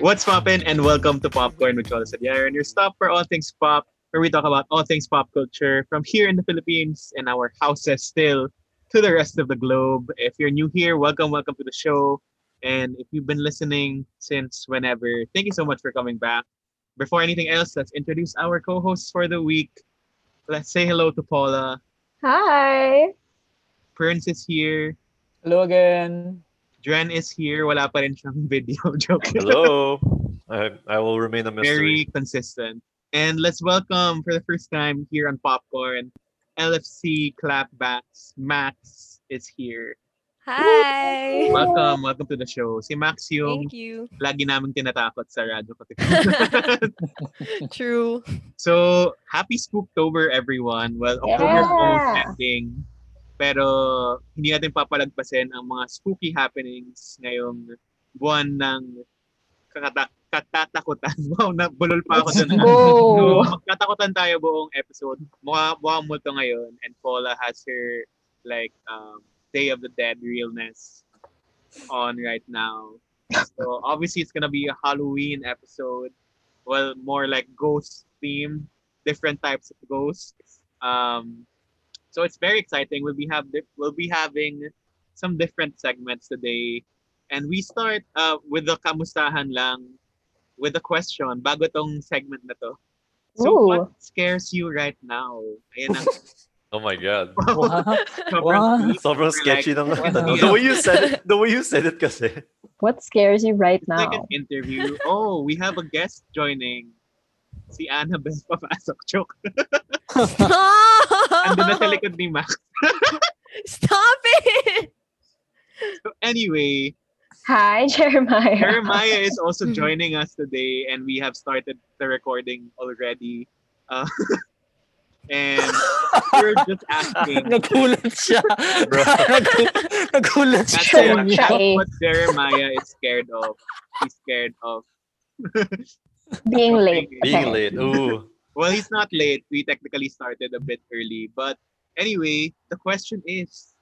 What's poppin' and welcome to Popcorn with Cholo Sadiara and your stop for all things pop, where we talk about all things pop culture from here in the Philippines and our houses still to the rest of the globe. If you're new here, welcome, welcome to the show. And if you've been listening since whenever, thank you so much for coming back. Before anything else, let's introduce our co-hosts for the week. Let's say hello to Paula. Hi! Prince is here. Hello again. Dren is here. Wala pa rin siyang video. Joke. Hello. I, I will remain a Very mystery. consistent. And let's welcome for the first time here on Popcorn, LFC Clapbacks. Max is here. Hi! Welcome, welcome to the show. Si Max yung Thank you. lagi naming tinatakot sa radyo. True. so, happy Spooktober everyone. Well, October Yeah. ending. Pero hindi natin papalagpasin ang mga spooky happenings ngayong buwan ng kakata- katatakutan. Wow, nabulol pa ako dun. Go! So, magtatakutan tayo buong episode. Mukha, mukha multo ngayon. And Paula has her, like, um, Day of the Dead realness on right now. So, obviously, it's gonna be a Halloween episode. Well, more like ghost theme, different types of ghosts. Um, so it's very exciting. We'll be have we'll be having some different segments today, and we start uh, with the kamustahan lang, with a question bago tong segment na to. So Ooh. what scares you right now? Ayan ang Oh my god. What? sobrang What? deep. Sobrang sketchy like, ng What? tanong. The way you said it, the way you said it kasi. What scares you right It's like now? an interview. Oh, we have a guest joining. Si Annabelle papasok. Joke. Andun na sa Stop! likod ni Max. Stop it! So anyway, Hi, Jeremiah. Jeremiah is also Mhm. joining us today, and we have started the recording already. Uh, and we're just asking. Nagulat siya. Bro. Nagulat siya. what, that's what Jeremiah is scared of. He's scared of. Being late. Being late. Ooh. Well, he's not late. We technically started a bit early. But anyway, the question is,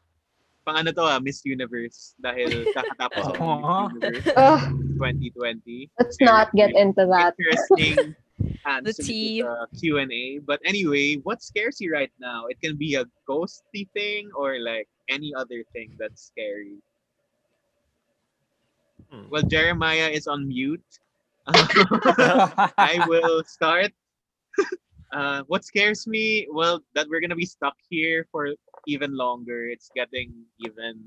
pang ano to ah, Miss Universe. Dahil kakatapos ng Aw. Miss Universe Ugh, 2020. let's not get into that. Interesting answer to tea. the Q&A. But anyway, what scares you right now? It can be a ghosty thing or like any other thing that's scary. Hmm. Well, Jeremiah is on mute. I will start. Uh, what scares me, well, that we're gonna be stuck here for even longer. It's getting even,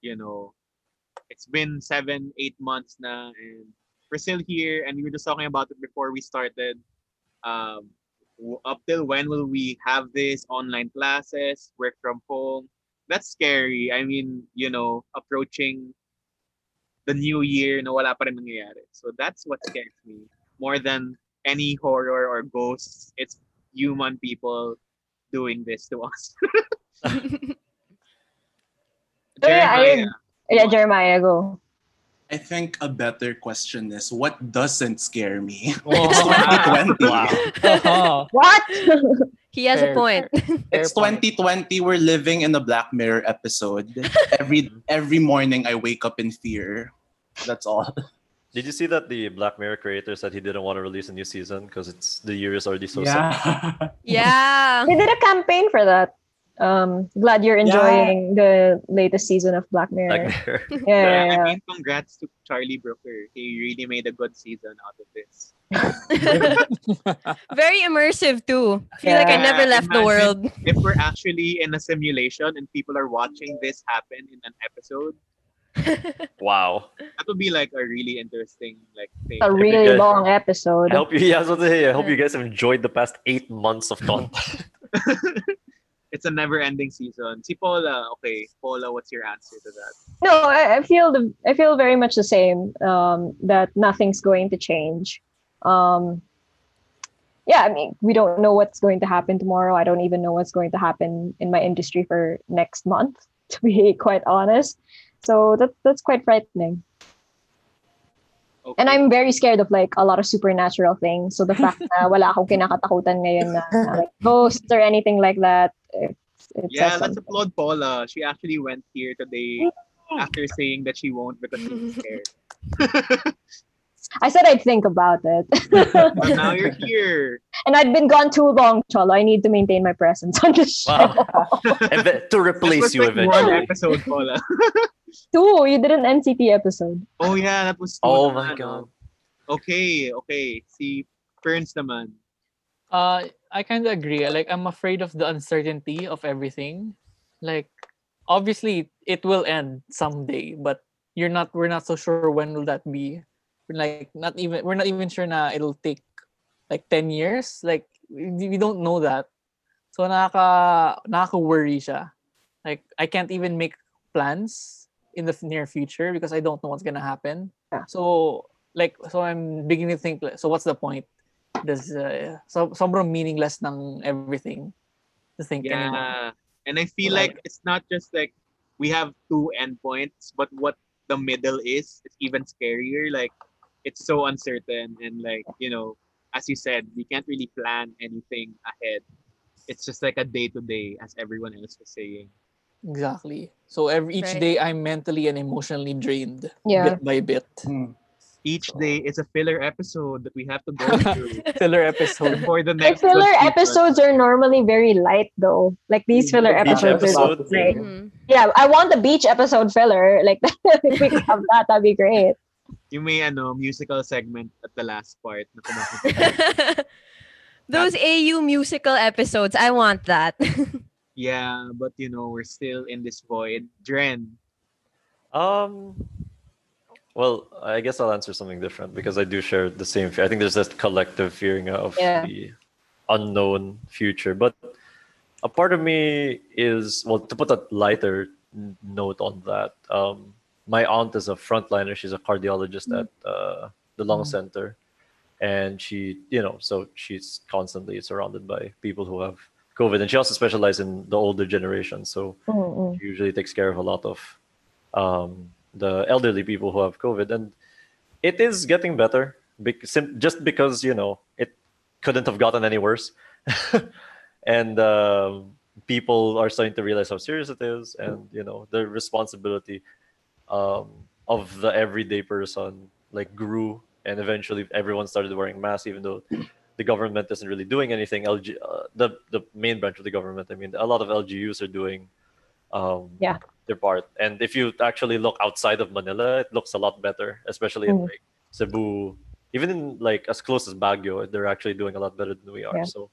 you know, it's been seven, eight months now, and we're still here. And we were just talking about it before we started. Um, up till when will we have this online classes, work from home? That's scary. I mean, you know, approaching the new year na wala pa rin nangyayari. So that's what scares me more than any horror or ghosts. It's human people doing this to us. Oh, yeah, I- Jeremiah, Yeah, Jeremiah, go. I think a better question is what doesn't scare me? Wow. It's 2020. Oh, What? He has a Fair. point. It's fair point. 2020. We're living in a Black Mirror episode. Every every morning I wake up in fear. That's all. Did you see that the Black Mirror creator said he didn't want to release a new season because it's the year is already so sad? Yeah. Yeah. they did a campaign for that. Um, glad you're enjoying the latest season of Black Mirror. Black Mirror. yeah, yeah, yeah, I mean, congrats to Charlie Brooker. He really made a good season out of this. Very immersive too. Feel like I never left the world. If we're actually in a simulation and people are watching this happen in an episode, Wow. that would be like a really interesting like thing. A really guys- long episode. I hope you, yeah, I was say, I hope you guys have enjoyed the past eight months of content. it's a never-ending season. Si Paula, okay, Paula, what's your answer to that? No, I, I feel the I feel very much the same. Um, that nothing's going to change. Um, yeah, I mean, we don't know what's going to happen tomorrow. I don't even know what's going to happen in my industry for next month, to be quite honest. So that that's quite frightening. Okay. And I'm very scared of like a lot of supernatural things. So the fact na wala akong kinakatakutan ngayon na, na like ghosts or anything like that. It's, it yeah, let's applaud Paula. She actually went here today after saying that she won't because she's scared. I said I'd think about it. But now you're here. and I'd been gone too long, Cholo. I need to maintain my presence on the show. Wow. To replace you like one eventually. episode, Paula. Two, you did an NCT episode. Oh yeah, that was. Oh two my na, god. Okay, okay. Si Ferns naman. Uh, I kind of agree. Like, I'm afraid of the uncertainty of everything. Like, obviously, it will end someday, but you're not. We're not so sure when will that be. We're like, not even. We're not even sure na it'll take like ten years. Like, we, we don't know that. So nakaka nakaka worry siya. Like, I can't even make plans in the near future because I don't know what's gonna happen. Yeah. So like, so I'm beginning to think. So what's the point? Does uh, so sobrang meaningless ng everything to think anymore. Yeah, and I feel Like- like it's not just like we have two endpoints, but what the middle is is even scarier. Like it's so uncertain, and like you know, as you said, we can't really plan anything ahead. It's just like a day to day, as everyone else was saying. Exactly. So every each Right. day I'm mentally and emotionally drained Yeah. bit by bit. Hmm. Each day is a filler episode that we have to go through Filler episode. for the My next. filler episodes are normally very light though. Like these filler Beach episodes are episode. like Mhm. yeah, I want the beach episode filler. Like if we have that, that'd be great. Yung may ano, musical segment at the last part. Na kumakanta. Those AU musical episodes, I want that. yeah, but you know, we're still in this void. Dren, Um, well, I guess I'll answer something different because I do share the same fear. I think there's this collective fearing of Yeah. the unknown future. But a part of me is, well, to put a lighter note on that, um, my aunt is a frontliner. She's a cardiologist at uh, the lung Mm. center. And she, you know, so she's constantly surrounded by people who have COVID. And she also specializes in the older generation. So Mm-mm. she usually takes care of a lot of um, the elderly people who have COVID, and it is getting better. Just because you know it couldn't have gotten any worse, and um, people are starting to realize how serious it is, and you know the responsibility um, of the everyday person like grew, and eventually everyone started wearing masks, even though. The government isn't really doing anything. LG, uh, the the main branch of the government. I mean, a lot of LGUs are doing um, Yeah. their part. And if you actually look outside of Manila, it looks a lot better, especially in Mm. like Cebu, even in like as close as Baguio, they're actually doing a lot better than we are. Yeah. So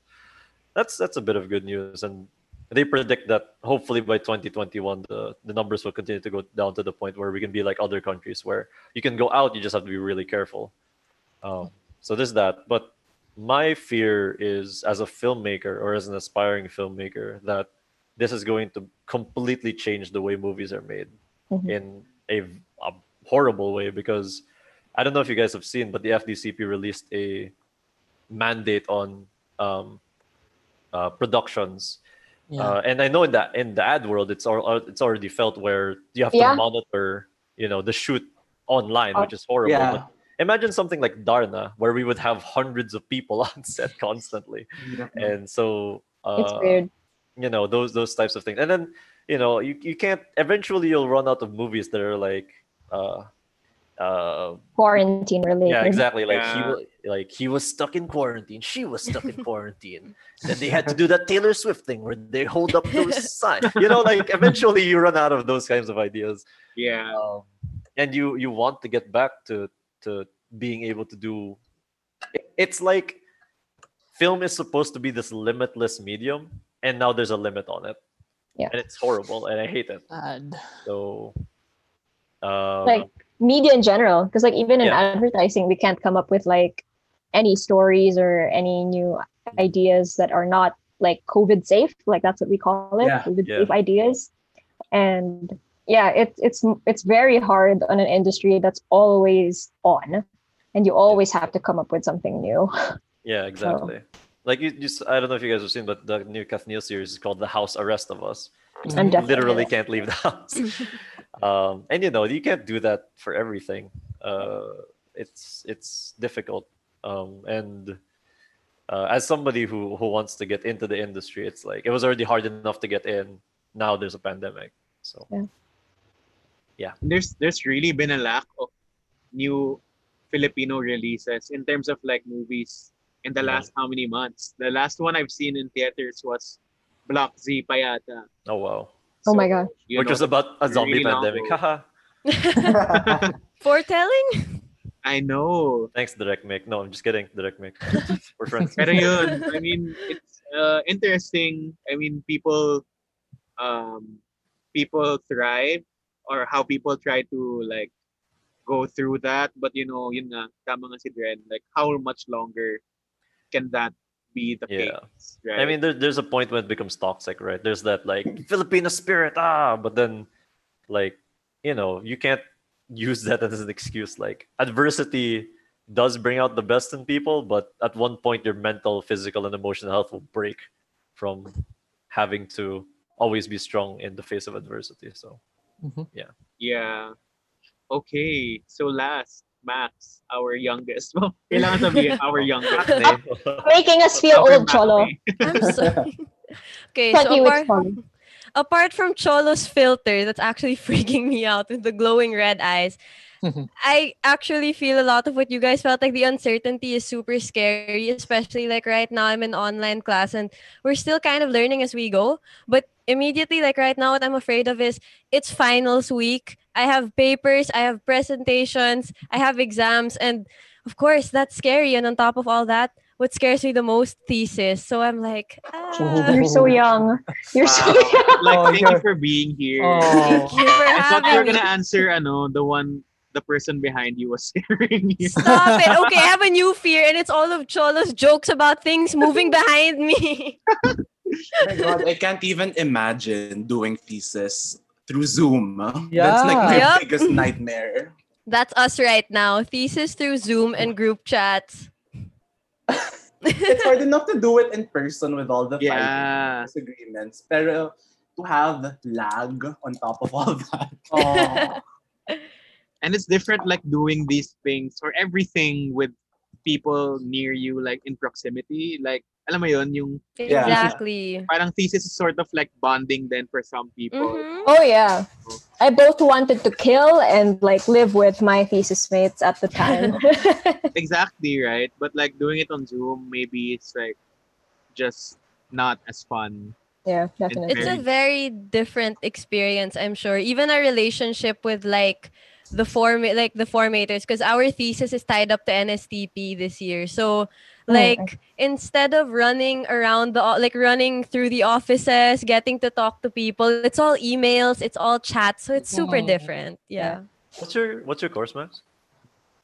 that's that's a bit of good news. And they predict that hopefully by 2021 the, the numbers will continue to go down to the point where we can be like other countries where you can go out, you just have to be really careful. Um, so there's that. But my fear is as a filmmaker or as an aspiring filmmaker that this is going to completely change the way movies are made Mhm. in a, a horrible way because I don't know if you guys have seen, but the FDCP released a mandate on um, uh, productions, Yeah. uh, and I know in that in the ad world, it's al- al- it's already felt where you have to monitor, you know, the shoot online, Oh, which is horrible. yeah. But imagine something like Darna, where we would have hundreds of people on set constantly, and so uh, It's weird. you know those those types of things and then you know you, you can't eventually you'll run out of movies that are like uh uh Quarantine related. yeah exactly like he Yeah. was like he was stuck in quarantine she was stuck in quarantine then they had to do that taylor swift thing where they hold up those signs you know like eventually you run out of those kinds of ideas yeah, um, and you you want to get back to to being able to do it's like film is supposed to be this limitless medium and now there's a limit on it Yeah. and it's horrible and i hate it Sad. so um, like media in general because like even in Yeah. advertising we can't come up with like any stories or any new ideas that are not like covid safe like that's what we call it Yeah. covid Yeah. safe ideas and yeah it's it's it's very hard on an industry that's always on and you always have to come up with something new yeah exactly like you just i don't know if you guys have seen but the new KathNiel series is called the house arrest of us I'm definitely literally can't leave the house um, and you know you can't do that for everything uh, it's it's difficult um, and uh, as somebody who who wants to get into the industry it's like it was already hard enough to get in now there's a pandemic so yeah. yeah. there's there's really been a lack of new Filipino releases in terms of like movies in the last how many months. The last one I've seen in theaters was Block Z Payata. Oh wow. Oh my God. you Which know, was about a zombie really pandemic. ago. Haha. Foretelling? I know. Thanks, Direct Mick. No, I'm just kidding, Direct Mick. We're friends. Pero yun, I mean, it's uh, interesting. I mean, people, um, people thrive or how people try to like go through that. But you know, yun nga, tama nga si Dren, like how much longer can that be the Yeah. case, right? I mean, there, there's a point when it becomes toxic, right? There's that like Filipino spirit, ah, but then, like, you know, you can't use that as an excuse. Like, adversity does bring out the best in people, but at one point, your mental, physical, and emotional health will break from having to always be strong in the face of adversity. So, yeah. yeah. Okay, so last, Max, our youngest. Well, kailangan sabihin, our youngest. Making us feel Our old, Cholo. I'm sorry. okay, But so you, apart, apart from Cholo's filter that's actually freaking me out with the glowing red eyes, I actually feel a lot of what you guys felt like the uncertainty is super scary, especially like right now I'm in online class and we're still kind of learning as we go. But immediately, like right now, what I'm afraid of is it's finals week. I have papers, I have presentations, I have exams, and of course that's scary. And on top of all that, what scares me the most thesis. So I'm like, ah. You're so young. You're so young. Like, Oh, thank you you're- for being here. Oh. Thank you for I thought you were gonna answer, ano, the one, the person behind you was scaring you. Stop it. Okay, I have a new fear, and it's all of Cholo's jokes about things moving behind me. Oh my god, I can't even imagine doing thesis through Zoom. That's like my Yep. biggest nightmare. That's us right now. Thesis through Zoom and group chats. It's hard enough to do it in person with all the Yeah. fighting disagreements. Pero to have lag on top of all that. Oh. and it's different like doing these things or everything with people near you like in proximity like alam mo yun yung Yeah. Exactly. parang thesis is sort of like bonding then for some people Mhm. Oh yeah. I both wanted to kill and like live with my thesis mates at the time. exactly right but like doing it on zoom maybe it's like just not as fun yeah, definitely. It's a Very- very different experience, I'm sure. Even our relationship with like the form like the formators because our thesis is tied up to NSTP this year. So like instead of running around the like running through the offices, getting to talk to people, it's all emails, it's all chat. So it's mm-hmm. super Oh. different. Yeah. what's your what's your course, Max?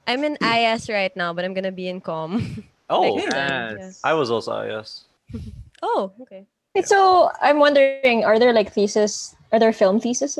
I'm in IS right now, but I'm gonna be in com. Oh, Next okay. Yes. I was also IS. Oh, okay. So I'm wondering, are there like thesis? Are there film theses?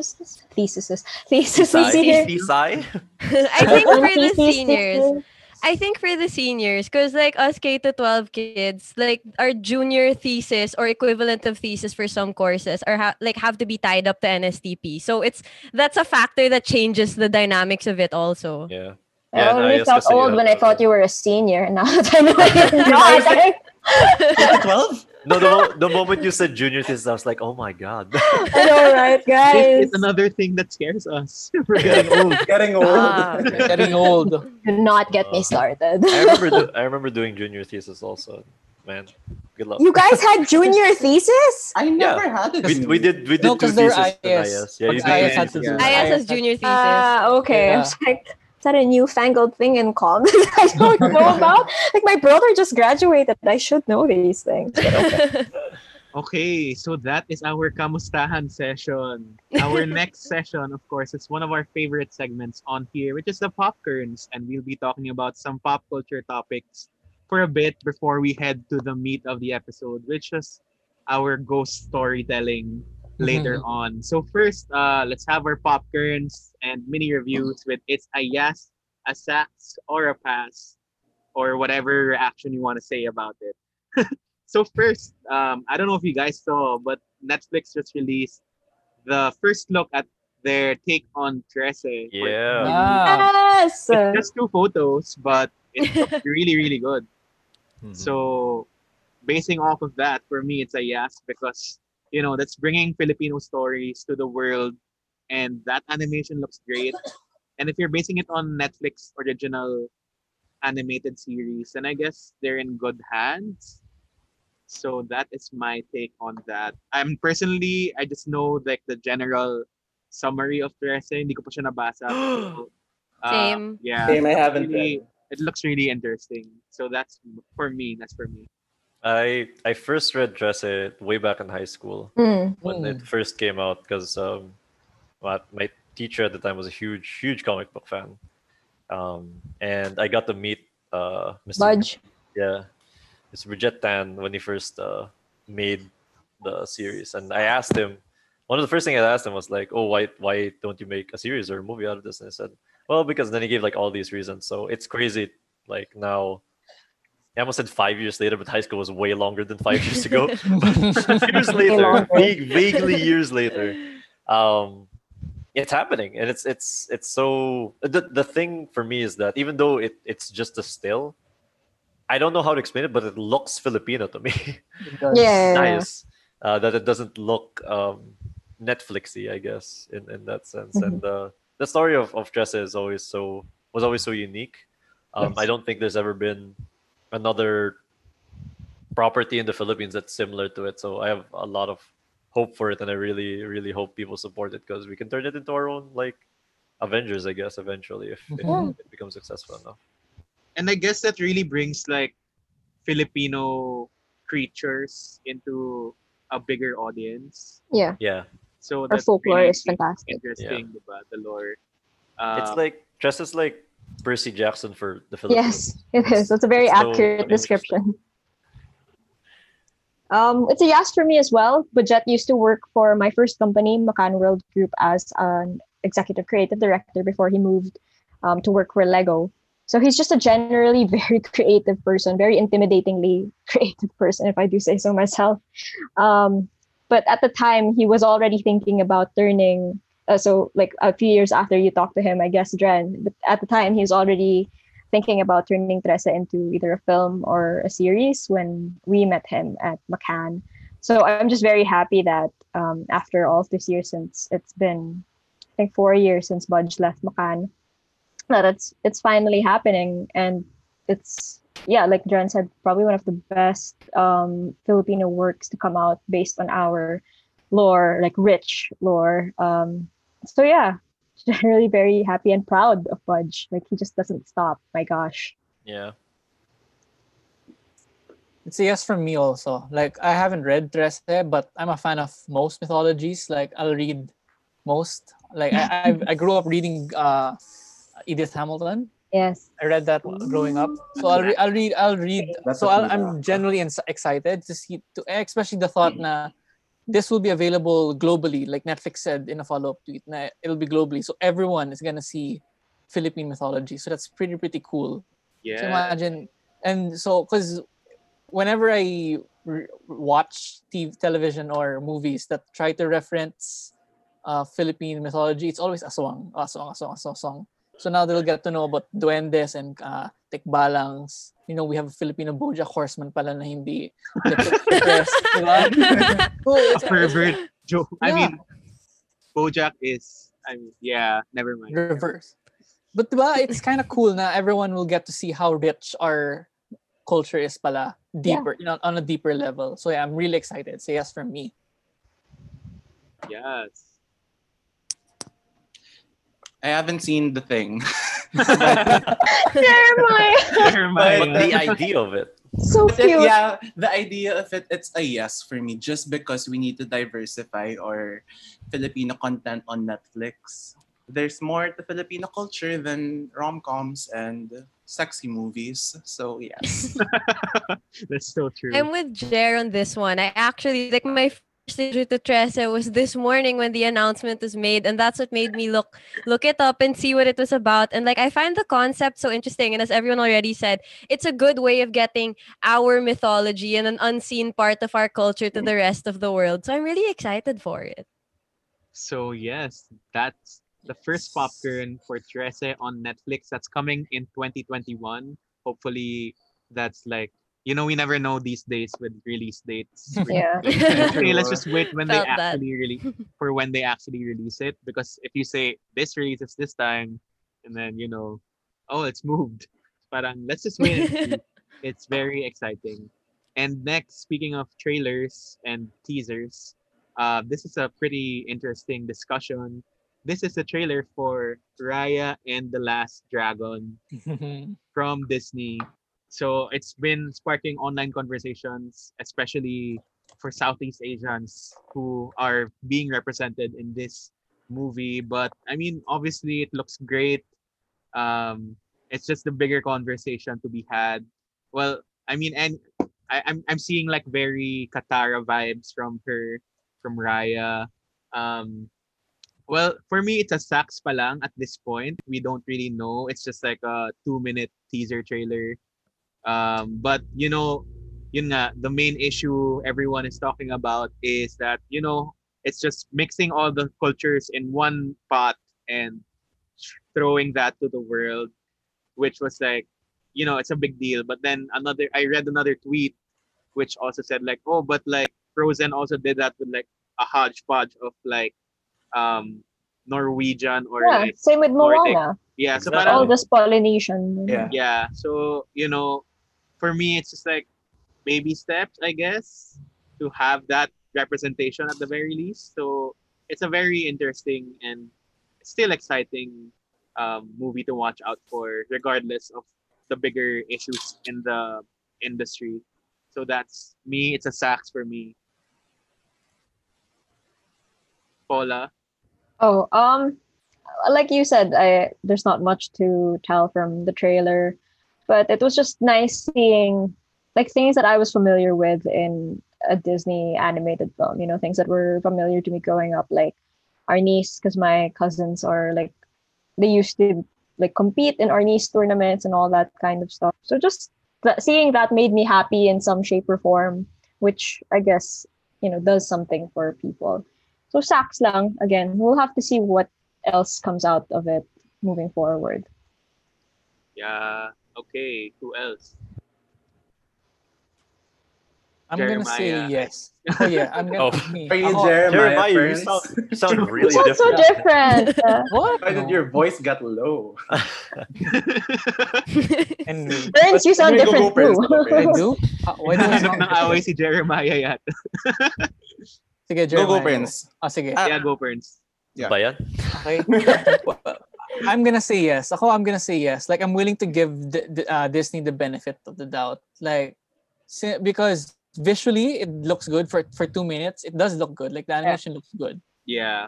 Theses? Theses here? Sai? I think for the seniors, here? I think for the seniors, because like us K to 12 kids, like our junior thesis or equivalent of thesis for some courses are ha- like have to be tied up to NSTP. So it's that's a factor that changes the dynamics of it also. Yeah. I Yeah, already IS felt old when I thought you were a senior. And now that I know you're not, 12? No, the, the moment you said junior thesis, I was like, oh my god. I know, right, this guys? is another thing that scares us we're getting old Getting old. Ah. Getting old. Do not get me Uh, started. I remember do- I remember doing junior thesis also. Man, good luck. you guys had junior thesis? I never had it. we, we did we did No, two 'cause they're theses in IS. IS. Yeah, you Pag did IS had to do Yeah. that. IS as had- junior thesis. Ah, okay. I Yeah. was like, is that a newfangled thing in com that I don't know about? Like my brother just graduated. I should know these things. Okay. Okay, so that is our kamustahan session. Our next session, of course, is one of our favorite segments on here, which is the popcorns, and we'll be talking about some pop culture topics for a bit before we head to the meat of the episode, which is our ghost storytelling later on. So first, uh, let's have our popcorns and mini reviews with it's a yes, a sax, or a pass, or whatever reaction you want to say about it. So first, um, I don't know if you guys saw, but Netflix just released the first look at their take on Trese. Yeah. Ah. yes. It's just two photos, but it's really, really good. Mhm. So, basing off of that, for me, it's a yes because you know that's bringing Filipino stories to the world, and that animation looks great. And if you're basing it on Netflix original animated series, and I guess they're in good hands. So that is my take on that. I'm personally, I just know like the general summary of Trese. Hindi ko pa siya nabasa. So, uh, Same. Yeah. Same, I haven't really- read. It looks really interesting. So that's for me. That's for me. I I first read Trese way back in high school Mm. when it first came out because um, my, my teacher at the time was a huge huge comic book fan, um, and I got to meet uh, Mr. Budge. Yeah, Mr. Budjette Tan when he first uh, made the series, and I asked him. One of the first things I asked him was like, "Oh, why why don't you make a series or a movie out of this?" And I said, "Well, because." Then he gave like all these reasons. So it's crazy. Like now, I almost said five years later, but high school was way longer than five years ago. years later, vague, vaguely years later, um, it's happening, and it's it's it's so. The the thing for me is that even though it it's just a still, I don't know how to explain it, but it looks Filipino to me. Yeah. nice uh, that it doesn't look um, Netflixy, I guess, in, in that sense. And uh, the story of of Trese is always so was always so unique. Um, I don't think there's ever been another property in the Philippines that's similar to it. So I have a lot of hope for it, and I really, really hope people support it because we can turn it into our own like Avengers, I guess, eventually if, if Yeah. it becomes successful enough. and I guess that really brings like Filipino creatures into a bigger audience. Yeah. Yeah, So Our that's folklore really is fantastic. interesting, diba? The lore. it's Um, like Trese's like Percy Jackson for the Philippines. Yes, it is. That's a very It's accurate interesting. description. Um, it's a yes for me as well. Budjette used to work for my first company, McCann World Group, as an executive creative director before he moved um, to work for Lego. So he's just a generally very creative person, very intimidatingly creative person, if I do say so myself. Um, but at the time, he was already thinking about turning. Uh, so, like a few years after you talked to him, I guess, Dren. But at the time, he was already thinking about turning Trese into either a film or a series when we met him at McCann. So I'm just very happy that um, after all this years since it's been, I think four years since Budge left McCann, that it's it's finally happening and it's yeah, like John said, probably one of the best um, Filipino works to come out based on our lore, like rich lore. Um, so yeah, generally very happy and proud of Budge. Like he just doesn't stop. My gosh. Yeah. It's a yes from me also. Like I haven't read Trese, but I'm a fan of most mythologies. Like I'll read most. Like I I, I grew up reading uh, Edith Hamilton. Yes. I read that growing up. So I'll, re- I'll read I'll read. That's so a I'll, I'm one. genuinely excited to see, to, especially the thought na this will be available globally. Like Netflix said in a follow up tweet, na it'll be globally, so everyone is gonna see Philippine mythology. So that's pretty pretty cool. yeah. So imagine, and so because whenever I re- watch TV, television or movies that try to reference uh, Philippine mythology, it's always aswang, aswang, aswang, aswang, aswang. So now they'll get to know about duendes and uh, tikbalangs. You know, we have a Filipino BoJack Horseman pala na hindi depressed, di ba? A pervert joke. I mean, BoJack is. I mean, yeah. Never mind. reverse. But diba, it's kind of cool na everyone will get to see how rich our culture is pala deeper, you know, on a deeper level. So yeah, I'm really excited. So yes from me. Yes. I haven't seen the thing. Jeremiah. Never But mind. the idea of it. so cute. yeah, the idea of it, it's a yes for me, just because we need to diversify our Filipino content on Netflix. There's more to Filipino culture than rom-coms and sexy movies. So yes. That's so true. I'm with Jer on this one. I actually like my intro to Trese was this morning when the announcement was made, and that's what made me look look it up and see what it was about. And like I find the concept so interesting. And as everyone already said, it's a good way of getting our mythology and an unseen part of our culture to the rest of the world. So I'm really excited for it. So yes, that's the first popcorn for Trese on Netflix. That's coming in 2021. Hopefully, that's like you know we never know these days with release dates. Yeah. okay, let's just wait when they Felt that. actually release for when they actually release it. Because if you say this releases this time, and then you know, oh, it's moved. Parang let's just wait and see. it's very exciting. And next, speaking of trailers and teasers, uh, this is a pretty interesting discussion. This is a trailer for Raya and the Last Dragon from Disney. So it's been sparking online conversations, especially for Southeast Asians who are being represented in this movie. But I mean, obviously, it looks great. Um, it's just a bigger conversation to be had. Well, I mean, and I, I'm I'm seeing like very Katara vibes from her, from Raya. Um, well, for me, it's a sax pa lang at this point. We don't really know. It's just like a two-minute teaser trailer. Um, but you know, yun nga, the main issue everyone is talking about is that you know it's just mixing all the cultures in one pot and throwing that to the world, which was like, you know, it's a big deal. But then another, I read another tweet, which also said like, oh, but like Frozen also did that with like a hodgepodge of like um Norwegian or Yeah, like same with Nordic. Moana. yeah, so Exactly. parang All just Polynesian. Yeah. yeah so you know for me it's just like baby steps i guess to have that representation at the very least. So it's a very interesting and still exciting um, movie to watch out for regardless of the bigger issues in the industry. So that's me. It's a sax for me. Paula? Oh, um, like you said, I there's not much to tell from the trailer, but it was just nice seeing like things that I was familiar with in a Disney animated film. You know, things that were familiar to me growing up, like arnis, because my cousins are like they used to like compete in arnis tournaments and all that kind of stuff. So just seeing that made me happy in some shape or form, which I guess you know does something for people. So sax lang again. We'll have to see what else comes out of it moving forward. yeah okay who else I'm gonna say Jeremiah. yes. Oh yeah, I'm gonna. Oh. me. Are you Ako- Jeremiah, Jeremiah, you first? sound, you sound really It sounds so different. different. Uh, What? Why did No. your voice get low? Anyway, Burns, you sound Anyway, go, different go, Prince, too. go, I Prince. do. Ah, why do I Hanap sound ng away si Jeremiah yata. Sige, Go, go, Jeremiah. Prince. Ah, sige. Ah. yeah, go Prince. Yeah. Ba yan? Okay. I'm gonna say yes. Ako, I'm gonna say yes. Like, I'm willing to give the, the, uh, Disney the benefit of the doubt. Like, because visually it looks good for for two minutes. It does look good. Like the animation looks good. Yeah.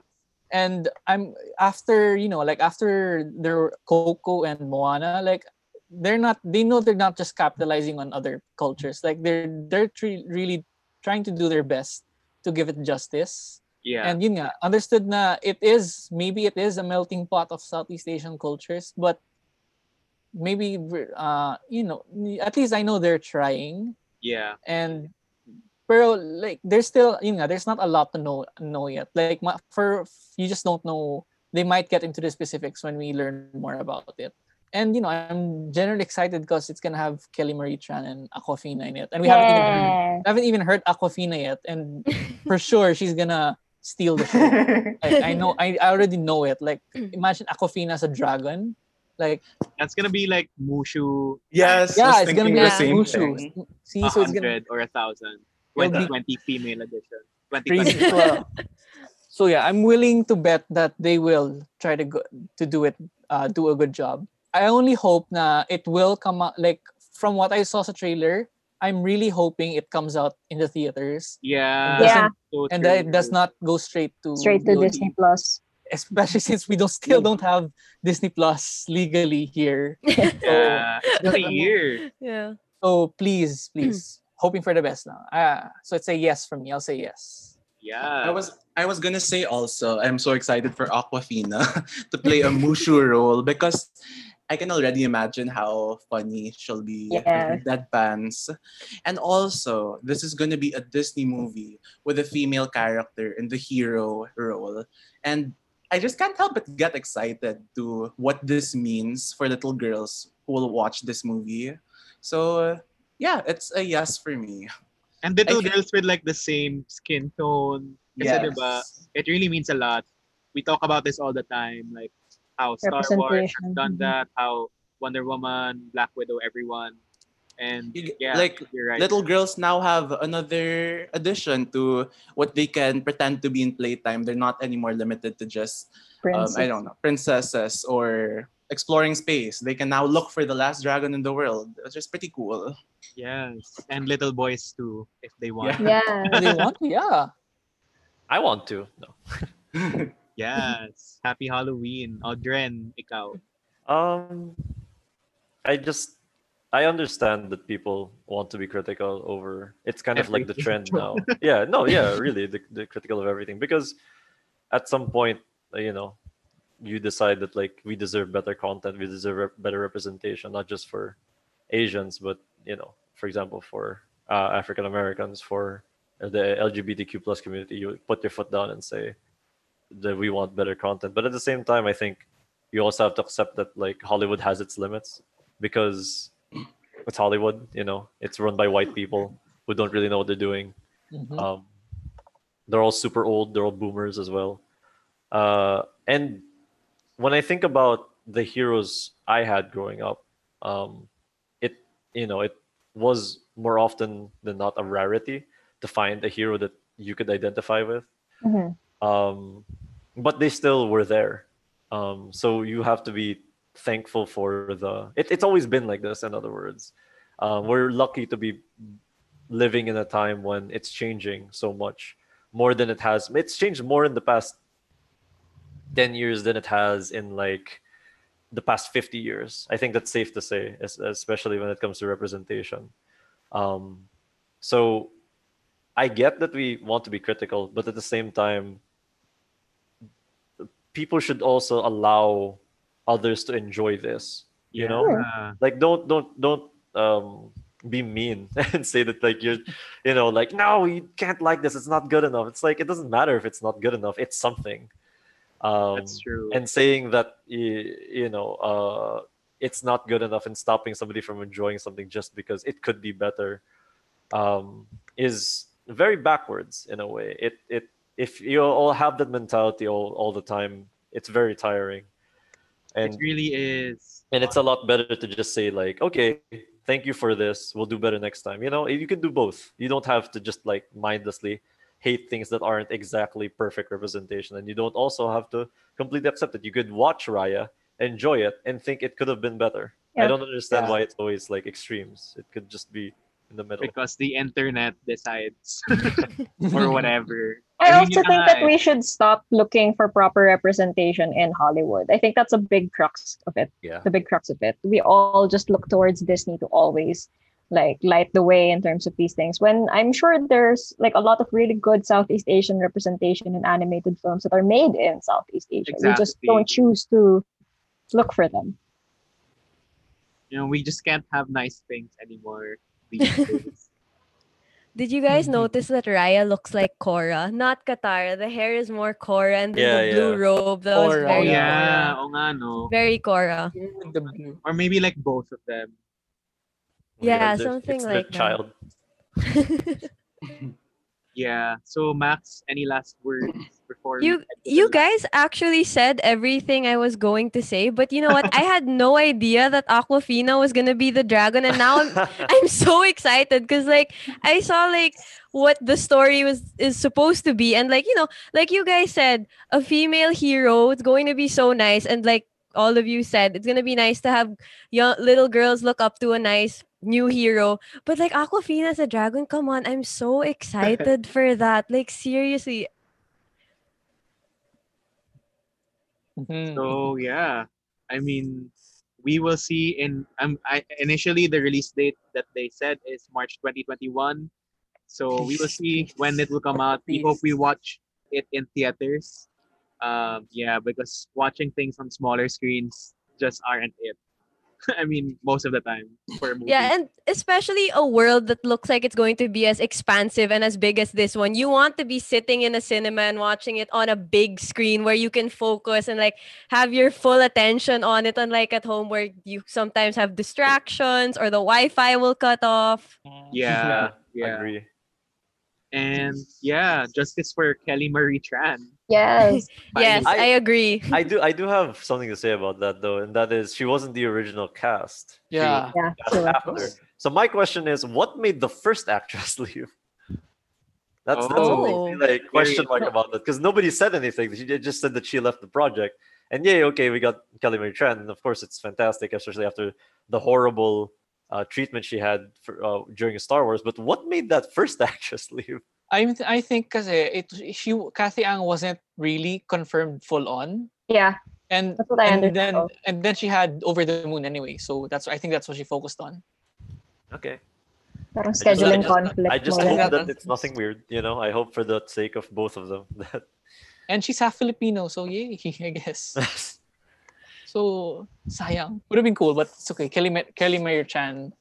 And I'm after you know like after their Coco and Moana like they're not they know they're not just capitalizing on other cultures. Like they're they're tre- really trying to do their best to give it justice. Yeah. And yun nga, understood na it is, maybe it is a melting pot of Southeast Asian cultures, but maybe, we're, uh, you know, at least I know they're trying. yeah. And, pero like, there's still, yun nga, there's not a lot to know, know yet. Like, for, you just don't know, they might get into the specifics when we learn more about it. And, you know, I'm generally excited because it's gonna have Kelly Marie Tran and Awkwafina in it. And we haven't even heard Yeah. Haven't even heard Awkwafina yet, and for sure she's gonna steal the show. Like, I know, I, I already know it. Like imagine Awkwafina as a dragon. Like That's gonna be like Mushu Yes, yeah, it's gonna be the like same Mushu. thing. See, a so it's gonna hundred or a thousand. It'll be- 2020 female edition. crazy. 2020. So yeah, I'm willing to bet that they will try to go, to do it, uh, do a good job. I only hope na it will come out like from what I saw sa trailer. I'm really hoping it comes out in the theaters Yeah. Yeah. so and that it does not go straight to Straight to VOD. Disney Plus. especially since we don't still don't have Disney Plus legally here. Yeah. It's a year. yeah. So please, please, hoping for the best now. Ah, so it's a yes from me. I'll say yes. Yeah. I was I was gonna say also I'm so excited for Awkwafina to play a Mushu role because I can already imagine how funny she'll be with her Yes. deadpans. And also, this is gonna be a Disney movie with a female character in the hero role. And I just can't help but get excited to what this means for little girls who will watch this movie. So yeah, it's a yes for me. and little I think- girls with like the same skin tone. Kasi diba, it really means a lot. We talk about this all the time, like how Star Wars has done that, how Wonder Woman, Black Widow, everyone. And yeah, like, you're right. Little girls now have another addition to what they can pretend to be in playtime. They're not anymore limited to just um, I don't know princesses or exploring space. They can now look for the last dragon in the world, which is pretty cool. Yes, and little boys too, if they want. Yeah. Yeah. they want yeah I want to. No. Yes. Happy Halloween, Audren, ikaw. Um, I just I understand that people want to be critical over. It's kind of like the trend now. yeah, no, yeah, really, the, the critical of everything because at some point, you know, you decide that like we deserve better content, we deserve rep- better representation, not just for Asians, but you know, for example, for uh, African Americans, for the LGBTQ plus community, you put your foot down and say that we want better content. But at the same time, I think you also have to accept that like Hollywood has its limits because it's Hollywood, you know, it's run by white people who don't really know what they're doing. Mhm. Um, they're all super old, they're all boomers as well. Uh, and when I think about the heroes I had growing up, um, it you know it was more often than not a rarity to find a hero that you could identify with Mhm. um, but they still were there. Um, so you have to be thankful for the. It, it's always been like this. In other words, um, we're lucky to be living in a time when it's changing so much more than it has. It's changed more in the past ten years than it has in like the past 50 years. I think that's safe to say, especially when it comes to representation. Um, so I get that we want to be critical, but at the same time, people should also allow others to enjoy this. You know, Yeah. like don't don't don't um be mean and say that like you're you know like no you can't like this it's not good enough it's like it doesn't matter if it's not good enough it's something um That's true. and saying that you, you know uh it's not good enough and stopping somebody from enjoying something just because it could be better um is very backwards in a way it it if you all have that mentality all, all the time it's very tiring. And it really is. and it's a lot better to just say like okay thank you for this. We'll do better next time. You know you can do both. You don't have to just like mindlessly hate things that aren't exactly perfect representation. And you don't also have to completely accept it. You could watch raya enjoy it and think it could have been better. I don't understand Yeah. why it's always like extremes. It could just be in the middle because the internet decides or whatever. I mean, also think that eh. we should stop looking for proper representation in Hollywood. I think that's a big crux of it. yeah The big crux of it. We all just look towards Disney to always like light the way in terms of these things. When I'm sure there's like a lot of really good Southeast Asian representation in animated films that are made in Southeast Asia. Exactly. We just don't choose to look for them. You know, we just can't have nice things anymore these days. Did you guys Mhm. notice that Raya looks like Korra? Not Katara. The hair is more Korra and then Yeah, the blue yeah. robe. That was Korra. oh very yeah, Korra. oh nga no. Very Korra. With the blue. Or maybe like both of them. Oh my Yeah, God, there's- something it's like the that. child Yeah. So Max, any last words before You you guys actually said everything I was going to say, but you know what? I had no idea that Awkwafina was gonna be the dragon, and now I'm I'm so excited because like I saw like what the story was is supposed to be, and like you know, like you guys said, a female hero. It's going to be so nice, and like all of you said, it's gonna be nice to have young little girls look up to a nice new hero. But like Awkwafina as a dragon, come on, I'm so excited for that. Like seriously, Mhm. So yeah, I mean, we will see in um I, initially the release date that they said is March 2021. So we will see when it will come out. We hope we watch it in theaters. Um, yeah, because watching things on smaller screens just aren't it. I mean, most of the time for a movie. Yeah, and especially a world that looks like it's going to be as expansive and as big as this one. You want to be sitting in a cinema and watching it on a big screen where you can focus and like have your full attention on it, unlike at home where you sometimes have distractions or the Wi-Fi will cut off. yeah, yeah. agree And yeah, justice for Kelly Marie Tran. Yes. Yes, I- I, agree. I do I do have something to say about that though, and that is she wasn't the original cast. Yeah. Yeah. she was. after. So my question is, what made the first actress leave? That's that's what makes me Oh. like question mark about that because nobody said anything. She just said that she left the project, and yeah, okay, we got Kelly Marie Tran, and of course it's fantastic, especially after the horrible uh, treatment she had for, uh, during Star Wars. But what made that first actress leave? I I think because it she Cathy Ang wasn't really confirmed full on. Yeah. And That's what I and understood. then and then she had over the moon anyway. So that's I think that's what she focused on. Okay, Parang I just- scheduling I just, conflict. I just mo mo hope that it's nothing weird. You know, I hope for the sake of both of them that. And she's half Filipino, so yay, I guess. So sayang. Would have been cool, but it's okay. Kelly Ma- Kelly Marie Tran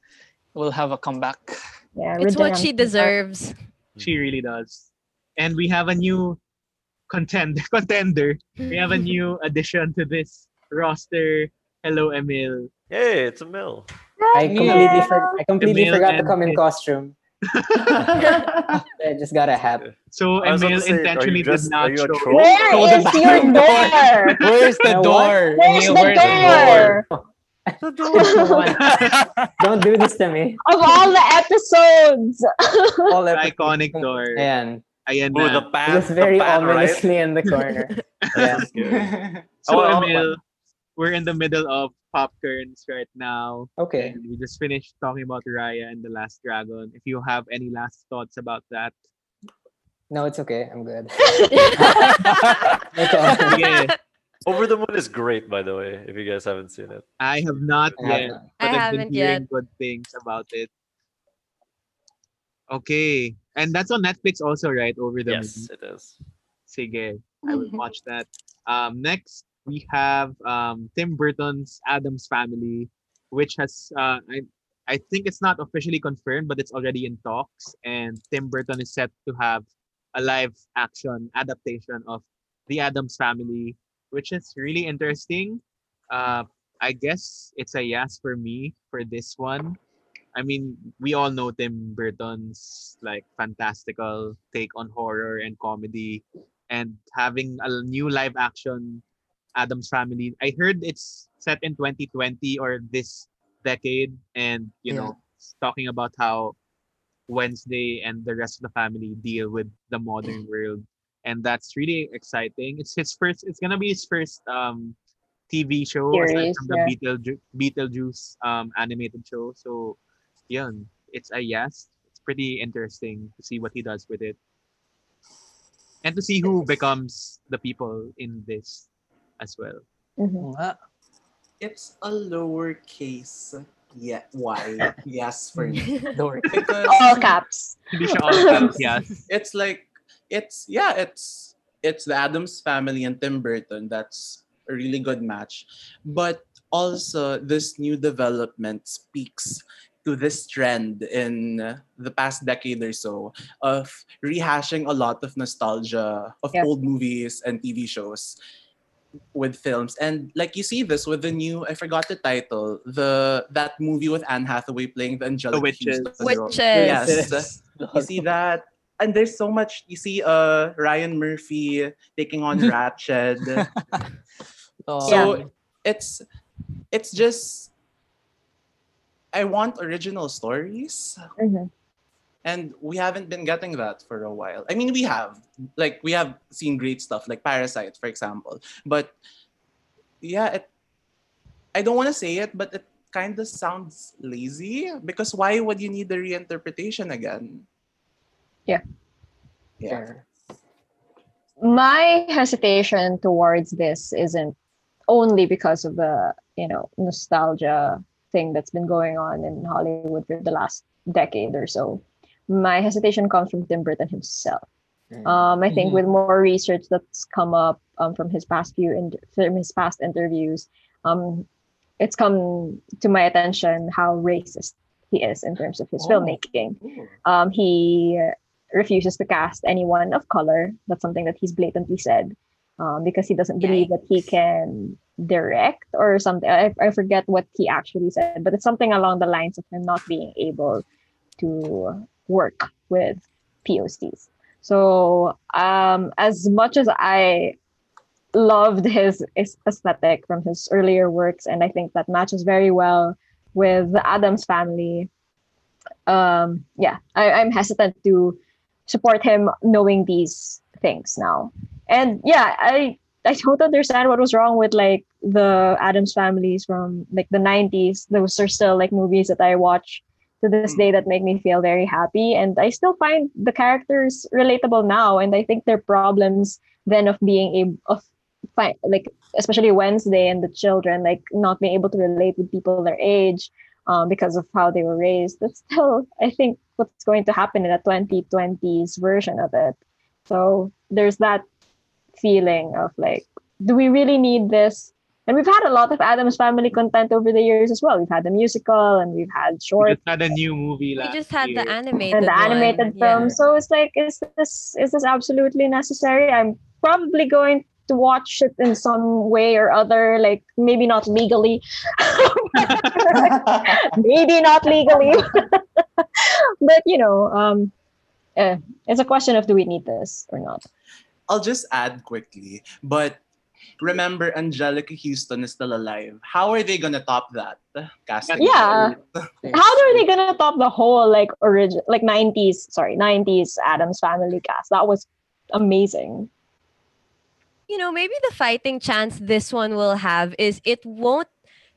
will have a comeback. Yeah, It's what she deserves. She really does. And we have a new contender contender. We have a new addition to this roster. Hello, Emil. Hey, it's Emil. I completely, for, I completely Emil forgot to come in costume. I just got a hat. So I was about Emil to say, are you intentionally did dressed- not are you show. troll? Where Oh, is the your door? Where's the Now door? Where's Emil, the where's door? Come on. Don't do this to me. Of all the episodes. All The episodes. iconic door. Ayan. Ayan Ooh, na. the pan, Just very the pan, right? ominously in the corner. Yeah. That's good. Oh, so Oh, oh, Emil, oh. We're in the middle of popcorns right now. Okay. And we just finished talking about Raya and the Last Dragon. If you have any last thoughts about that, No, it's okay. I'm good. Yeah. Over the Moon is great, by the way. If you guys haven't seen it, I have not I have yet, but I I've been haven't hearing yet. good things about it. Okay, and that's on Netflix also, right? Over the yes, Moon. Yes, it is. Sige, I will watch that. Um, next we have um, Tim Burton's Addams Family, which has uh, I I think it's not officially confirmed, but it's already in talks, and Tim Burton is set to have a live action adaptation of the Addams Family, which is really interesting. Uh, I guess it's a yes for me for this one. I mean, we all know Tim Burton's like fantastical take on horror and comedy and having a new live action Addams Family. I heard it's set in 2020 or this decade, and you Yeah. know, talking about how Wednesday and the rest of the family deal with the modern world, and that's really exciting. It's his first. It's gonna be his first um TV show aside Series, from the yeah. Beetle Beetlejuice um animated show. So, yeah, it's a yes. It's pretty interesting to see what he does with it and to see who becomes the people in this as well. Mhm. Nga. It's a lowercase yeah y yes for me Door. because All caps. Hindi siya all caps, yes. it's like it's yeah it's it's the Addams family and Tim Burton that's a really good match but also this new development speaks to this trend in the past decade or so of rehashing a lot of nostalgia of Yeah. old movies and TV shows with films and like you see this with the new I forgot the title the that movie with Anne Hathaway playing the Angelic Witches. Huston. Witches. Yes. You see that? And there's so much. You see uh Ryan Murphy taking on Ratched. Oh, so it's it's just I want original stories. Mhm. And we haven't been getting that for a while. I mean, we have. Like, we have seen great stuff, like Parasite, for example. But yeah, it, I don't want to say it, but it kind of sounds lazy because why would you need the reinterpretation again? Yeah. Yeah. My hesitation towards this isn't only because of the you know nostalgia thing that's been going on in Hollywood for the last decade or so. My hesitation comes from Tim Burton himself. Mm. Um, I think Mhm. with more research that's come up um, from his past few in- from his past interviews, um, it's come to my attention how racist he is in terms of his Oh. filmmaking. Um, he refuses to cast anyone of color. That's something that he's blatantly said um, because he doesn't believe that he can direct or something. I, I forget what he actually said, but it's something along the lines of him not being able to work with POCs. So um, as much as I loved his aes- aesthetic from his earlier works, and I think that matches very well with the Addams family. Um, yeah, I, I'm hesitant to support him knowing these things now. And yeah, I I don't understand what was wrong with like the Addams families from like the 90s. Those are still like movies that I watch to this day that make me feel very happy. And I still find the characters relatable now. And I think their problems then of being able of fi- like especially Wednesday and the children, like not being able to relate with people their age um, because of how they were raised. That's still, I think, what's going to happen in a 2020s version of it. So there's that feeling of like, do we really need this? And we've had a lot of Addams Family content over the years as well. We've had the musical and we've had short. We short just had a new movie We just had year. the animated and the one. animated Yeah. film. So it's like, is this is this absolutely necessary? I'm probably going to watch it in some way or other, like maybe not legally, maybe not legally, but you know, um, eh, it's a question of do we need this or not? I'll just add quickly, but remember Anjelica Huston is still alive. How are they gonna top that casting? Yeah. How are they gonna top the whole like origin, like '90s, sorry, '90s Addams Family cast? That was amazing. you know, maybe the fighting chance this one will have is it won't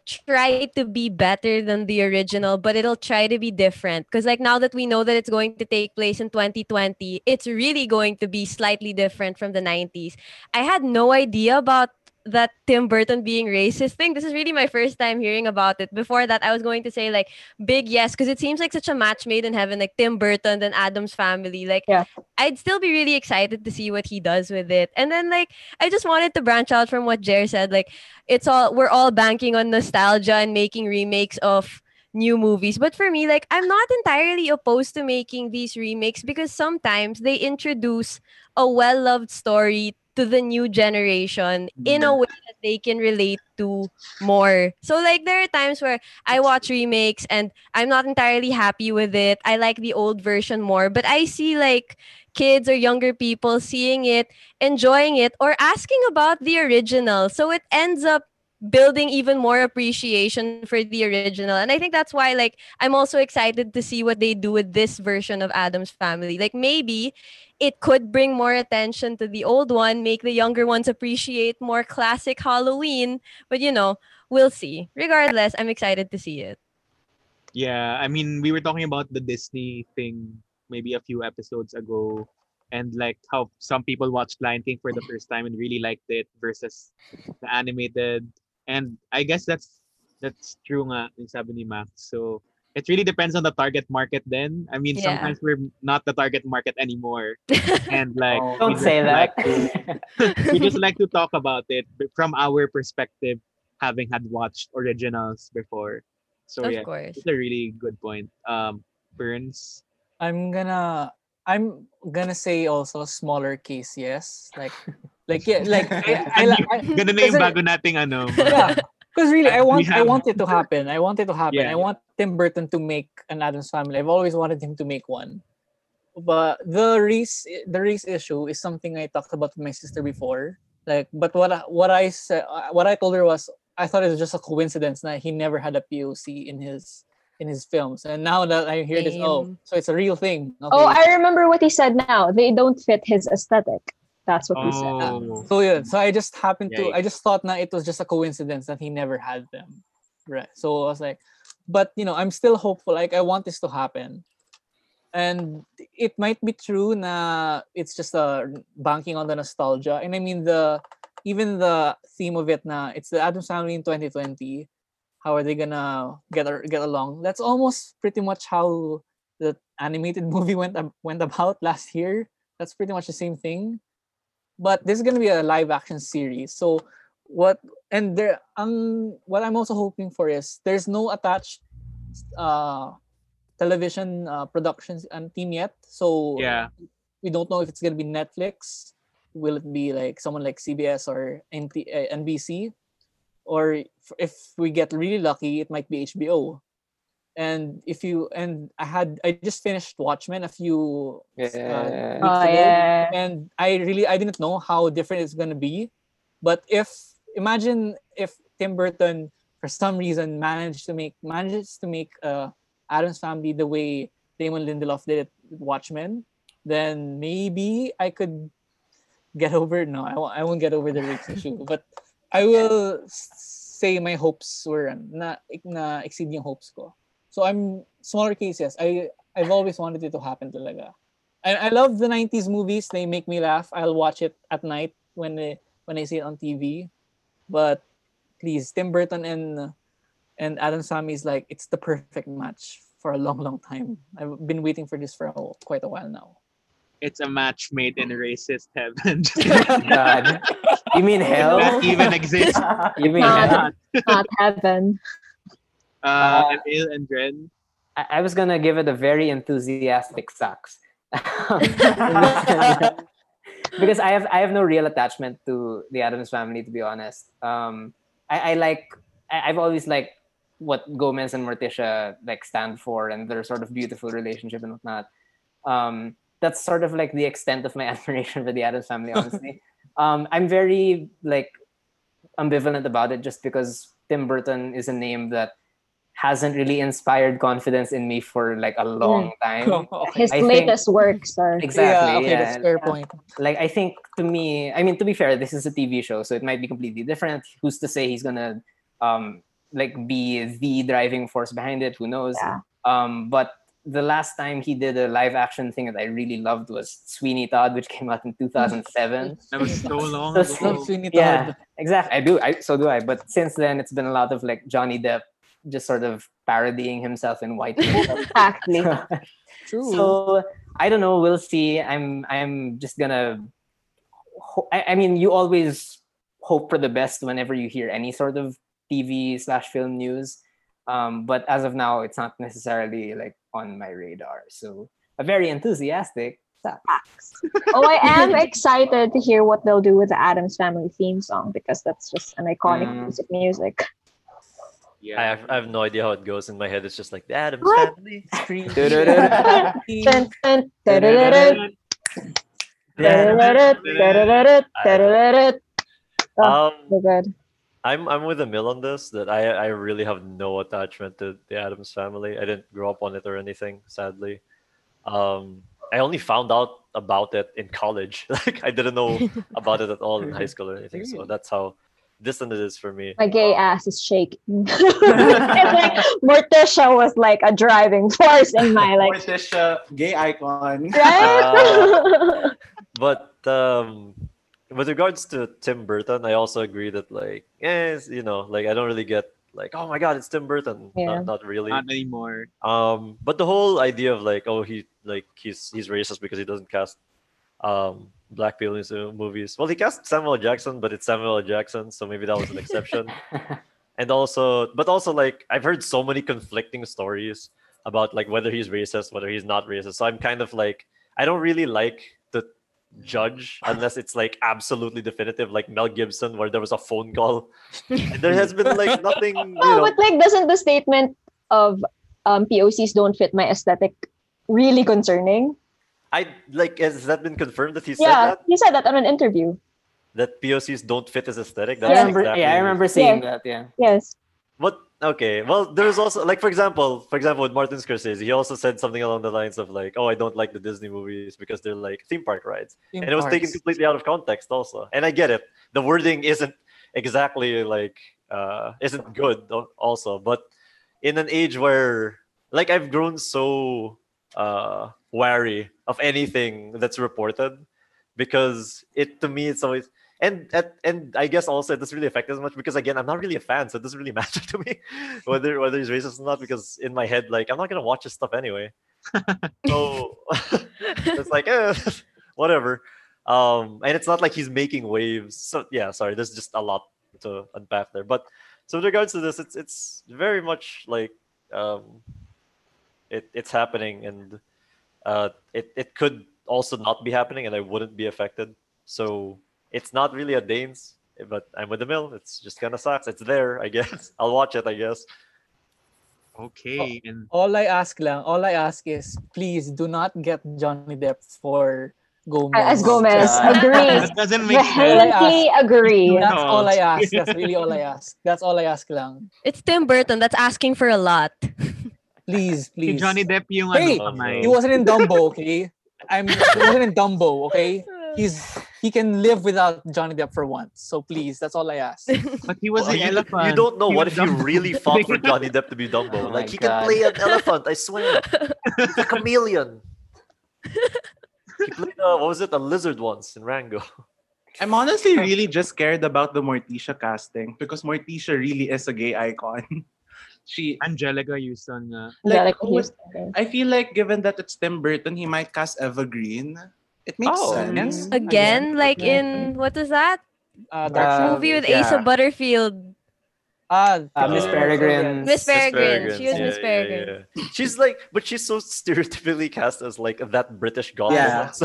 try to be better than the original, but it'll try to be different. Because, like, now that we know that it's going to take place in 2020, it's really going to be slightly different from the 90s. I had no idea about that Tim Burton being racist thing. This is really my first time hearing about it. Before that, I was going to say, like, big yes, because it seems like such a match made in heaven, like Tim Burton, and Addams family. Like, Yeah. I'd still be really excited to see what he does with it. And then, like, I just wanted to branch out from what Jer said. Like, it's all we're all banking on nostalgia and making remakes of new movies. But for me, like, I'm not entirely opposed to making these remakes because sometimes they introduce a well-loved story to the new generation in a mm-hmm. way that they can relate to more. So like there are times where I watch remakes and I'm not entirely happy with it. I like the old version more, but I see like kids or younger people seeing it, enjoying it, or asking about the original. So it ends up building even more appreciation for the original. And I think that's why like I'm also excited to see what they do with this version of Addams family. Like maybe it could bring more attention to the old one, make the younger ones appreciate more classic Halloween, but you know, we'll see. Regardless, I'm excited to see it. Yeah, I mean, we were talking about the Disney thing maybe a few episodes ago, and like how some people watched Lion King for the first time and really liked it versus the animated. And I guess that's that's true nga, yung sabi ni Max. So it really depends on the target market then. I mean, Yeah. sometimes we're not the target market anymore. And like we Don't just say like that. to- we just like to talk about it b- from our perspective, having had watched originals before. So of yeah, course. it's a really good point. Um, Burns. I'm gonna I'm gonna say also smaller case, yes. Like like yeah, like I, I, li- I, Ganun na yung bago nating ano. yeah. Because really, I We want I have- want it to happen. I want it to happen. Yeah. I want Tim Burton to make an Addams Family. I've always wanted him to make one. But the race the race issue is something I talked about with my sister before. Like, but what I, what I said, what I told her was, I thought it was just a coincidence that he never had a POC in his in his films, and now that I hear this, oh, so it's a real thing. Oh, okay. Oh, I remember what he said now. They don't fit his aesthetic. That's what he said. Oh, So yeah, so I just happened to I just thought na it was just a coincidence that he never had them. Right. So I was like, but you know, I'm still hopeful. Like I want this to happen. And it might be true na it's just a banking on the nostalgia. And I mean the even the theme of it na it's the Addams family in 2020. How are they gonna get get along? That's almost pretty much how the animated movie went went about last year. That's pretty much the same thing but this is gonna be a live action series. So what and there um what I'm also hoping for is there's no attached uh television uh, productions and team yet. So yeah. we don't know if it's gonna be Netflix. Will it be like someone like CBS or NT, uh, NBC? Or if- if we get really lucky, it might be HBO. and if you and I had I just finished Watchmen a few Yeah. weeks Oh ago, yeah. and I really I didn't know how different it's gonna be. But if imagine if Tim Burton for some reason managed to make manages to make uh Addams Family the way Damon Lindelof did it with Watchmen, then maybe I could get over. No, I won't. I won't get over the race issue, but I will say my hopes were um, na na exceed yung hopes ko. So I'm smaller cases. I I've always wanted it to happen talaga. I, I love the 90s movies. They make me laugh. I'll watch it at night when they, when I see it on TV. But please, Tim Burton and and Adam Sami is like it's the perfect match for a long, long time. I've been waiting for this for a, quite a while now. It's a match made in racist heaven. God. You mean hell? that even exists. You mean Not- hell? Not heaven. Uh, Emil and Dren. I, I was gonna give it a very enthusiastic sucks. because I have I have no real attachment to the Addams family to be honest. Um I, I like I, I've always liked what Gomez and Morticia like stand for and their sort of beautiful relationship and whatnot. Um that's sort of like the extent of my admiration for the Addams family, honestly. um I'm very like ambivalent about it just because Tim Burton is a name that hasn't really inspired confidence in me for like a long time. okay. His I think- latest works are Exactly. Yeah, okay, yeah. that's fair point. Like I think to me, I mean to be fair, this is a TV show, so it might be completely different. Who's to say he's gonna um like be the driving force behind it? Who knows? Yeah. Um, but the last time he did a live action thing that I really loved was Sweeney Todd, which came out in 2007. That was so long So- ago. Love Sweeney yeah, Todd. exactly. I do. I so do I. But since then, it's been a lot of like Johnny Depp just sort of parodying himself in white makeup. exactly. True. so I don't know. We'll see. I'm I'm just gonna. ho- I, I mean, you always hope for the best whenever you hear any sort of TV slash film news. Um, but as of now, it's not necessarily like on my radar. So a very enthusiastic. sucks. oh, I am excited to hear what they'll do with the Addams Family theme song because that's just an iconic Mm. piece of music. I Yeah. have, I have no idea how it goes in my head. It's just like the Adams What? family. Da-da-da-da. Oh, Um, so good. I'm I'm with Emil on this. That I I really have no attachment to the Addams family. I didn't grow up on it or anything. Sadly, um, I only found out about it in college. Like I didn't know about it at all in high school or anything. So that's how distant it is for me. My gay ass is shaking. It's like Morticia was like a driving force in my like Morticia, gay icon. right. But um, with regards to Tim Burton, I also agree that like, eh, you know, like I don't really get like, oh my god, it's Tim Burton. Yeah. Not, not really. Not anymore. Um, but the whole idea of like, oh, he like he's he's racist because he doesn't cast um black people in his movies. Well, he cast Samuel Jackson, but it's Samuel Jackson, so maybe that was an exception. and also, but also like I've heard so many conflicting stories about like whether he's racist, whether he's not racist. So I'm kind of like, I don't really like to judge unless it's like absolutely definitive, like Mel Gibson, where there was a phone call. there has been like nothing, you Oh, know. but like, doesn't the statement of um, POCs don't fit my aesthetic really concerning? I like has that been confirmed that he said yeah, that? he said that on an interview. That POCs don't fit his aesthetic? I That's remember, exactly yeah, I remember seeing that. Yeah. Yes. But okay, well, there's also like for example, for example, with Martin Scorsese, he also said something along the lines of like, "Oh, I don't like the Disney movies because they're like theme park rides," Theme and it was taken completely out of context, also. And I get it; the wording isn't exactly like uh isn't good, also. But in an age where like I've grown so uh wary of anything that's reported because it to me it's always and at, and I guess also it doesn't really affect as much because again I'm not really a fan, so it doesn't really matter to me whether whether he's racist or not because in my head like I'm not gonna watch his stuff anyway. so it's like eh, whatever. Um, and it's not like he's making waves. So yeah, sorry, there's just a lot to unpack there. But so with regards to this, it's it's very much like um, it it's happening and uh, it it could also not be happening, and I wouldn't be affected. So it's not really a Danes, but I'm with Emil. It's just kind of sucks. It's there, I guess. I'll watch it, I guess. Okay, oh. and All I ask lang, all I ask is please do not get Johnny Depp for Gomez. As Gomez, God. agree. that doesn't make sense. Vehemently agree. That's No. all I ask. That's really all I ask. That's all I ask lang. It's Tim Burton. That's asking for a lot. Please, Si please. Johnny Depp yung Hey! ano. He wasn't in Dumbo, okay? I'm he wasn't in Dumbo, okay? He's he can live without Johnny Depp for once. So please, that's all I ask. But he was Well, an you, elephant. you don't know He what was if you really fought for Johnny Depp to be Dumbo. Oh like he God. can play an elephant, I swear. He's a chameleon. he played uh, what was it, a lizard once in Rango. I'm honestly really just scared about the Morticia casting because Morticia really is a gay icon. she Anjelica Huston nga. Like, Anjelica who would- Huston. I feel like given that it's Tim Burton, he might cast Eva Green. It makes Oh, sense. mm. Again, like Yeah. in what is that Uh, Dark Uh, movie with yeah. Asa Butterfield? Ah, Uh, Miss Peregrine. Miss Peregrine. Peregrine, She was yeah, Miss yeah, Peregrine. yeah. She's like, but she's so stereotypically cast as like that British goth. Yeah. So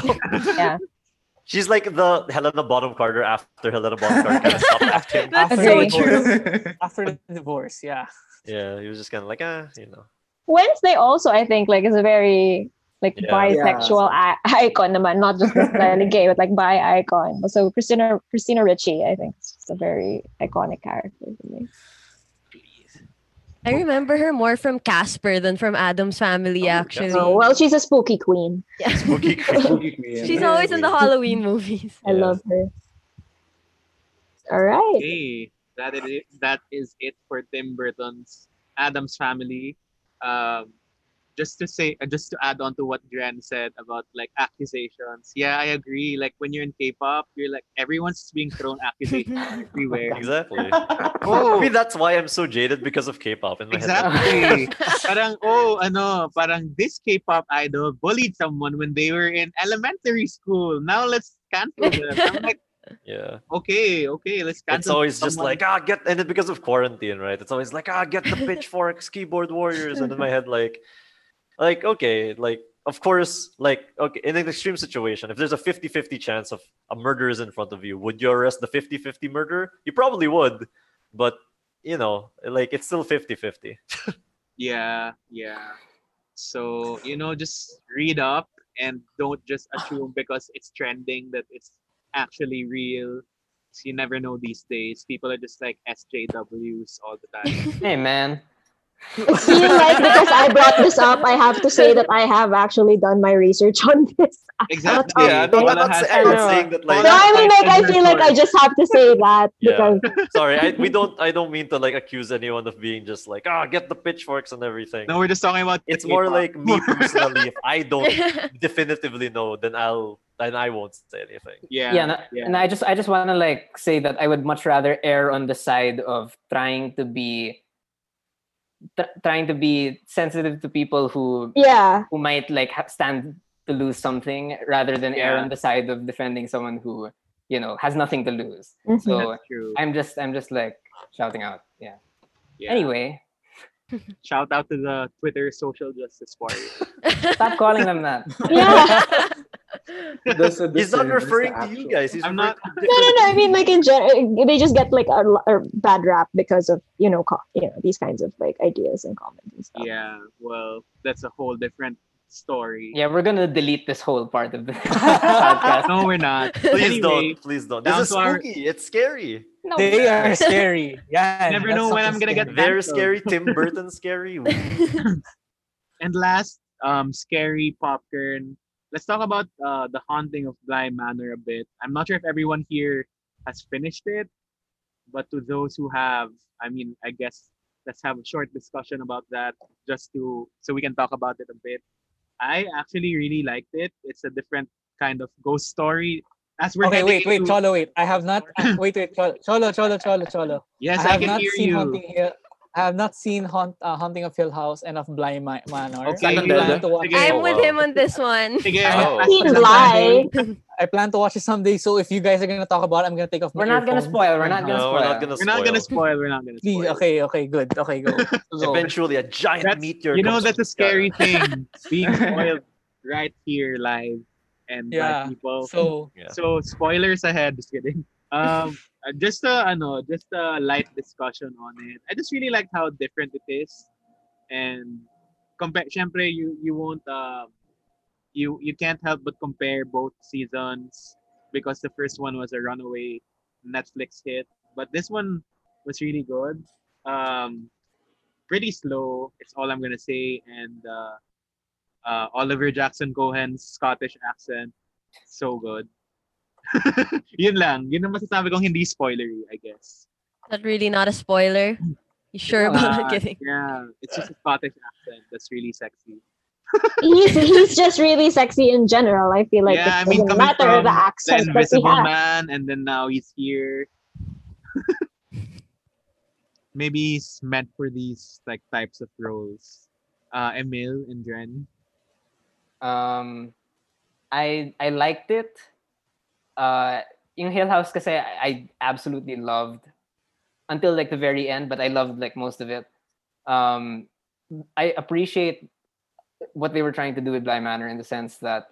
Yeah. she's like the Helena Bonham Carter after Helena Bonham Carter kind of stopped acting. That's After so the true. After the divorce, yeah. Yeah, he was just kind of like, ah, you know. Wednesday also, I think, like is a very like Yeah. bisexual i- icon naman, not just necessarily gay, but like bi icon. So Christina Christina Ricci, I think, is just a very iconic character for me. I remember her more from Casper than from Addams Family, Oh, actually. So, well, she's a spooky queen. Spooky creepy. She's always in the Halloween movies. I Yeah. love her. All right. Okay, that is it. That is it for Tim Burton's Addams Family. Um, just to say, uh, just to add on to what Dren said about like accusations. Yeah, I agree. Like when you're in K-pop, you're like everyone's being thrown accusations everywhere. Exactly. Oh, I mean, that's why I'm so jaded because of K-pop in my head. exactly. parang oh, ano, parang this K-pop idol bullied someone when they were in elementary school. Now let's cancel them. I'm like, Yeah. okay, okay, let's cancel. It's always just like ah get and it because of quarantine, right? It's always like ah get the pitchforks, keyboard warriors, and in my head like, like okay, like of course, like okay, in an extreme situation, if there's a 50-50 chance of a murderer is in front of you, would you arrest the 50-50 murderer? You probably would, but you know, like it's still 50-50. Yeah, yeah. So, you know, just read up and don't just assume because it's trending that it's actually real You never know these days. People are just like SJWs all the time. Hey man. I feel like because I brought this up, I have to say that I have actually done my research on this. exactly. yeah, no, I'm not has say- I'm her- not saying that like So I mean, like, I feel like I just have to say that Yeah. because sorry, I, we don't I don't mean to like accuse anyone of being just like ah get the pitchforks and everything. No, we're just talking about it's more like me personally. If I don't definitively know, then I'll then I won't say anything. yeah. yeah, and, yeah. and I just I just want to like say that I would much rather err on the side of trying to be tr- trying to be sensitive to people who yeah, who might like ha- stand to lose something rather than err on the side of defending someone who you know has nothing to lose. Mhm. So I'm just I'm just like shouting out. Yeah. Yeah. Anyway, shout out to the Twitter social justice warrior. stop calling them that. yeah. Does a He's not referring to you guys. He's I'm not- No, no, no. I mean, like in general, they just get like a, a bad rap because of you know, co- you know, these kinds of like ideas and comments and stuff. yeah. Well, that's a whole different story. Yeah, we're gonna delete this whole part of the podcast. No, we're not. Please Anyway, don't. Please don't. This down is to our- spooky. It's scary. No, They are scary. Yeah. Never know when I'm gonna get Very Cancelled. scary. Tim Burton scary. And last, um, scary popcorn. Let's talk about uh, the haunting of Bly Manor a bit. I'm not sure if everyone here has finished it, but to those who have, I mean, I guess let's have a short discussion about that, just to so we can talk about it a bit. I actually really liked it. It's a different kind of ghost story. As we're Okay, wait, wait, into- Cholo, wait. I have not. wait, wait, Cholo, Cholo, Cholo, Cholo, Cholo. Yes, I I, have can not hear seen you. Haunting Hill. I have not seen Haunt, uh, Haunting of Hill House and of Bly Ma- Manor. Okay, I you plan want- to watch. sige. it. I'm with him on this one. Sige, Oh. pass Seen ko lang Bly. tayo. I plan to watch it someday. So if you guys are gonna talk about it, I'm gonna take off my We're not gonna spoil. We're not gonna No, spoil. we're not gonna We're not gonna spoil. spoil. We're not gonna spoil. Please, okay, okay, good. Okay, go. go. Eventually, a giant That's- meteor. you know comes that's a the scary thing being spoiled right here live and Yeah, by people So Yeah. so spoilers ahead just kidding um uh, just a ano just a light discussion on it i just really liked how different it is and compare. Syempre, you you won't um you you can't help but compare both seasons because the first one was a runaway Netflix hit, but this one was really good. Um, pretty slow. It's all I'm gonna say, and uh, uh, Oliver Jackson Cohen's Scottish accent, so good. yun lang. Yun ang masasabi kong hindi spoilery, I guess. That really not a spoiler. You sure about Uh, it? Kidding. yeah, it's just a Scottish accent that's really sexy. he's he's just really sexy in general. I feel like yeah, I it mean, doesn't coming matter from the the accent that he Invisible has. Man, and then now he's here. Maybe he's meant for these like types of roles. Uh, Emil and Dren. Um, I I liked it. Uh, yung Hill House kasi I, absolutely loved until like the very end, but I loved like most of it. Um, I appreciate what they were trying to do with Bly Manor in the sense that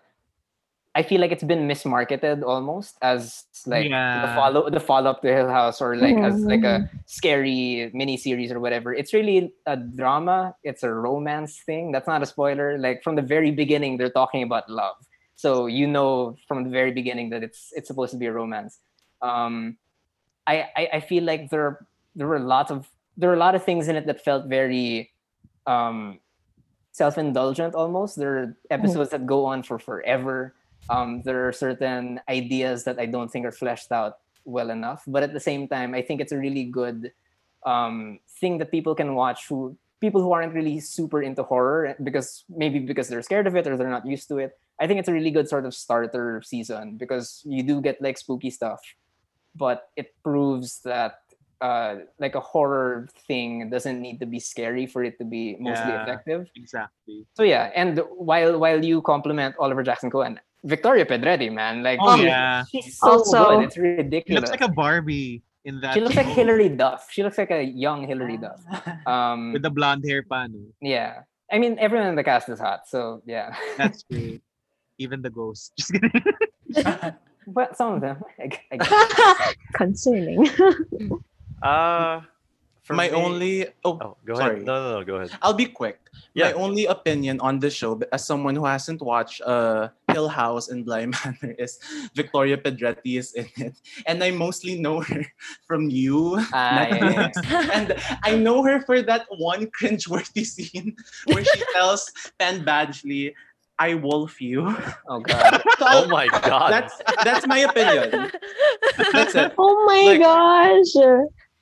I feel like it's been mismarketed almost as like the Yeah. follow the follow up to Hill House or like as like a scary mini series or whatever. It's really a drama. It's a romance thing. That's not a spoiler. Like from the very beginning, they're talking about love, so you know from the very beginning that it's it's supposed to be a romance. Um, I, I I feel like there there were lots of there were a lot of things in it that felt very um, self-indulgent almost. There are episodes that go on for forever. Um, there are certain ideas that I don't think are fleshed out well enough. But at the same time, I think it's a really good um, thing that people can watch who people who aren't really super into horror because maybe because they're scared of it or they're not used to it. I think it's a really good sort of starter season because you do get like spooky stuff, but it proves that uh, like a horror thing doesn't need to be scary for it to be mostly Yeah. effective. Exactly. So yeah, and while while you compliment Oliver Jackson Cohen, Victoria Pedretti, man, like Oh, she- yeah. she's so Also- good, it's ridiculous. She looks like a Barbie in that. she looks like show. Hilary Duff. She looks like a young Hilary Duff. Um, with the blonde hair pa, no? yeah, I mean everyone in the cast is hot, so yeah. That's true. Even the ghost. Just kidding. but some of them, I, I guess. Concerning. Uh, for My me- only oh, Oh, go sorry. ahead. No, no, no. Go ahead. I'll be quick. Yeah. My only opinion on the show, as someone who hasn't watched uh, Hill House and Bly Manor, is Victoria Pedretti is in it, and I mostly know her from you, Ah, yeah, yeah, and I know her for that one cringeworthy scene where she tells Penn Badgley, "I wolf you." Oh god. Oh my god. That's that's my opinion. That's it. oh my Like- gosh.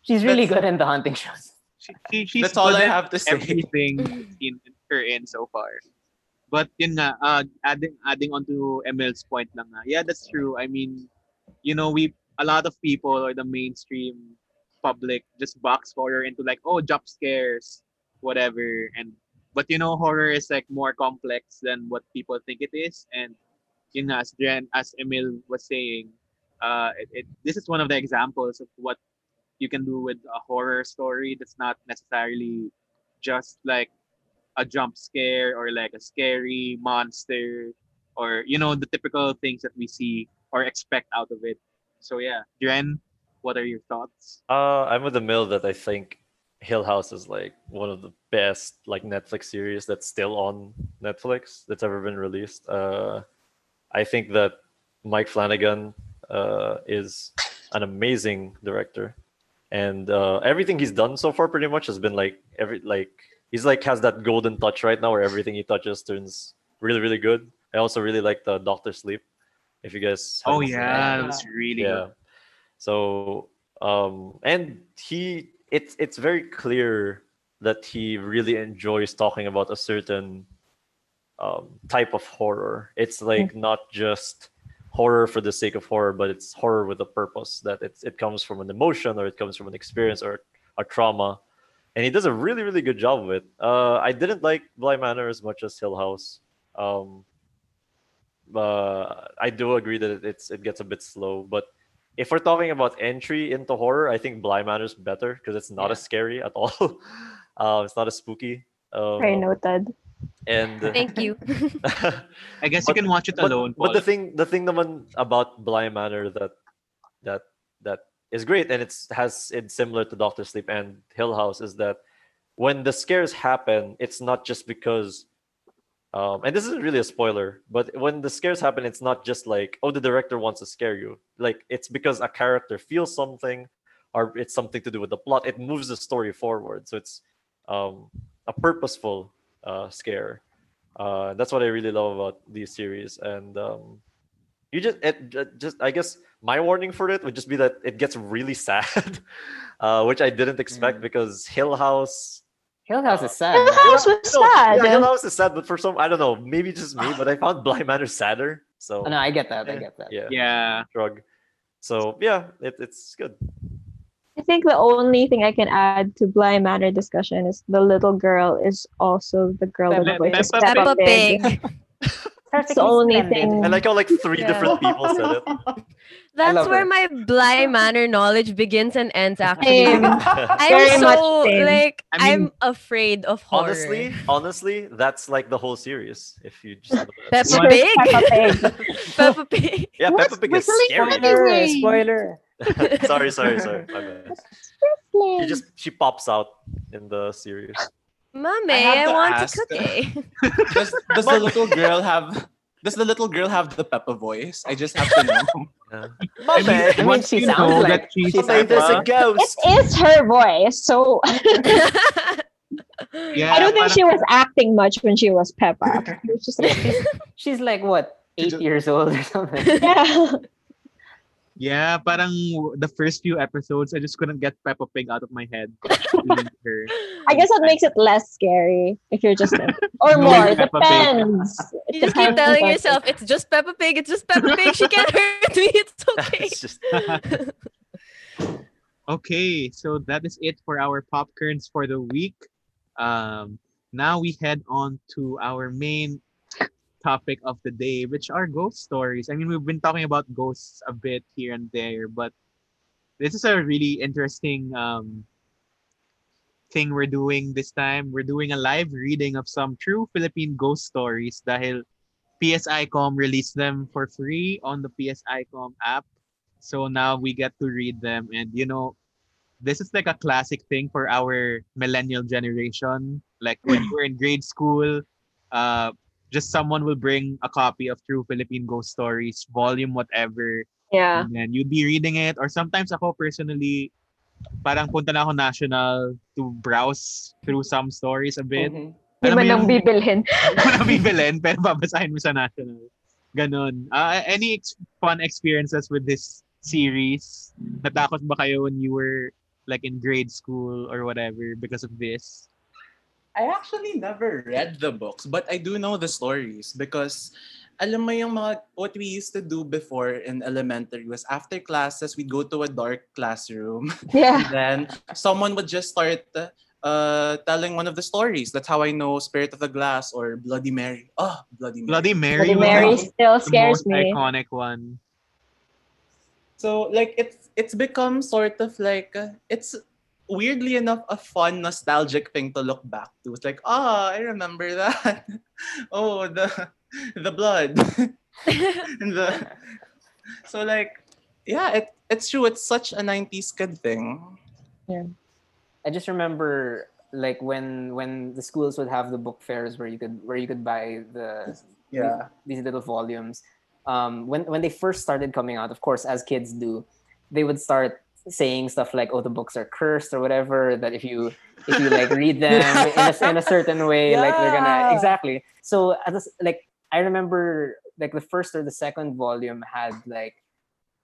She's really good in the hunting shows. she, she, she's That's all I have to say. everything in her in so far. But yun nga, uh, adding adding on to Emil's point lang nga. Yeah, that's true. I mean, you know, we a lot of people or the mainstream public just box horror into like, oh, jump scares, whatever. And but you know, horror is like more complex than what people think it is. And yun nga, as Jen, as Emil was saying, uh, it, it, this is one of the examples of what you can do with a horror story that's not necessarily just like a jump scare or like a scary monster or you know the typical things that we see or expect out of it. So yeah, Dren, what are your thoughts? Uh, I'm with Emil that I think Hill House is like one of the best like Netflix series that's still on Netflix that's ever been released. Uh, I think that Mike Flanagan uh, is an amazing director, and uh, everything he's done so far pretty much has been like every like he's like has that golden touch right now where everything he touches turns really really good. I also really like the Doctor Sleep. If you guys, Oh haven't that. yeah, that was really yeah good. so um and he it's it's very clear that he really enjoys talking about a certain um, type of horror it's like not just horror for the sake of horror but it's horror with a purpose that it's, it comes from an emotion or it comes from an experience or a trauma and he does a really really good job of it uh i didn't like bly manor as much as hill house um uh, I do agree that it's it gets a bit slow, but if we're talking about entry into horror, I think Bly is better because it's not Yeah. as scary at all. uh, it's not as spooky. Um, Very noted. and Thank you. I guess But- you can watch it alone. but the thing the thing the one about Bly Manor that that that is great and it's has it's similar to Doctor Sleep and Hill House is that when the scares happen, it's not just because um, and this isn't really a spoiler, but when the scares happen, it's not just like, oh, the director wants to scare you. Like it's because a character feels something, or it's something to do with the plot. It moves the story forward, so it's um, a purposeful uh, scare. Uh, that's what I really love about these series, and um, you just it just I guess my warning for it would just be that it gets really sad, uh, which I didn't expect because Hill House Hill House is sad. Hill. House was no, sad. Yeah, Hill House is sad, but for some, I don't know, maybe just me, but I found Bly Manor sadder. So Oh, no, I get that. I eh, get that. Yeah, Yeah. shrug. So yeah, it, it's good. I think the only thing I can add to Bly Manor discussion is the little girl is also the girl with the Pe- voice of Peppa Peppa Pig. That's the only thing. And I like how like three Yeah. different people said it. That's love where her. my Bly Manor knowledge begins and ends. Actually, Same. I'm Very much so same. like I I'm afraid of horror. honestly, honestly, that's like the whole series. If you just look at. Peppa What? Pig. Peppa Pig. Peppa Pig. yeah, What's Peppa Pig is whistling scary. Spoiler, Spoiler. Spoiler. sorry, sorry, sorry. My bad. She just she pops out in the series. Mommy, have I, want ask. a cookie. Does, does the little girl have does the little girl have the Peppa voice? I just have to know. Yeah. I mean, I mean, she you sounds know like that she's she's Hey, there's a ghost. It is her voice, so yeah, I don't think she was acting much when she was Peppa. She was just like, She's like what, She eight just- years old or something. yeah. Yeah, parang the first few episodes, I just couldn't get Peppa Pig out of my head. Her. I guess that makes it less scary if you're just or Knowing more. It depends. It You just keep depends on telling yourself, it's just Peppa Pig, it's just Peppa Pig. She can't hurt me. It's okay. it's just Okay, so that is it for our popcorns for the week. Um, now we head on to our main topic of the day, which are ghost stories. I mean, we've been talking about ghosts a bit here and there, but this is a really interesting um, thing we're doing this time. We're doing a live reading of some true Philippine ghost stories dahil PSICOM released them for free on the PSICOM app. So now we get to read them. And, you know, this is like a classic thing for our millennial generation. Like when were in grade school, uh, just someone will bring a copy of True Philippine Ghost Stories, volume whatever, Yeah. and then you'd be reading it. Or sometimes ako personally, parang punta na ako national to browse through some stories a bit. Mhm. Di Alam mo man lang bibilhin. mo na bibilin, pero babasahin mo sa national. Ganon. Ah, any ex- fun experiences with this series? Natakot ba kayo when you were like in grade school or whatever because of this? I actually never read the books, but I do know the stories because alam mo yung mga what we used to do before in elementary was after classes we'd go to a dark classroom Yeah. and then someone would just start uh telling one of the stories. That's how I know Spirit of the Glass or Bloody Mary. Oh, Bloody Mary. Bloody Mary, Bloody was Mary the still most scares me. iconic one. So like it's it's become sort of like uh, it's weirdly enough a fun nostalgic thing to look back to. It's like, ah, I remember that. oh, the the blood. the so like yeah, it it's true. It's such a 90s kid thing. Yeah, I just remember like when when the schools would have the book fairs where you could where you could buy the Yeah. these little volumes. Um, when when they first started coming out, of course, as kids do, they would start saying stuff like, "Oh, the books are cursed" or whatever. That if you if you like read them in, a, in a certain way, like they're gonna exactly. So this, like I remember like the first or the second volume had like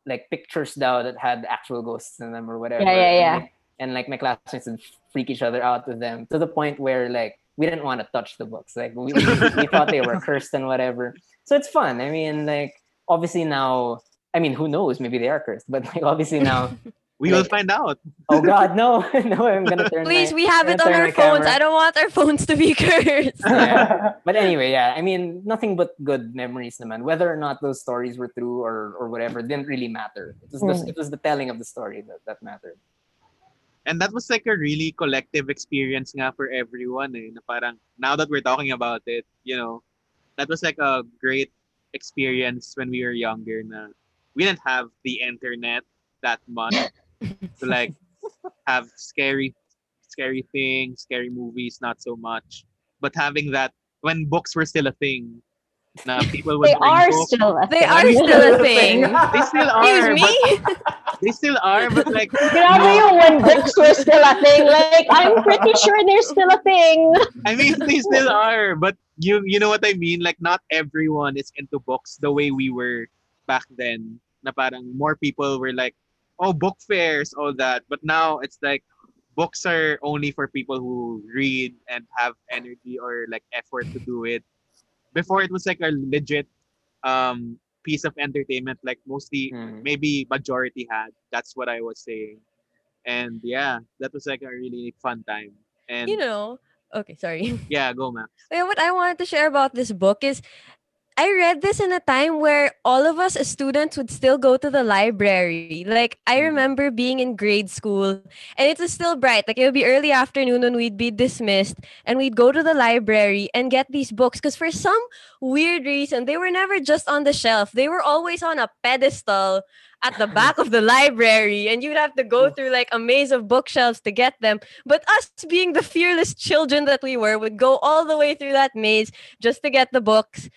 like pictures now that had actual ghosts in them or whatever. Yeah, yeah, And, yeah. like, and like my classmates would freak each other out with them to the point where like we didn't want to touch the books. Like we, we, we thought they were cursed and whatever. So it's fun. I mean, like obviously now, I mean, who knows? Maybe they are cursed, but like obviously now, We will find out. oh God, no, no, I'm gonna turn. Please, my, we have it on our phones. camera. I don't want our phones to be cursed. Yeah. But anyway, yeah. I mean, nothing but good memories, naman. Whether or not those stories were true or or whatever didn't really matter. It was just, Mm. it was the telling of the story that that mattered. And that was like a really collective experience nga for everyone eh. Na parang, now that we're talking about it, you know, that was like a great experience when we were younger na we didn't have the internet that much to like have scary scary things, scary movies, not so much. But having that when books were still a thing, na people would They are books. still a They thing. are still a thing. They still are. Excuse are. me? They still are, but like Grabe yung when books were still a thing. Like, I'm pretty sure they're still a thing. I mean, they still are, but you you know what I mean. Like, not everyone is into books the way we were back then. Na parang more people were like, oh, book fairs, all that. But now it's like books are only for people who read and have energy or like effort to do it. Before it was like a legit um piece of entertainment. Like mostly, Mm. maybe majority had. That's what I was saying. And yeah, that was like a really fun time. And you know, okay, sorry. yeah, go Max. Yeah, what I wanted to share about this book is I read this in a time where all of us as students would still go to the library. Like I mm-hmm. remember being in grade school and it was still bright. Like it would be early afternoon when we'd be dismissed and we'd go to the library and get these books because for some weird reason they were never just on the shelf. They were always on a pedestal at the back of the library and you'd have to go mm. through like a maze of bookshelves to get them. But us being the fearless children that we were would go all the way through that maze just to get the books.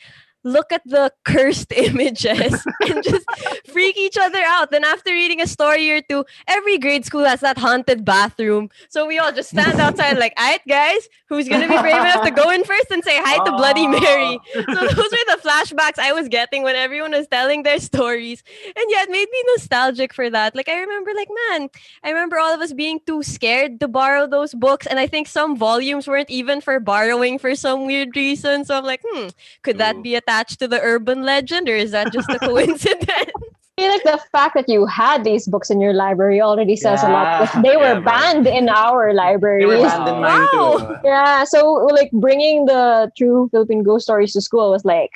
Look at the cursed images and just freak each other out. Then after reading a story or two, every grade school has that haunted bathroom. So we all just stand outside like, all right, guys, who's gonna be brave enough to go in first and say hi to Bloody Mary? So those were the flashbacks I was getting when everyone was telling their stories. And yeah, it made me nostalgic for that. Like I remember, like, man, I remember all of us being too scared to borrow those books. And I think some volumes weren't even for borrowing for some weird reason. So I'm like, hmm, could that be be attached to the urban legend or is that just a coincidence? I feel like the fact that you had these books in your library already says a lot. because They were Yeah, banned in our They libraries. were banned in mine Wow. too. Yeah, so like bringing the true Philippine ghost stories to school was like,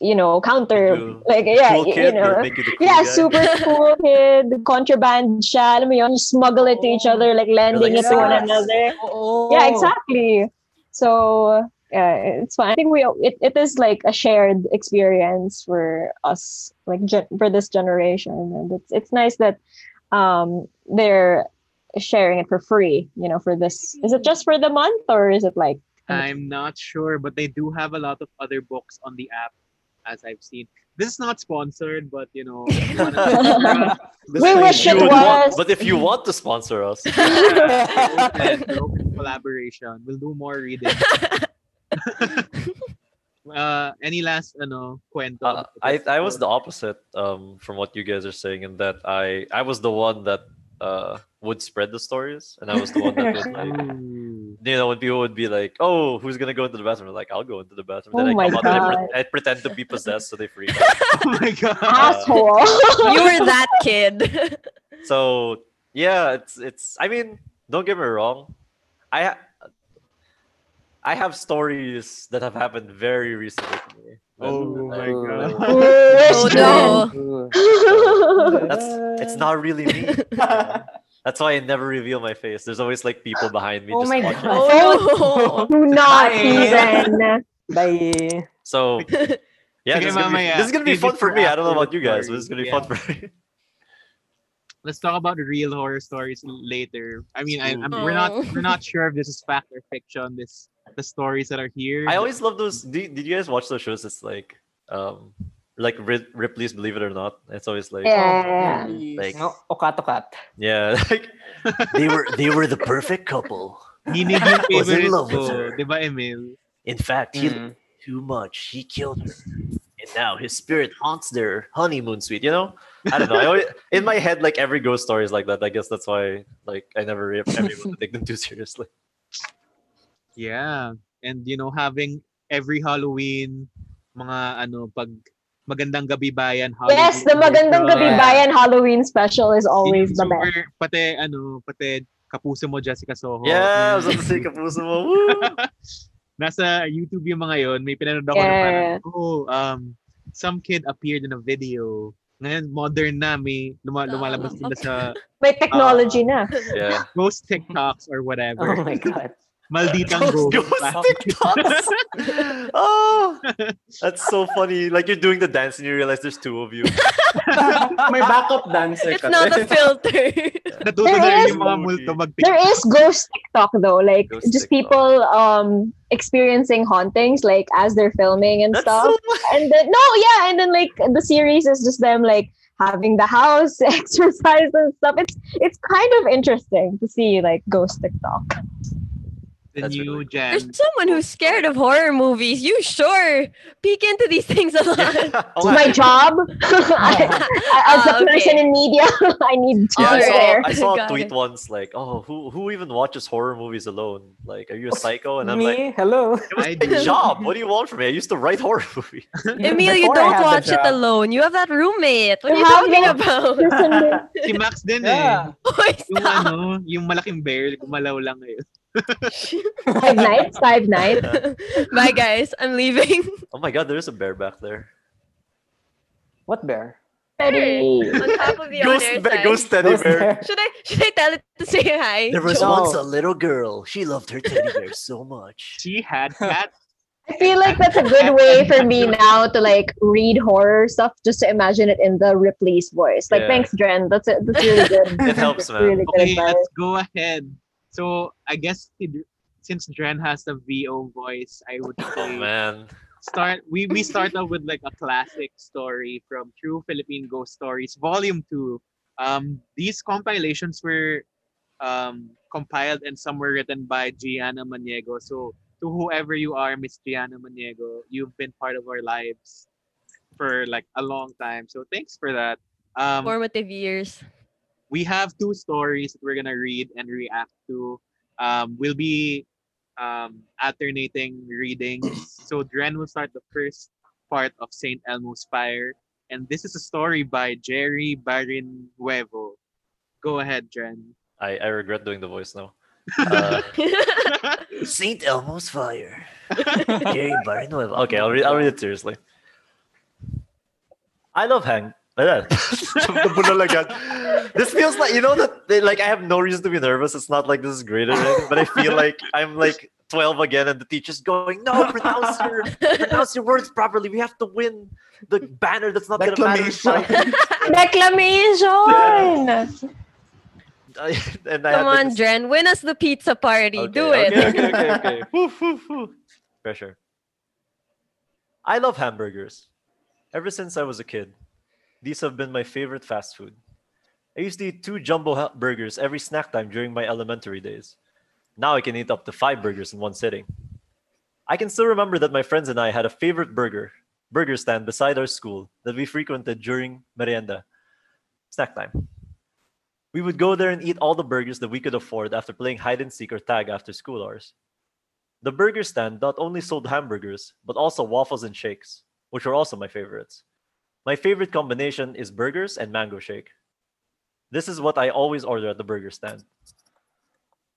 you know, counter, You- like yeah, cool kid, you know, you cool yeah, guy. super cool kid, contraband siya, alam mo yun, smuggle it to each other, like lending like, it to one another. Oh. Yeah, exactly. So yeah, it's fine. I think we it, it is like a shared experience for us, like gen- for this generation, and it's it's nice that um they're sharing it for free. You know, for this is it just for the month or is it like I'm not sure, but they do have a lot of other books on the app, as I've seen. This is not sponsored, but you know, if you wanna- We wish it would want- was. but if you want to sponsor us, open, open collaboration. We'll do more reading. Uh, any last ano kwento? uh, I I was the opposite um, from what you guys are saying in that I I was the one that uh, would spread the stories, and I was the one that would like you know when people would be like, "Oh, who's gonna go into the bathroom?" I'm like, "I'll go into the bathroom." Oh then my I come out and I, God. pre- I pretend to be possessed, so they freak out. Oh my god. asshole. you were that kid. so yeah, it's it's. I mean, don't get me wrong, I ha- I have stories that have happened very recently to me. Oh my uh, god. oh no. That's it's not really me. That's why I never reveal my face. There's always like people behind me. Oh just my watching. God. Oh Do not Bye. even. Bye. So yeah, this, is gonna be, this is gonna be fun for for me. I don't know about you guys, but this is gonna be story. fun for me. Let's talk about real horror stories later. I mean, I, I'm, we're Oh. not we're not sure if this is fact or fiction. This the stories that are here. I always love those. Did, did you guys watch those shows? It's like um like Ri- Ripley's Believe It or Not. It's always like Yeah. like No, okatokat. yeah, like they were they were the perfect couple. Hinig yung Was in favorite love with ko. her. Di ba, Emil? In fact, he Mm. loved too much. He killed her, and now his spirit haunts their honeymoon suite. You know, I don't know. I always, in my head, like every ghost story is like that. I guess that's why like I never re- ever take them too seriously. Yeah. And you know, having every Halloween, mga ano, pag magandang gabi bayan Halloween. Yes, the Magandang Gabi. Bayan Halloween special is always the best. super, Pati, ano, pati kapuso mo, Jessica Soho. Yeah, I was Mm. about to say kapuso mo. Woo! Nasa YouTube yung mga yon may pinanood ako na Yeah. parang, oh, um, some kid appeared in a video. Ngayon, modern na, may luma- lumalabas sila sa May technology na. Yeah. ghost TikToks or whatever. Oh my god. Malditang Ghost, ghost. ghost TikToks. oh, that's so funny. Like you're doing the dance and you realize there's two of you. May backup dancer It's not a filter. Natuto na There rin is- yung mga multo mag There is ghost TikTok though, like Ghost just TikTok. people um experiencing hauntings like as they're filming and That's stuff. so and then no, yeah, and then like the series is just them like having the house exercise and stuff. It's it's kind of interesting to see like ghost TikTok. The That's new really cool. gen. There's someone who's scared of horror movies. You sure peek into these things a lot. It's Oh, my job. I, as a Ah, okay. person in media, I need to Yeah, I saw, there. I saw a tweet it. once like, "Oh, who who even watches horror movies alone? Like, are you a psycho?" And I'm Me? like, Hello. it was my do. job. What do you want from me? I used to write horror movies." Emil, you don't watch it alone. You have that roommate. What are You you talking about? Person. Si Max din Yeah. eh. Oy, Yung stop. ano, yung malaking bear, gumalaw lang ngayon. Five nights, five nights. Bye, guys. I'm leaving. oh my god, there is a bear back there. What bear? Teddy. On top of the Ghost, bear, ghost teddy Ghost bear. bear. Should I should I tell it to say hi? There was No. once a little girl. She loved her teddy bear so much. She had cat. I feel like that's a good way for me now to like read horror stuff just to imagine it in the Ripley's voice. Like, Yeah. thanks, Dren. That's it. That's really good. It helps, man. Really Okay, advice. let's go ahead. So I guess it- since Dren has the VO voice, I would Oh man. start we we start off with like a classic story from True Philippine Ghost Stories Volume 2. Um these compilations were um compiled and some were written by Gianna Maniego. So to whoever you are, Miss Gianna Maniego, you've been part of our lives for like a long time. So thanks for that. Um Formative years. We have two stories that we're gonna read and react to. Um, we'll be um, alternating readings. So Dren will start the first part of Saint Elmo's Fire, and this is a story by Jerry Barin Huevo. Go ahead, Dren. I, I regret doing the voice now. Uh, Saint Elmo's Fire. Jerry Barnuevo. Okay, I'll read, I'll read it seriously. I love Hang. Nabulol agad. this feels like you know that they- like I have no reason to be nervous. It's not like this is great or anything, but I feel like I'm like 12 again and the teacher's going, No, pronounce your pronounce your words properly. We have to win the banner that's not gonna matter. Declamation. Declamation! and I Come on, this- Dren. Win us the pizza party. Okay, Do it. Okay, okay, okay, okay. Whew, whew, whew. Pressure. I love hamburgers. Ever since I was a kid, these have been my favorite fast food. I used to eat two jumbo burgers every snack time during my elementary days. Now I can eat up to five burgers in one sitting. I can still remember that my friends and I had a favorite burger burger stand beside our school that we frequented during merienda snack time. We would go there and eat all the burgers that we could afford after playing hide and seek or tag after school hours. The burger stand not only sold hamburgers, but also waffles and shakes, which were also my favorites. My favorite combination is burgers and mango shake. This is what I always order at the burger stand.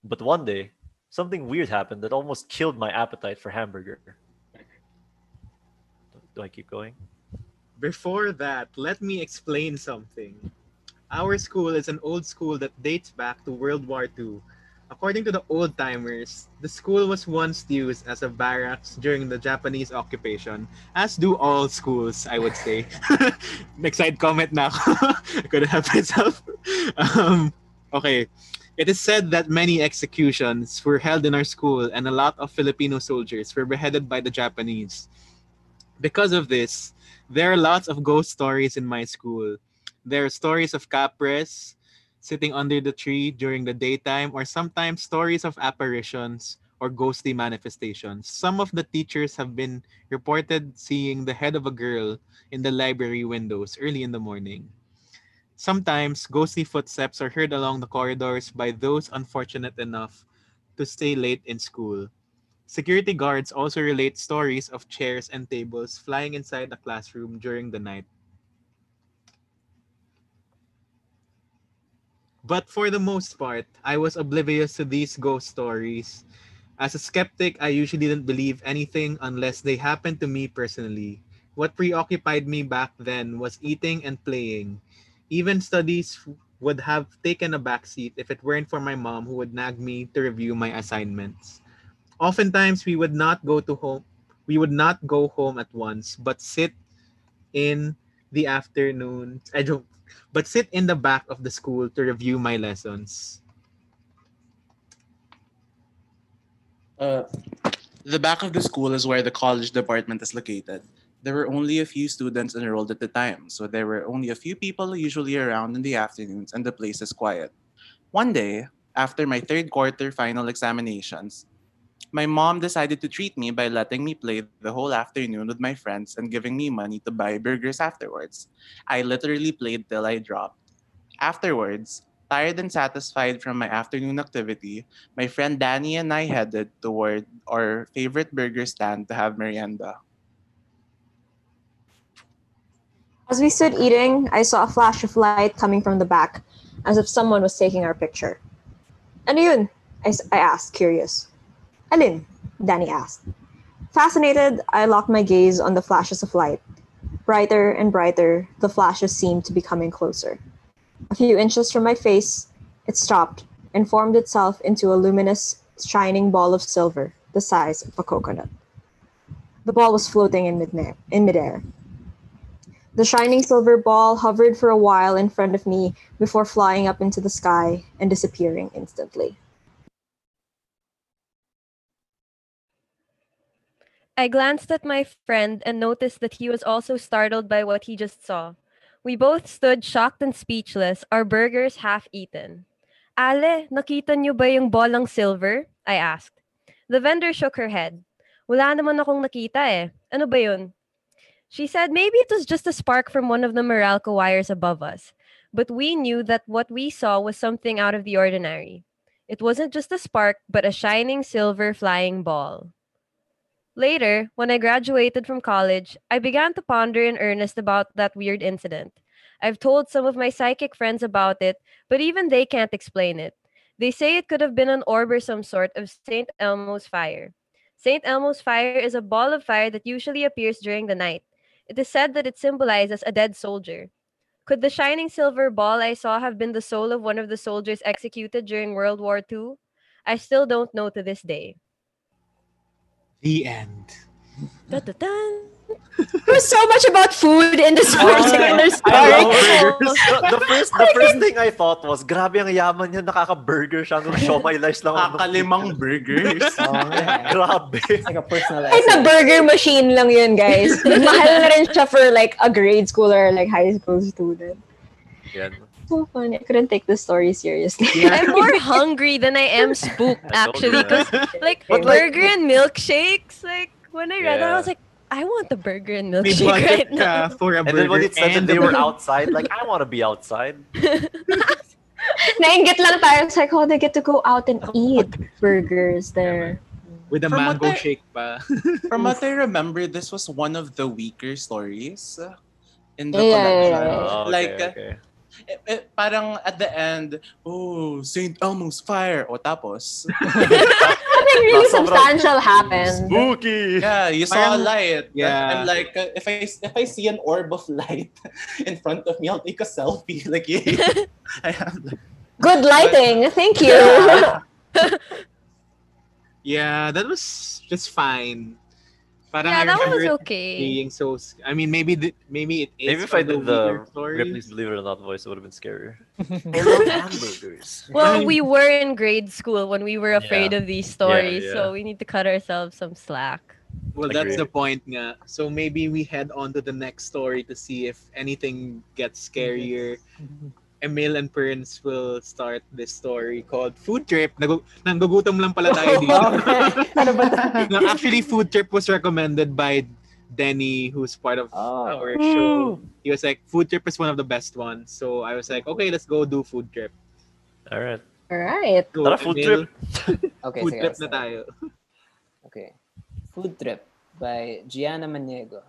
But one day, something weird happened that almost killed my appetite for hamburger. Do I keep going? Before that, let me explain something. Our school is an old school that dates back to World War II. According to the old timers, the school was once used as a barracks during the Japanese occupation, as do all schools, I would say. Next side comment now. I couldn't help myself. Um, okay. It is said that many executions were held in our school and a lot of Filipino soldiers were beheaded by the Japanese. Because of this, there are lots of ghost stories in my school. There are stories of capres sitting under the tree during the daytime, or sometimes stories of apparitions or ghostly manifestations. Some of the teachers have been reported seeing the head of a girl in the library windows early in the morning. Sometimes ghostly footsteps are heard along the corridors by those unfortunate enough to stay late in school. Security guards also relate stories of chairs and tables flying inside the classroom during the night. But for the most part, I was oblivious to these ghost stories. As a skeptic, I usually didn't believe anything unless they happened to me personally. What preoccupied me back then was eating and playing. Even studies would have taken a backseat if it weren't for my mom who would nag me to review my assignments. oftentimes we would not go to home we would not go home at once but sit in the afternoon I don't but sit in the back of the school to review my lessons. Uh, the back of the school is where the college department is located. There were only a few students enrolled at the time, so there were only a few people usually around in the afternoons, and the place is quiet. One day, after my third quarter final examinations, my mom decided to treat me by letting me play the whole afternoon with my friends and giving me money to buy burgers afterwards. I literally played till I dropped. Afterwards, tired and satisfied from my afternoon activity, my friend Danny and I headed toward our favorite burger stand to have merienda. As we stood eating, I saw a flash of light coming from the back, as if someone was taking our picture. Ano yun? I, I asked, curious. Alin? Danny asked. Fascinated, I locked my gaze on the flashes of light. Brighter and brighter, the flashes seemed to be coming closer. A few inches from my face, it stopped and formed itself into a luminous, shining ball of silver, the size of a coconut. The ball was floating in, mid- in midair. The shining silver ball hovered for a while in front of me before flying up into the sky and disappearing instantly. I glanced at my friend and noticed that he was also startled by what he just saw. We both stood shocked and speechless, our burgers half eaten. Ale, nakita niyo ba yung bolang silver? I asked. The vendor shook her head. Wala naman akong nakita eh. Ano ba yun? She said maybe it was just a spark from one of the Meralco wires above us. But we knew that what we saw was something out of the ordinary. It wasn't just a spark, but a shining silver flying ball. Later, when I graduated from college, I began to ponder in earnest about that weird incident. I've told some of my psychic friends about it, but even they can't explain it. They say it could have been an orb or some sort of St. Elmo's fire. St. Elmo's fire is a ball of fire that usually appears during the night. It is said that it symbolizes a dead soldier. Could the shining silver ball I saw have been the soul of one of the soldiers executed during World War II? I still don't know to this day. The end. Dun-dun-dun. There's so much about food in this particular I story. the first the first thing I thought was, grabe ang yaman niya, nakaka-burger siya. Nung siomay lice lang. ako. Kakalimang burgers. Oh, yeah. Grabe. It's like a personal na essay. burger machine lang yun, guys. Mahal na rin siya for like a grade school or like high school student. Yan. So funny. I couldn't take the story seriously. I'm more hungry than I am spooked, I told you actually. Because, like, But, like- burger and milkshakes, like, when I read that, I was like, I want the burger and May milkshake right budget ka now. for a And then when burger it said that and they were outside, like, I want to be outside. Nainggit lang tayo. It's like, oh, they get to go out and eat burgers there. with a From mango I- shake pa. From what I remember, this was one of the weaker stories in the Yeah, yeah, collection. yeah, Oh, okay, like, uh, okay. Eh, eh, parang at the end, oh, St. Elmo's fire. O tapos, Nothing really substantial happened. Spooky! yeah, you saw a Parang- light. yeah. I'm like, uh, if I if I see an orb of light in front of me, I'll take a selfie. Like, yeah. I have like, Good lighting. Thank you. Yeah, that was just fine. Parang yeah, I that was okay. being so. I mean, maybe the, maybe it is. Maybe if I did the weaker stories. Ripley's Believe It or Not voice, it would have been scarier. I love hamburgers. Well, we were in grade school when we were afraid Yeah. of these stories, yeah. so we need to cut ourselves some slack. Well, that's the point nga. So maybe we head on to the next story to see if anything gets scarier. Mm-hmm. Emil and Perns will start this story called Food Trip. Nagu- nanggugutom lang pala tayo dito. Okay. Ano ba tayo? no, actually, Food Trip was recommended by Denny, who's part of Oh. our show. Hmm. He was like, Food Trip is one of the best ones. So I was like, okay, let's go do Food Trip. All right. All right. Go, Tara, food Emil. Okay, Food sige, Trip I'll na tayo. Okay. Food Trip by Gianna Maniego.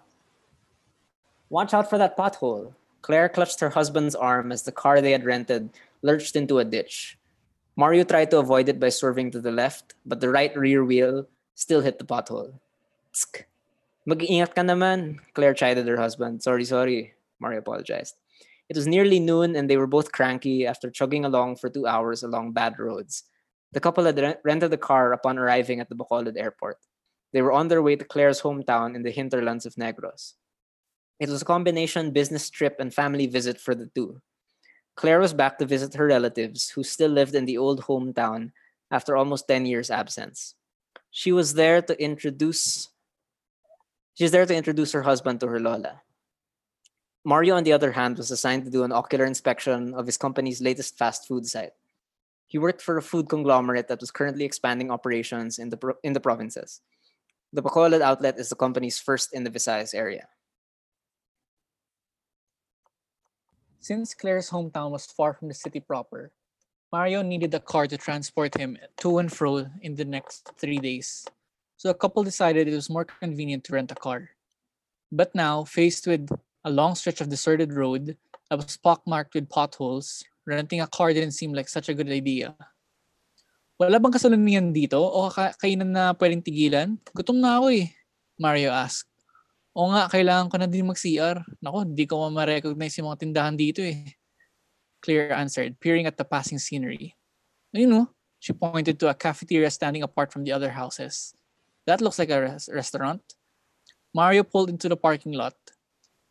Watch out for that pothole. Claire clutched her husband's arm as the car they had rented lurched into a ditch. Mario tried to avoid it by swerving to the left, but the right rear wheel still hit the pothole. Tsk. Mag-iingat ka naman, Claire chided her husband. Sorry, sorry, Mario apologized. It was nearly noon and they were both cranky after chugging along for two hours along bad roads. The couple had rent- rented a car upon arriving at the Bacolod airport. They were on their way to Claire's hometown in the hinterlands of Negros. It was a combination business trip and family visit for the two. Claire was back to visit her relatives who still lived in the old hometown after almost 10 years absence. She was there to introduce she's there to introduce her husband to her Lola. Mario, on the other hand, was assigned to do an ocular inspection of his company's latest fast food site. He worked for a food conglomerate that was currently expanding operations in the, in the provinces. The Bacolod outlet is the company's first in the Visayas area. Since Claire's hometown was far from the city proper, Mario needed a car to transport him to and fro in the next three days. So the couple decided it was more convenient to rent a car. But now, faced with a long stretch of deserted road that was pockmarked with potholes, renting a car didn't seem like such a good idea. Wala bang kasalunian dito o ka- kainan na pwedeng tigilan? Gutom na ako eh, Mario asked. O nga, kailangan ko na din mag-CR. Nako, di ko ma-recognize yung mga tindahan dito eh. Claire answered, peering at the passing scenery. You know, she pointed to a cafeteria standing apart from the other houses. That looks like a res- restaurant. Mario pulled into the parking lot.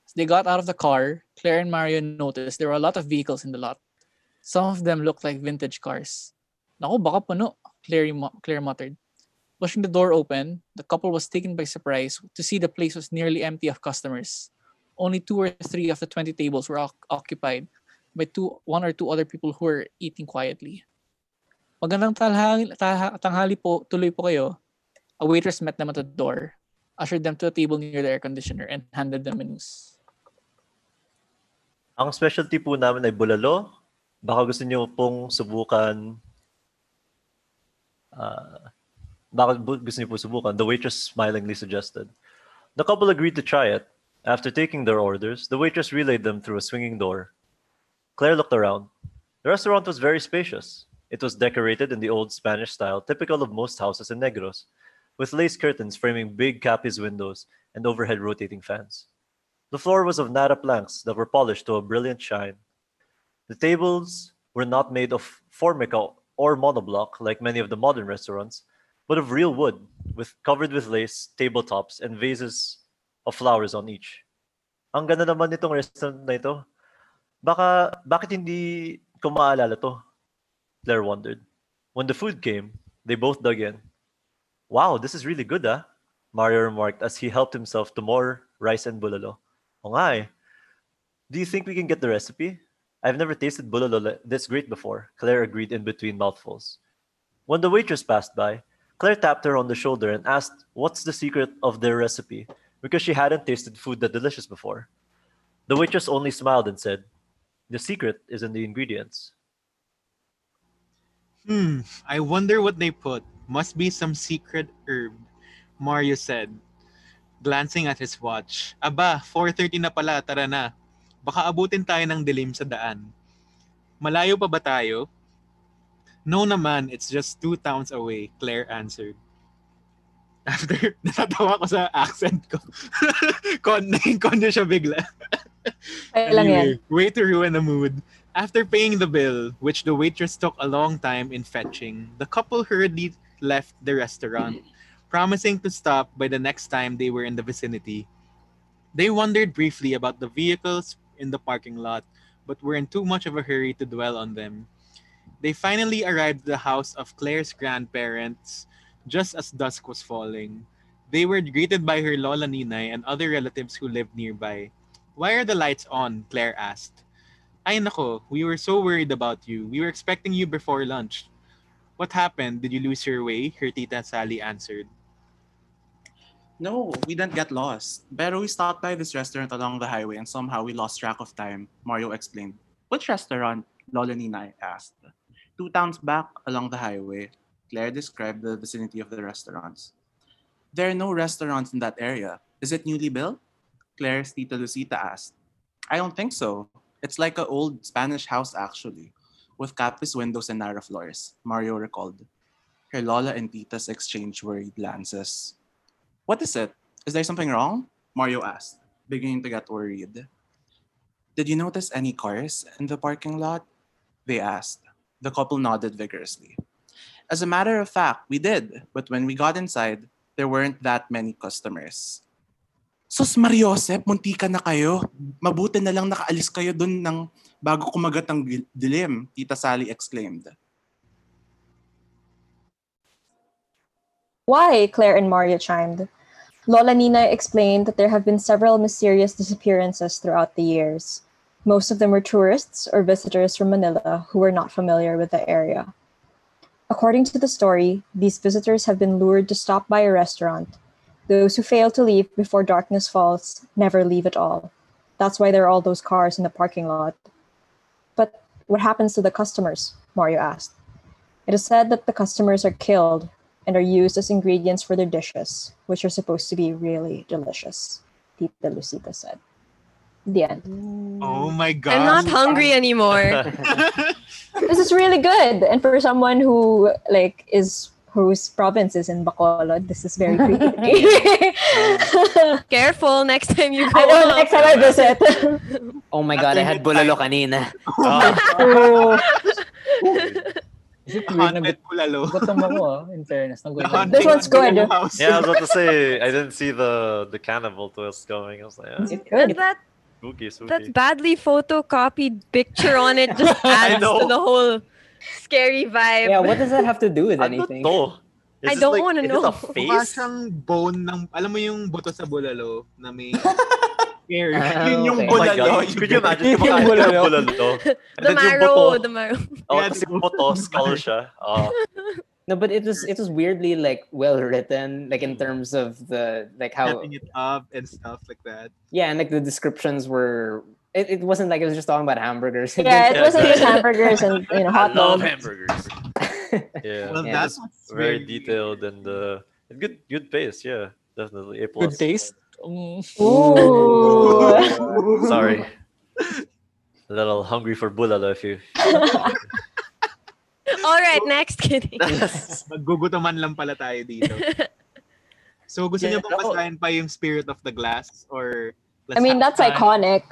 As they got out of the car, Claire and Mario noticed there were a lot of vehicles in the lot. Some of them looked like vintage cars. Nako, baka puno, Claire, mu- Claire muttered. Pushing the door open, the couple was taken by surprise to see the place was nearly empty of customers. Only two or three of the 20 tables were oc- occupied by two, one or two other people who were eating quietly. Magandang talhali, tanghali po, tuloy po kayo. A waitress met them at the door, ushered them to a table near the air conditioner, and handed them menus. Ang specialty po namin ay bulalo. Baka gusto niyo pong subukan uh, baka bu- gusto niyo po subukan. The waitress smilingly suggested. The couple agreed to try it. After taking their orders, the waitress relayed them through a swinging door. Claire looked around. The restaurant was very spacious. It was decorated in the old Spanish style typical of most houses in Negros, with lace curtains framing big Capiz windows and overhead rotating fans. The floor was of narra planks that were polished to a brilliant shine. The tables were not made of formica or monoblock like many of the modern restaurants, but of real wood, with covered with lace, tabletops, and vases of flowers on each. Ang ganda naman restaurant na ito. Baka, bakit hindi ko maalala to? Claire wondered. When the food came, they both dug in. Wow, this is really good, ah? Mario remarked as he helped himself to more rice and bulalo. Oh nga. Do you think we can get the recipe? I've never tasted bulalo this great before, Claire agreed in between mouthfuls. When the waitress passed by, Claire tapped her on the shoulder and asked what's the secret of their recipe because she hadn't tasted food that delicious before. The waitress only smiled and said, The secret is in the ingredients. Hmm, I wonder what they put. Must be some secret herb, Mario said, glancing at his watch. Aba, 4.30 na pala, tara na. Baka abutin tayo ng dilim sa daan. Malayo pa ba tayo? No naman, it's just two towns away, Claire answered. After, natatawa ko sa accent ko. Naging konyo siya bigla. Kaya lang yan. Anyway, way to ruin the mood. After paying the bill, which the waitress took a long time in fetching, the couple hurriedly left the restaurant, promising to stop by the next time they were in the vicinity. They wondered briefly about the vehicles in the parking lot, but were in too much of a hurry to dwell on them. They finally arrived at the house of Claire's grandparents just as dusk was falling. They were greeted by her Lola Ninay and other relatives who lived nearby. Why are the lights on? Claire asked. Ay nako, we were so worried about you. We were expecting you before lunch. What happened? Did you lose your way? Her tita Sally answered. No, we didn't get lost. But we stopped by this restaurant along the highway and somehow we lost track of time, Mario explained. Which restaurant? Lola Ninay asked. Two towns back along the highway, Claire described the vicinity of the restaurants. There are no restaurants in that area. Is it newly built? Claire's Tita Lucita asked. I don't think so. It's like an old Spanish house, actually, with Capiz windows and narra floors, Mario recalled. Her Lola and Titas exchanged worried glances. What is it? Is there something wrong? Mario asked, beginning to get worried. Did you notice any cars in the parking lot? They asked. The couple nodded vigorously. As a matter of fact, we did. But when we got inside, there weren't that many customers. Sus Mariosep, muntika na kayo. Mabuti na lang nakaalis kayo dun ng bago kumagat ang dilim, Tita Sally exclaimed. Why? Claire and Mario chimed. Lola Nina explained that there have been several mysterious disappearances throughout the years. Most of them were tourists or visitors from Manila who were not familiar with the area. According to the story, these visitors have been lured to stop by a restaurant. Those who fail to leave before darkness falls never leave at all. That's why there are all those cars in the parking lot. But what happens to the customers? Mario asked. It is said that the customers are killed and are used as ingredients for their dishes, which are supposed to be really delicious, Tita Lucita said. The end. Oh my god. I'm not hungry anymore. This is really good. And for someone who like is whose province is in Bacolod, this is very creepy. Careful next time you go. I know next time I visit. Oh my god, I had bulalo kanina. Ah, Is it The weird na haunted bulalo. gutom ako in fairness. The This one's good. yeah, I was about to say I didn't see the the cannibal twist going. I was like, yeah, It's good. that spooky, spooky. that badly photocopied picture on it just adds to the whole scary vibe. Yeah, what does that have to do with I don't anything? Is I don't like- wanna is it know. a face? siyang bone ng, alam mo yung buto sa bulalo na may scary. Ah, Yun yung okay. Oh bulalo. god, could you imagine Yung kumakain bulalo. bulalo? And the marrow, the marrow. oh, Yeah, kasi buto, skull siya. Oh, No, but it was it was weirdly like well written, like in terms of the like how setting it up and stuff like that. yeah, and like the descriptions were. It, it wasn't like it was just talking about hamburgers. Yeah, it wasn't just hamburgers and you know I hot love dogs. hamburgers. Yeah, Well, Yeah, that's it's what's very detailed and uh, good good pace. Yeah, definitely A plus. Good taste. Mm. Ooh. Sorry, a little hungry for bulalo if you. All right, next kidding. Maggugutuman lang pala tayo dito. So gusto niyo Yeah, bang ako- basahin pa yung Spirit of the Glass or I mean, that's time? iconic.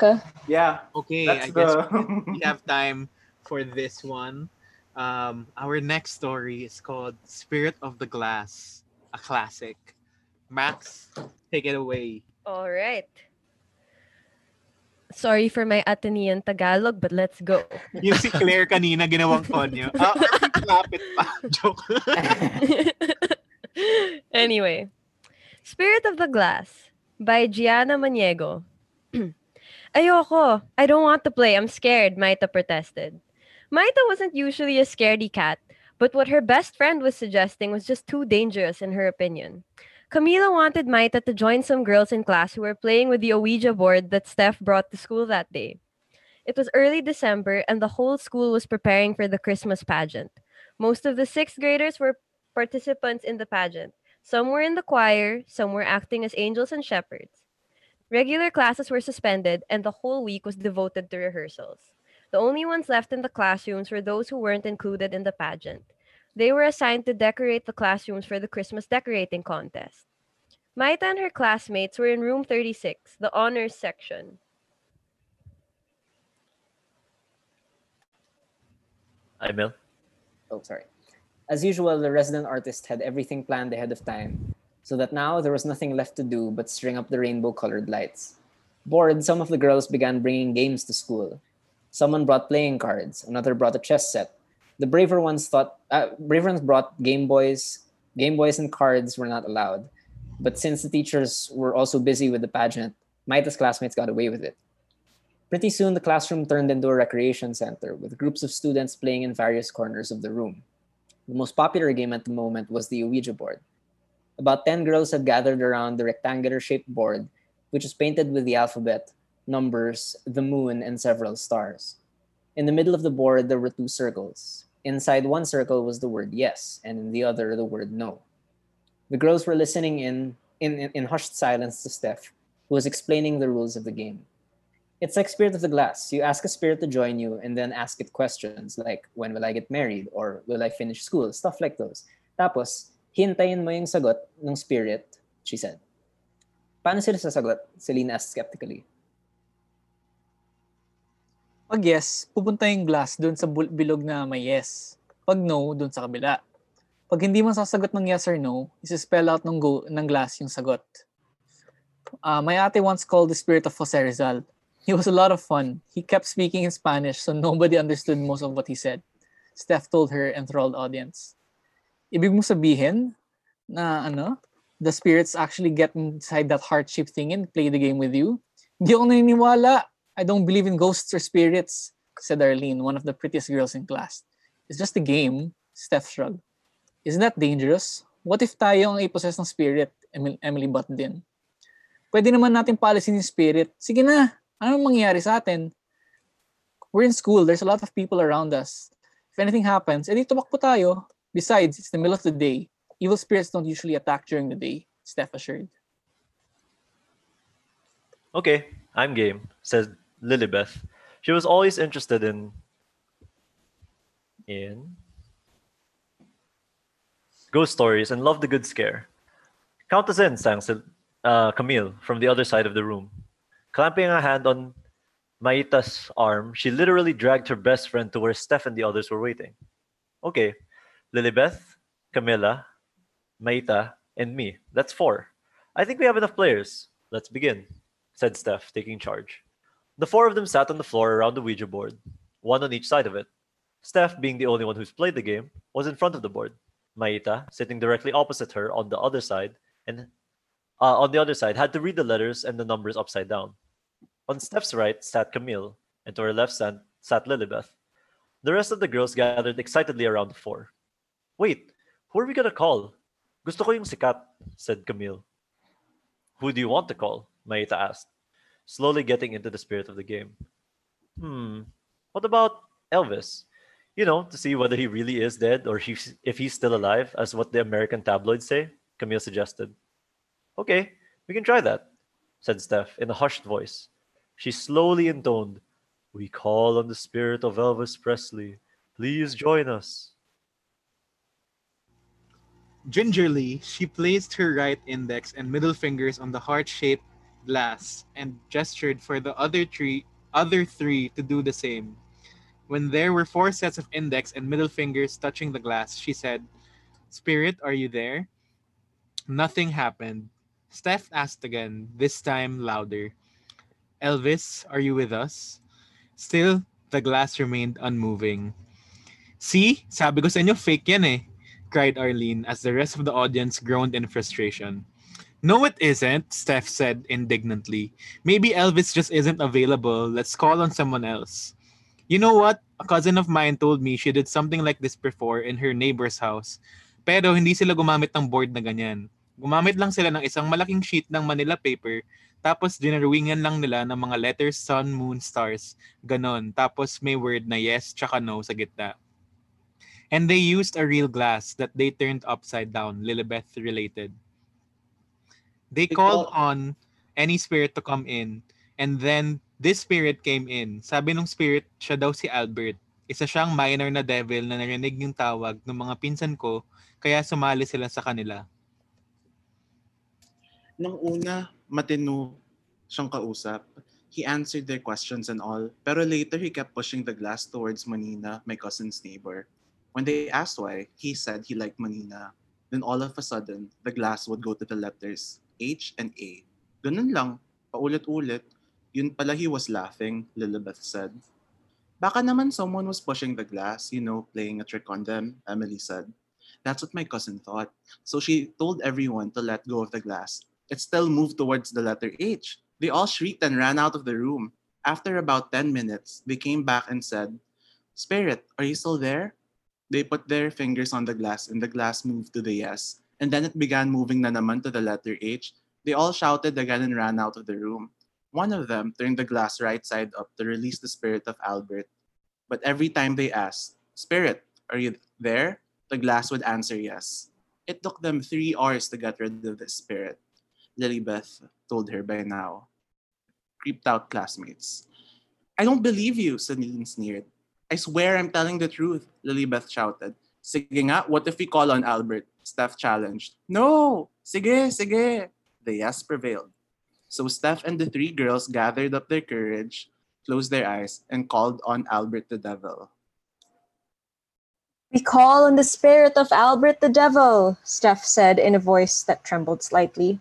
Yeah, Okay, that's I guess the... we have time for this one. Um, our next story is called Spirit of the Glass, a classic. Max, take it away. All right. Sorry for my Atenean Tagalog, but let's go. Yung si Claire kanina ginawang konyo. Ah, lapit pa. Joke. anyway, Spirit of the Glass by Gianna Maniego. Ayoko. I don't want to play. I'm scared, Maita protested. Maita wasn't usually a scaredy cat, but what her best friend was suggesting was just too dangerous in her opinion. Camila wanted Maita to join some girls in class who were playing with the Ouija board that Steph brought to school that day. It was early December, and the whole school was preparing for the Christmas pageant. Most of the sixth graders were participants in the pageant. Some were in the choir, some were acting as angels and shepherds. Regular classes were suspended, and the whole week was devoted to rehearsals. The only ones left in the classrooms were those who weren't included in the pageant. They were assigned to decorate the classrooms for the Christmas decorating contest. Maita and her classmates were in room 36, the honors section. Hi, Mel. oh, sorry. As usual, the resident artist had everything planned ahead of time, so that now there was nothing left to do but string up the rainbow colored lights. Bored, some of the girls began bringing games to school. Someone brought playing cards, another brought a chess set. The braver ones thought, uh, braver ones brought Game Boys. Game Boys and cards were not allowed. But since the teachers were also busy with the pageant, Maita's classmates got away with it. Pretty soon, the classroom turned into a recreation center with groups of students playing in various corners of the room. The most popular game at the moment was the Ouija board. About 10 girls had gathered around the rectangular shaped board, which was painted with the alphabet, numbers, the moon, and several stars. In the middle of the board, there were two circles. Inside one circle was the word yes, and in the other, the word no. The girls were listening in, in, in, hushed silence to Steph, who was explaining the rules of the game. It's like Spirit of the Glass. You ask a spirit to join you and then ask it questions like, when will I get married? Or will I finish school? Stuff like those. Tapos, hintayin mo yung sagot ng spirit, she said. Paano sila sasagot? Celine asked skeptically. Pag yes, pupunta yung glass doon sa bilog na may yes. Pag no, doon sa kabila. Pag hindi mo sasagot ng yes or no, isi-spell out ng, go, ng glass yung sagot. Uh, my ate once called the spirit of Jose Rizal. He was a lot of fun. He kept speaking in Spanish so nobody understood most of what he said. Steph told her enthralled audience. Ibig mo sabihin na ano, the spirits actually get inside that heart-shaped thing and play the game with you? Hindi ako naniniwala. I don't believe in ghosts or spirits, said Arlene, one of the prettiest girls in class. It's just a game, Steph shrugged. Isn't that dangerous? What if tayo ang ipossess ng spirit? Emily, Emily butt din. Pwede naman natin policy ng spirit. Sige na, ano mangyayari sa atin? We're in school, there's a lot of people around us. If anything happens, edi tumakbo tayo. Besides, it's the middle of the day. Evil spirits don't usually attack during the day, Steph assured. Okay, I'm game, said Lilibeth. She was always interested in in ghost stories and loved the good scare. Count us in, sang uh, Camille from the other side of the room. Clamping a hand on Maita's arm, she literally dragged her best friend to where Steph and the others were waiting. Okay, Lilibeth, Camilla, Maita, and me. That's four. I think we have enough players. Let's begin, said Steph, taking charge. The four of them sat on the floor around the Ouija board, one on each side of it. Steph, being the only one who's played the game, was in front of the board. Maita, sitting directly opposite her on the other side, and uh, on the other side, had to read the letters and the numbers upside down. On Steph's right sat Camille, and to her left sat, sat Lilibeth. The rest of the girls gathered excitedly around the four. Wait, who are we gonna call? Gusto ko yung sikat, said Camille. Who do you want to call? Maita asked, slowly getting into the spirit of the game. Hmm, what about Elvis? You know, to see whether he really is dead or he's, if he's still alive, as what the American tabloids say, Camille suggested. Okay, we can try that, said Steph in a hushed voice. She slowly intoned, We call on the spirit of Elvis Presley. Please join us. Gingerly, she placed her right index and middle fingers on the heart-shaped glass and gestured for the other three other three to do the same. When there were four sets of index and middle fingers touching the glass, she said, Spirit, are you there? Nothing happened. Steph asked again, this time louder. Elvis, are you with us? Still, the glass remained unmoving. See? Sabi ko sa inyo, fake yan eh, cried Arlene as the rest of the audience groaned in frustration. No, it isn't, Steph said indignantly. Maybe Elvis just isn't available. Let's call on someone else. You know what? A cousin of mine told me she did something like this before in her neighbor's house. Pero hindi sila gumamit ng board na ganyan. Gumamit lang sila ng isang malaking sheet ng Manila paper tapos dinarwingan lang nila ng mga letters, sun, moon, stars. Ganon. Tapos may word na yes tsaka no sa gitna. And they used a real glass that they turned upside down, Lilibeth related. They They called call- on any spirit to come in. And then this spirit came in. Sabi nung spirit, siya daw si Albert. Isa siyang minor na devil na narinig yung tawag ng mga pinsan ko, kaya sumali sila sa kanila. Nung una, matino siyang kausap. He answered their questions and all. Pero later, he kept pushing the glass towards Manina, my cousin's neighbor. When they asked why, he said he liked Manina. Then all of a sudden, the glass would go to the letters H and A. Ganun lang, paulit-ulit. Yun pala he was laughing, Lilibeth said. Baka naman someone was pushing the glass, you know, playing a trick on them, Emily said. That's what my cousin thought. So she told everyone to let go of the glass. It still moved towards the letter H. They all shrieked and ran out of the room. After about 10 minutes, they came back and said, Spirit, are you still there? They put their fingers on the glass and the glass moved to the yes. And then it began moving na naman to the letter H. They all shouted again and ran out of the room. One of them turned the glass right side up to release the spirit of Albert. But every time they asked, Spirit, are you there? The glass would answer yes. It took them three hours to get rid of the spirit. Lilibeth told her by now. Creeped out classmates. I don't believe you, Celine sneered. I swear I'm telling the truth, Lilibeth shouted. Sige nga, what if we call on Albert? Steph challenged. No! Sige, sige! The yes prevailed. So Steph and the three girls gathered up their courage, closed their eyes, and called on Albert the Devil. We call on the spirit of Albert the Devil, Steph said in a voice that trembled slightly.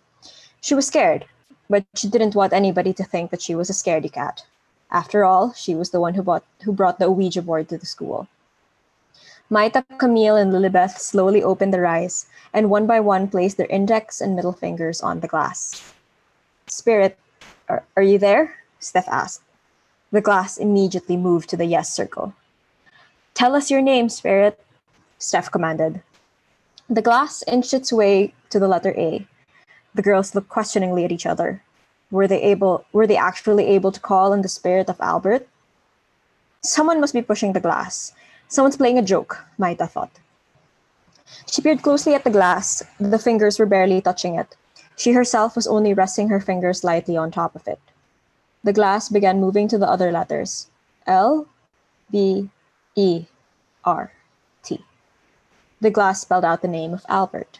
She was scared, but she didn't want anybody to think that she was a scaredy cat. After all, she was the one who, bought, who brought the Ouija board to the school. Maita, Camille, and Lilibeth slowly opened their eyes and one by one placed their index and middle fingers on the glass. Spirit, are, are you there? Steph asked. The glass immediately moved to the yes circle. Tell us your name, Spirit, Steph commanded. The glass inched its way to the letter A. The girls looked questioningly at each other. Were they able were they actually able to call on the spirit of Albert? Someone must be pushing the glass. Someone's playing a joke, Maita thought. She peered closely at the glass. The fingers were barely touching it. She herself was only resting her fingers lightly on top of it. The glass began moving to the other letters L, B, E, R, T. The glass spelled out the name of Albert.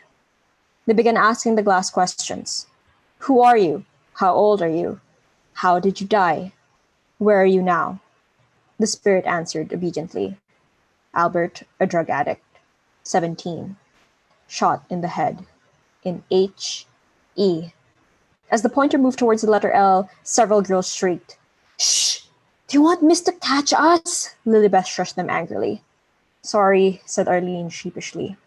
They began asking the glass questions Who are you? How old are you? How did you die? Where are you now? The spirit answered obediently Albert, a drug addict, 17, shot in the head, in H, E. As the pointer moved towards the letter L, several girls shrieked, Shh! Do you want Miss to catch us? Lilibeth shushed them angrily. Sorry, said Arlene sheepishly.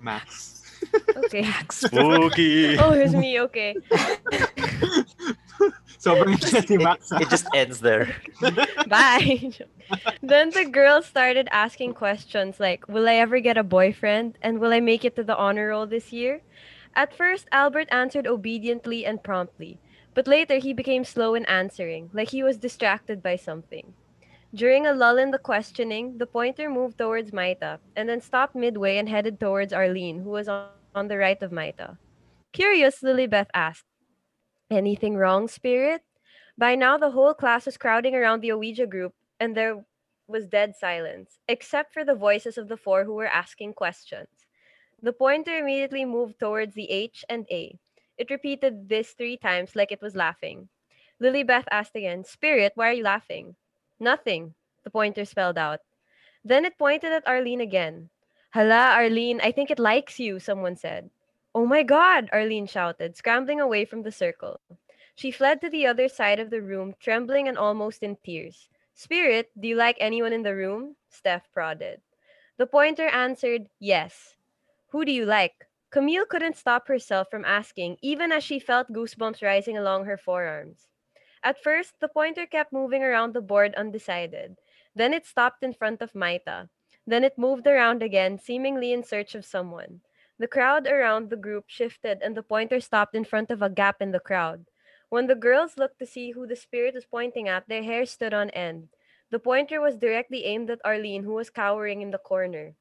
Max. Okay. Spooky. Oh, it's me. Okay. Sobrang siya si Max. It just ends there. Bye. then the girls started asking questions like, Will I ever get a boyfriend? And will I make it to the honor roll this year? At first, Albert answered obediently and promptly, but later he became slow in answering, like he was distracted by something. During a lull in the questioning, the pointer moved towards Maita and then stopped midway and headed towards Arlene, who was on, on the right of Maita. Curious, Lilibeth asked, Anything wrong, Spirit? By now, the whole class was crowding around the Ouija group, and there was dead silence, except for the voices of the four who were asking questions. The pointer immediately moved towards the H and A. It repeated this three times like it was laughing. Lilibeth asked again, Spirit, why are you laughing? Nothing, the pointer spelled out. Then it pointed at Arlene again. Hala, Arlene, I think it likes you, someone said. Oh my god, Arlene shouted, scrambling away from the circle. She fled to the other side of the room, trembling and almost in tears. Spirit, do you like anyone in the room? Steph prodded. The pointer answered, Yes. Who do you like? Camille couldn't stop herself from asking, even as she felt goosebumps rising along her forearms. At first, the pointer kept moving around the board undecided. Then it stopped in front of Maita. Then it moved around again, seemingly in search of someone. The crowd around the group shifted, and the pointer stopped in front of a gap in the crowd. When the girls looked to see who the spirit was pointing at, their hair stood on end. The pointer was directly aimed at Arlene, who was cowering in the corner.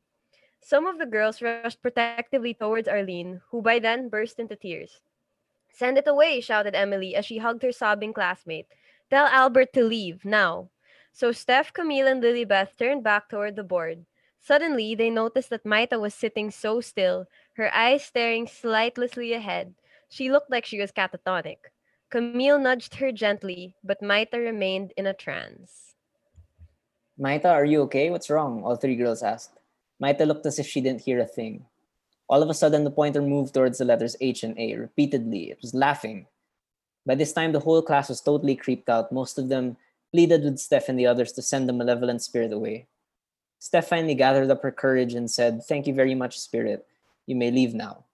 Some of the girls rushed protectively towards Arlene, who by then burst into tears. Send it away, shouted Emily as she hugged her sobbing classmate. Tell Albert to leave, now. So Steph, Camille, and Lilibeth turned back toward the board. Suddenly, they noticed that Maita was sitting so still, her eyes staring slightlessly ahead. She looked like she was catatonic. Camille nudged her gently, but Maita remained in a trance. Maita, are you okay? What's wrong? All three girls asked. Maita looked as if she didn't hear a thing. All of a sudden, the pointer moved towards the letters H and A repeatedly. It was laughing. By this time, the whole class was totally creeped out. Most of them pleaded with Steph and the others to send the malevolent spirit away. Steph finally gathered up her courage and said, Thank you very much, Spirit. You may leave now.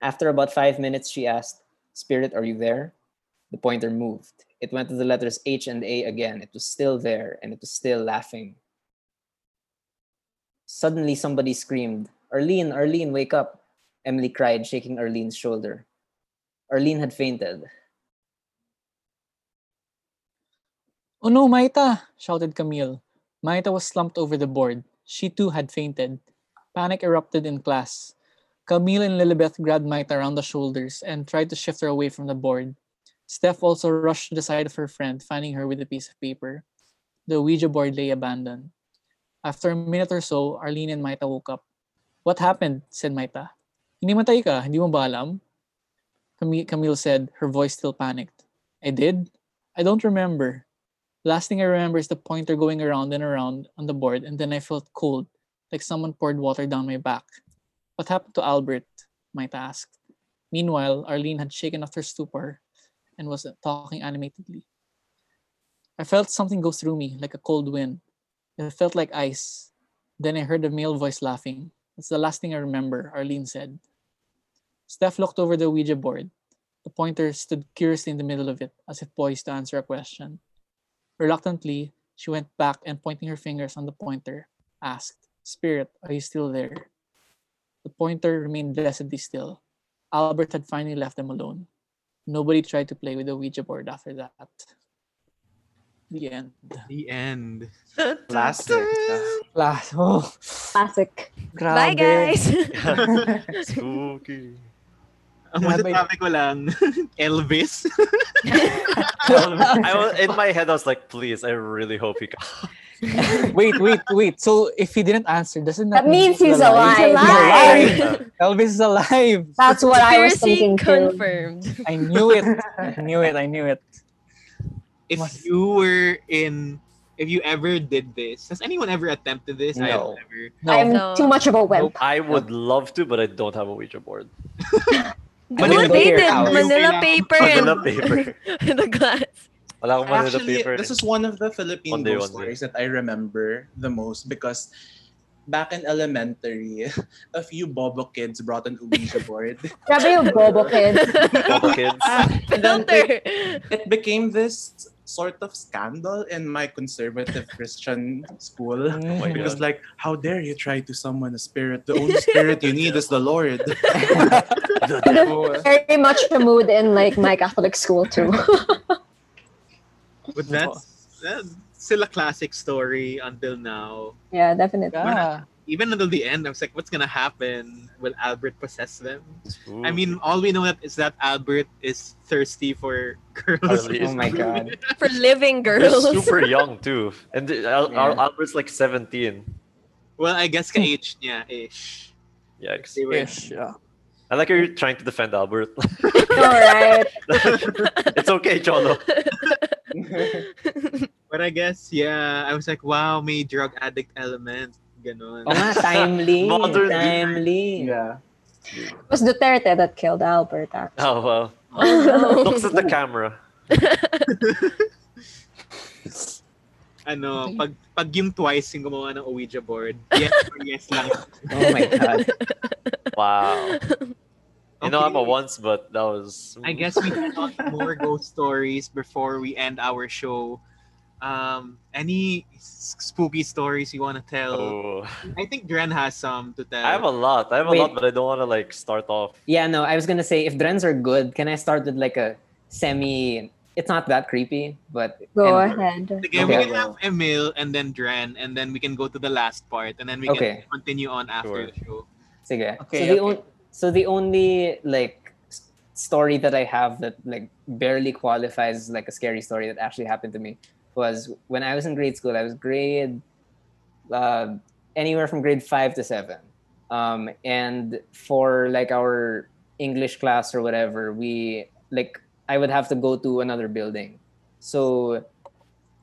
After about five minutes, she asked, Spirit, are you there? The pointer moved. It went to the letters H and A again. It was still there, and it was still laughing. Suddenly, somebody screamed, Arlene, Arlene, wake up. Emily cried, shaking Arlene's shoulder. Arlene had fainted. Oh no, Maita! shouted Camille. Maita was slumped over the board. She too had fainted. Panic erupted in class. Camille and Lilibeth grabbed Maita around the shoulders and tried to shift her away from the board. Steph also rushed to the side of her friend, finding her with a piece of paper. The Ouija board lay abandoned. After a minute or so, Arlene and Maita woke up. What happened? said Maita. Hindi matay ka, hindi mo ba alam? Camille said, her voice still panicked. I did? I don't remember. Last thing I remember is the pointer going around and around on the board, and then I felt cold, like someone poured water down my back. What happened to Albert? Might ask. Meanwhile, Arlene had shaken off her stupor and was talking animatedly. I felt something go through me like a cold wind. It felt like ice. Then I heard a male voice laughing. That's the last thing I remember, Arlene said. Steph looked over the Ouija board. The pointer stood curiously in the middle of it, as if poised to answer a question. Reluctantly, she went back and pointing her fingers on the pointer, asked, Spirit, are you still there? The pointer remained blessedly still. Albert had finally left them alone. Nobody tried to play with the Ouija board after that. The end. The end. Classic. Last. Oh, Classic. Bye, guys. Spooky. Ang masasabi ko lang, Elvis. I was, in my head, I was like, please, I really hope he comes. wait, wait, wait. So if he didn't answer, doesn't that, That means he's alive? alive. He's alive. Yeah. Elvis is alive. That's what I was Conspiracy thinking too. confirmed. I knew it. I knew it. I knew it. if Mas- you were in, if you ever did this, has anyone ever attempted this? I have No. never. No. I'm No. too much of a wimp. I would love to, but I don't have a Ouija board. What Manila did, house. Manila paper Manila and paper. the glass. Wala akong Manila Actually, paper. this is one of the Philippine One day, ghost one day. stories that I remember the most because back in elementary, a few Bobo kids brought an Ouija board. Grabe yung bobo kid. Bobo kids. and then it, it became this sort of scandal in my conservative Christian school. Oh my It was God. like, how dare you try to summon a spirit? The only spirit you need is the Lord. Very much a mood in like my Catholic school too. But that's, that's still a classic story until now. yeah, definitely. Yeah. Even until the end, I was like, what's gonna happen? Will Albert possess them? Ooh. I mean, all we know that is that Albert is thirsty for girls. Oh my god. For living They're girls. super young too. And the- Al- Yeah. Al- Albert's like 17. Well, I guess ka-age niya, ish. Yikes. They were- Ish, yeah. I like how you're trying to defend Albert. All right. it's okay, Cholo. But I guess, yeah, I was like, wow, may drug addict element. Ganon. Oh nga, timely. Modern- timely. yeah. It was Duterte that killed Albert. Actually. Oh, well. Oh, Looks at the camera. ano, pag, pag yung twice yung gumawa ng Ouija board, yes or yes lang. Oh my god. Wow. You know, I'm a once, but that was. I guess we have more ghost stories before we end our show. Um, any spooky stories you want to tell? Oh. I think Dren has some to tell. I have a lot. I have a Wait. lot, but I don't want to like start off. Yeah, no, I was gonna say if Drens are good, can I start with like a semi it's not that creepy, but Go and- ahead. Okay, we can have Emil and then Dren, and then we can go to the last part, and then we can continue on after Sure. the show. Sige. Okay, so the okay. on- so the only like story that I have that like barely qualifies as, like a scary story that actually happened to me was when I was in grade school. I was grade uh, anywhere from grade five to seven, um, and for like our English class or whatever, we like I would have to go to another building. So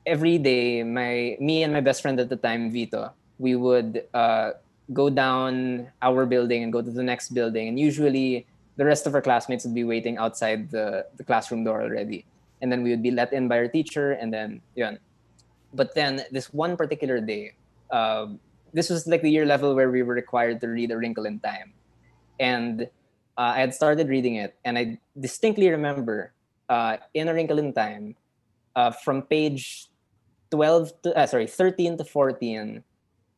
every day, my me and my best friend at the time, Vito, we would uh, go down our building and go to the next building. And usually the rest of our classmates would be waiting outside the, the classroom door already. And then we would be let in by our teacher and then yun. But then this one particular day, um, this was like the year level where we were required to read A Wrinkle in Time. And uh, I had started reading it and I distinctly remember uh, in A Wrinkle in Time, uh, from page 12 to, uh, sorry, 13 to 14,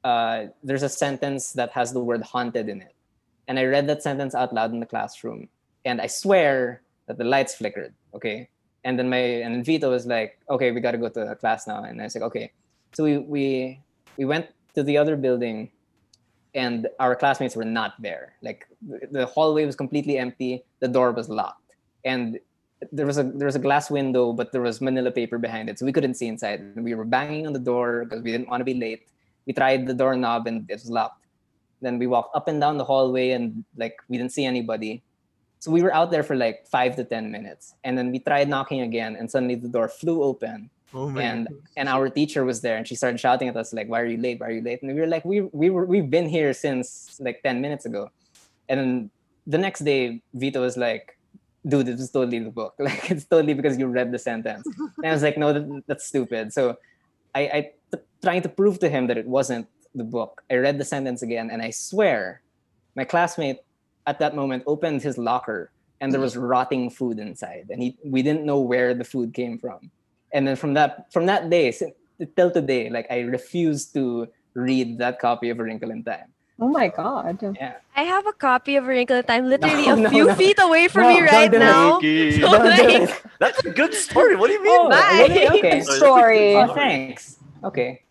uh, there's a sentence that has the word haunted in it. And I read that sentence out loud in the classroom. And I swear that the lights flickered. Okay. And then my and Vito was like, okay, we gotta go to class now. And I was like, okay. So we we we went to the other building and our classmates were not there. Like the- the hallway was completely empty, the door was locked. And there was a there was a glass window, but there was manila paper behind it. So we couldn't see inside. And we were banging on the door because we didn't want to be late we tried the doorknob and it was locked. Then we walked up and down the hallway and like we didn't see anybody. So we were out there for like five to ten minutes, and then we tried knocking again, and suddenly the door flew open, Oh and God. and our teacher was there, and she started shouting at us like, "Why are you late? Why are you late?" And we were like, "We we were we've been here since like ten minutes ago," and then the next day, Vito was like, "Dude, this is totally the book. Like it's totally because you read the sentence." And I was like, "No, that, that's stupid." So I, I t- trying to prove to him that it wasn't the book. I read the sentence again, and I swear, my classmate at that moment opened his locker, and there mm. was rotting food inside, and he we didn't know where the food came from. And then from that from that day till today, like I refuse to read that copy of A Wrinkle in Time. Oh my god. Yeah, I have a copy of A Wrinkle in Time literally No, a no, few no. feet away from No, me right now. So, like. That's a good story. What do you mean? Oh, Bye. really? Okay. Story. Oh, thanks. Okay,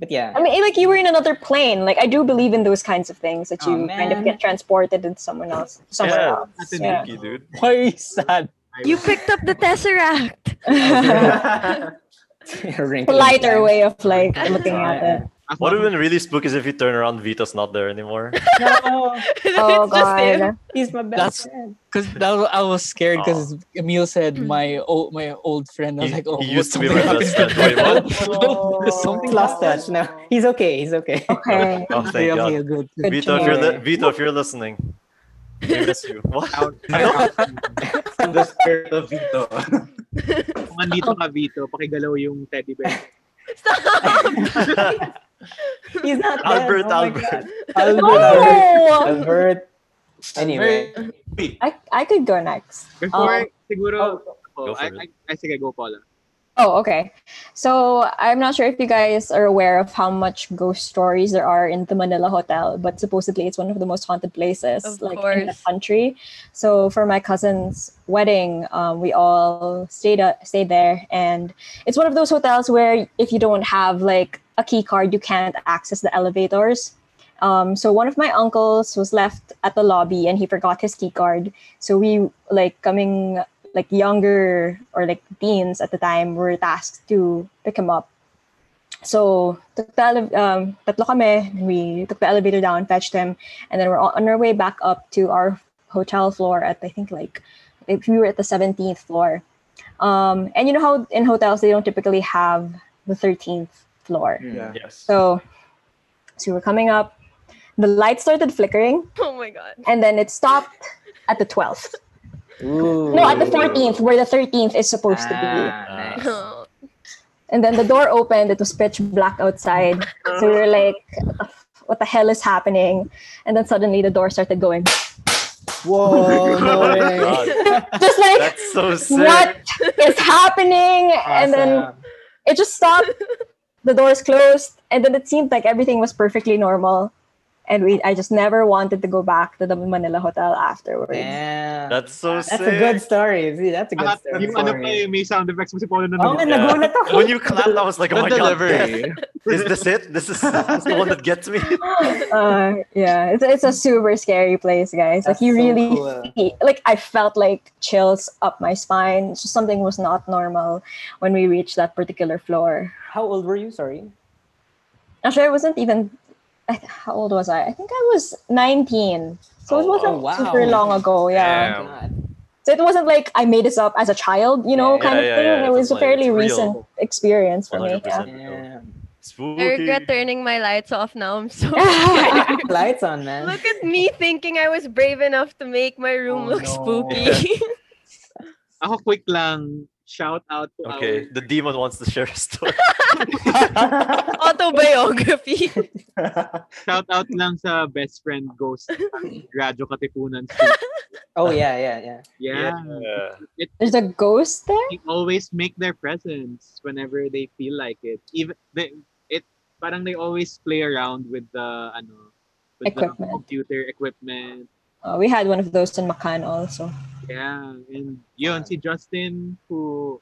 but yeah. I mean, like you were in another plane. Like I do believe in those kinds of things that Oh, you kind of get transported into someone else, somewhere Yeah, else. That's an Yeah. Spooky, dude. Why are you sad? you picked up the Tesseract. A Wrinkle in Lighter way of like looking at it. What would have been really spooky is if you turn around, Vito's not there anymore. No, Oh it's just him. god. he's my best That's- friend. Because that I was scared because Emil said hmm. my old my old friend. I was He- like, oh, he used to be something my best friend. Wait, what? There's oh. something Lost touch. No, he's okay. He's okay. Okay. Oh, thank okay, God. good. Good Vito, if you're li- Vito, if you're listening, we miss you. What? Out. From the spirit of Vito. Kung andito ka, Vito, pakigalaw yung teddy bear. Stop. He's not dead. Albert, Oh my Albert. God. Albert, Albert, No! Albert. Anyway, I, I could go next. Before, Um, siguro, oh, for I, it. I, I, go, Paula. Oh, okay. So I'm not sure if you guys are aware of how much ghost stories there are in the Manila Hotel, but supposedly it's one of the most haunted places Of like in the country. So for my cousin's wedding, um, we all stayed uh, stayed there, and it's one of those hotels where if you don't have like a key card, you can't access the elevators. Um, so one of my uncles was left at the lobby and he forgot his key card. So we like coming like younger or like teens at the time were tasked to pick him up. So took the ele- um, tatlo kami, we took the elevator down, fetched him, and then we're on our way back up to our hotel floor at I think like if we were at the 17th floor. Um, and you know how in hotels they don't typically have the 13th floor. Yeah. Yes. So so we're coming up. The light started flickering Oh my god. and then it stopped at the 12th. Ooh. No, at the fourteenth, where the 13th is supposed to be. Ah, nice. Oh, And then the door opened, it was pitch black outside. So we were like, what the, f- what the hell is happening? And then suddenly the door started going. Whoa, no way. Just like, that's so sick. what is happening? And then it just stopped. The doors closed. And then it seemed like everything was perfectly normal. And we, I just never wanted to go back to the Manila Hotel afterwards. Damn. That's so That's sick. a good story. See, that's a good Saka, story. yung ano pa eh, may sound effects mo si Paula na Oh, Yeah. nagulat ako. When you clapped, I was like, oh The my god, is this it? This is, this is the one that gets me. uh, yeah, it's, it's a super scary place, guys. like you so really, cool. feel- like I felt like chills up my spine. It's just something was not normal when we reached that particular floor. How old were you? Sorry. Actually, I wasn't even. I, how old was I? I think I was 19. So it Oh, wasn't oh, wow. super long ago. Yeah. Damn. Oh, so it wasn't like I made this up as a child, you know, Yeah, kind yeah, of yeah, thing. yeah. it was It's a like, fairly it's real. recent experience for me. 100%. Yeah. Spooky. I regret turning my lights off now. I'm so. Lights on, man. Look at me thinking I was brave enough to make my room Oh, look no. spooky. Ako quick lang, shout out to Okay, the demon wants to share a story. Autobiography. shout out lang sa best friend Ghost ang Radyo Katipunan. oh yeah, yeah, yeah. Yeah. Yeah. There's a ghost there? They always make their presence whenever they feel like it. Even they, it parang they always play around with the ano with Equipment. the computer equipment. Uh, we had one of those in Macan also. Yeah, and yun si Justin who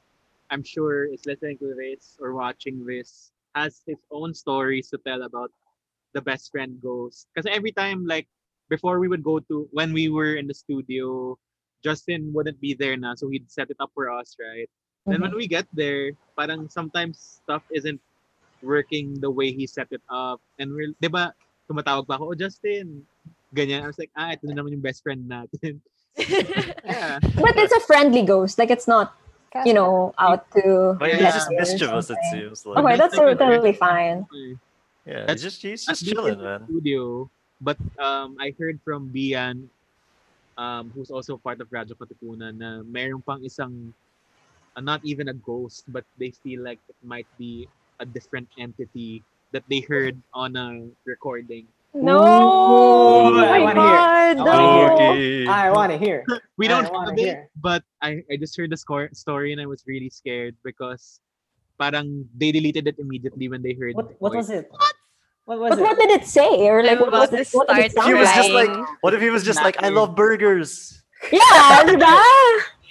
I'm sure is listening to this or watching this has his own stories to tell about the best friend ghost. Because every time like before we would go to when we were in the studio, Justin wouldn't be there na, so he'd set it up for us, right? Then when we get there, parang sometimes stuff isn't working the way he set it up. And we're, di ba, tumatawag pa ako, oh Justin, ganyan. I was like, ah, ito na naman yung best friend natin. Yeah. But it's a friendly ghost. Like it's not, you know, out to. But Yeah. he's just get you or mischievous, it seems. Like. Okay, that's Like totally fine. yeah, that's- he's just he's just chilling, in the man. Studio, but um, I heard from Bian, um, who's also part of Radyo Katipunan, na mayroon pang isang, uh, not even a ghost, but they feel like it might be a different entity that they heard on a recording. No, Ooh, oh I wanna hear. I no. wanna hear. Okay. I want to hear. We don't wanna have it, hear. but I, I just heard the score, story and I was really scared because parang they deleted it immediately when they heard What the what was it? What What was But it? what did it say? Or like, what was about it? What did it sound He was just like? like, what if he was just like, I love burgers? Yeah, diba?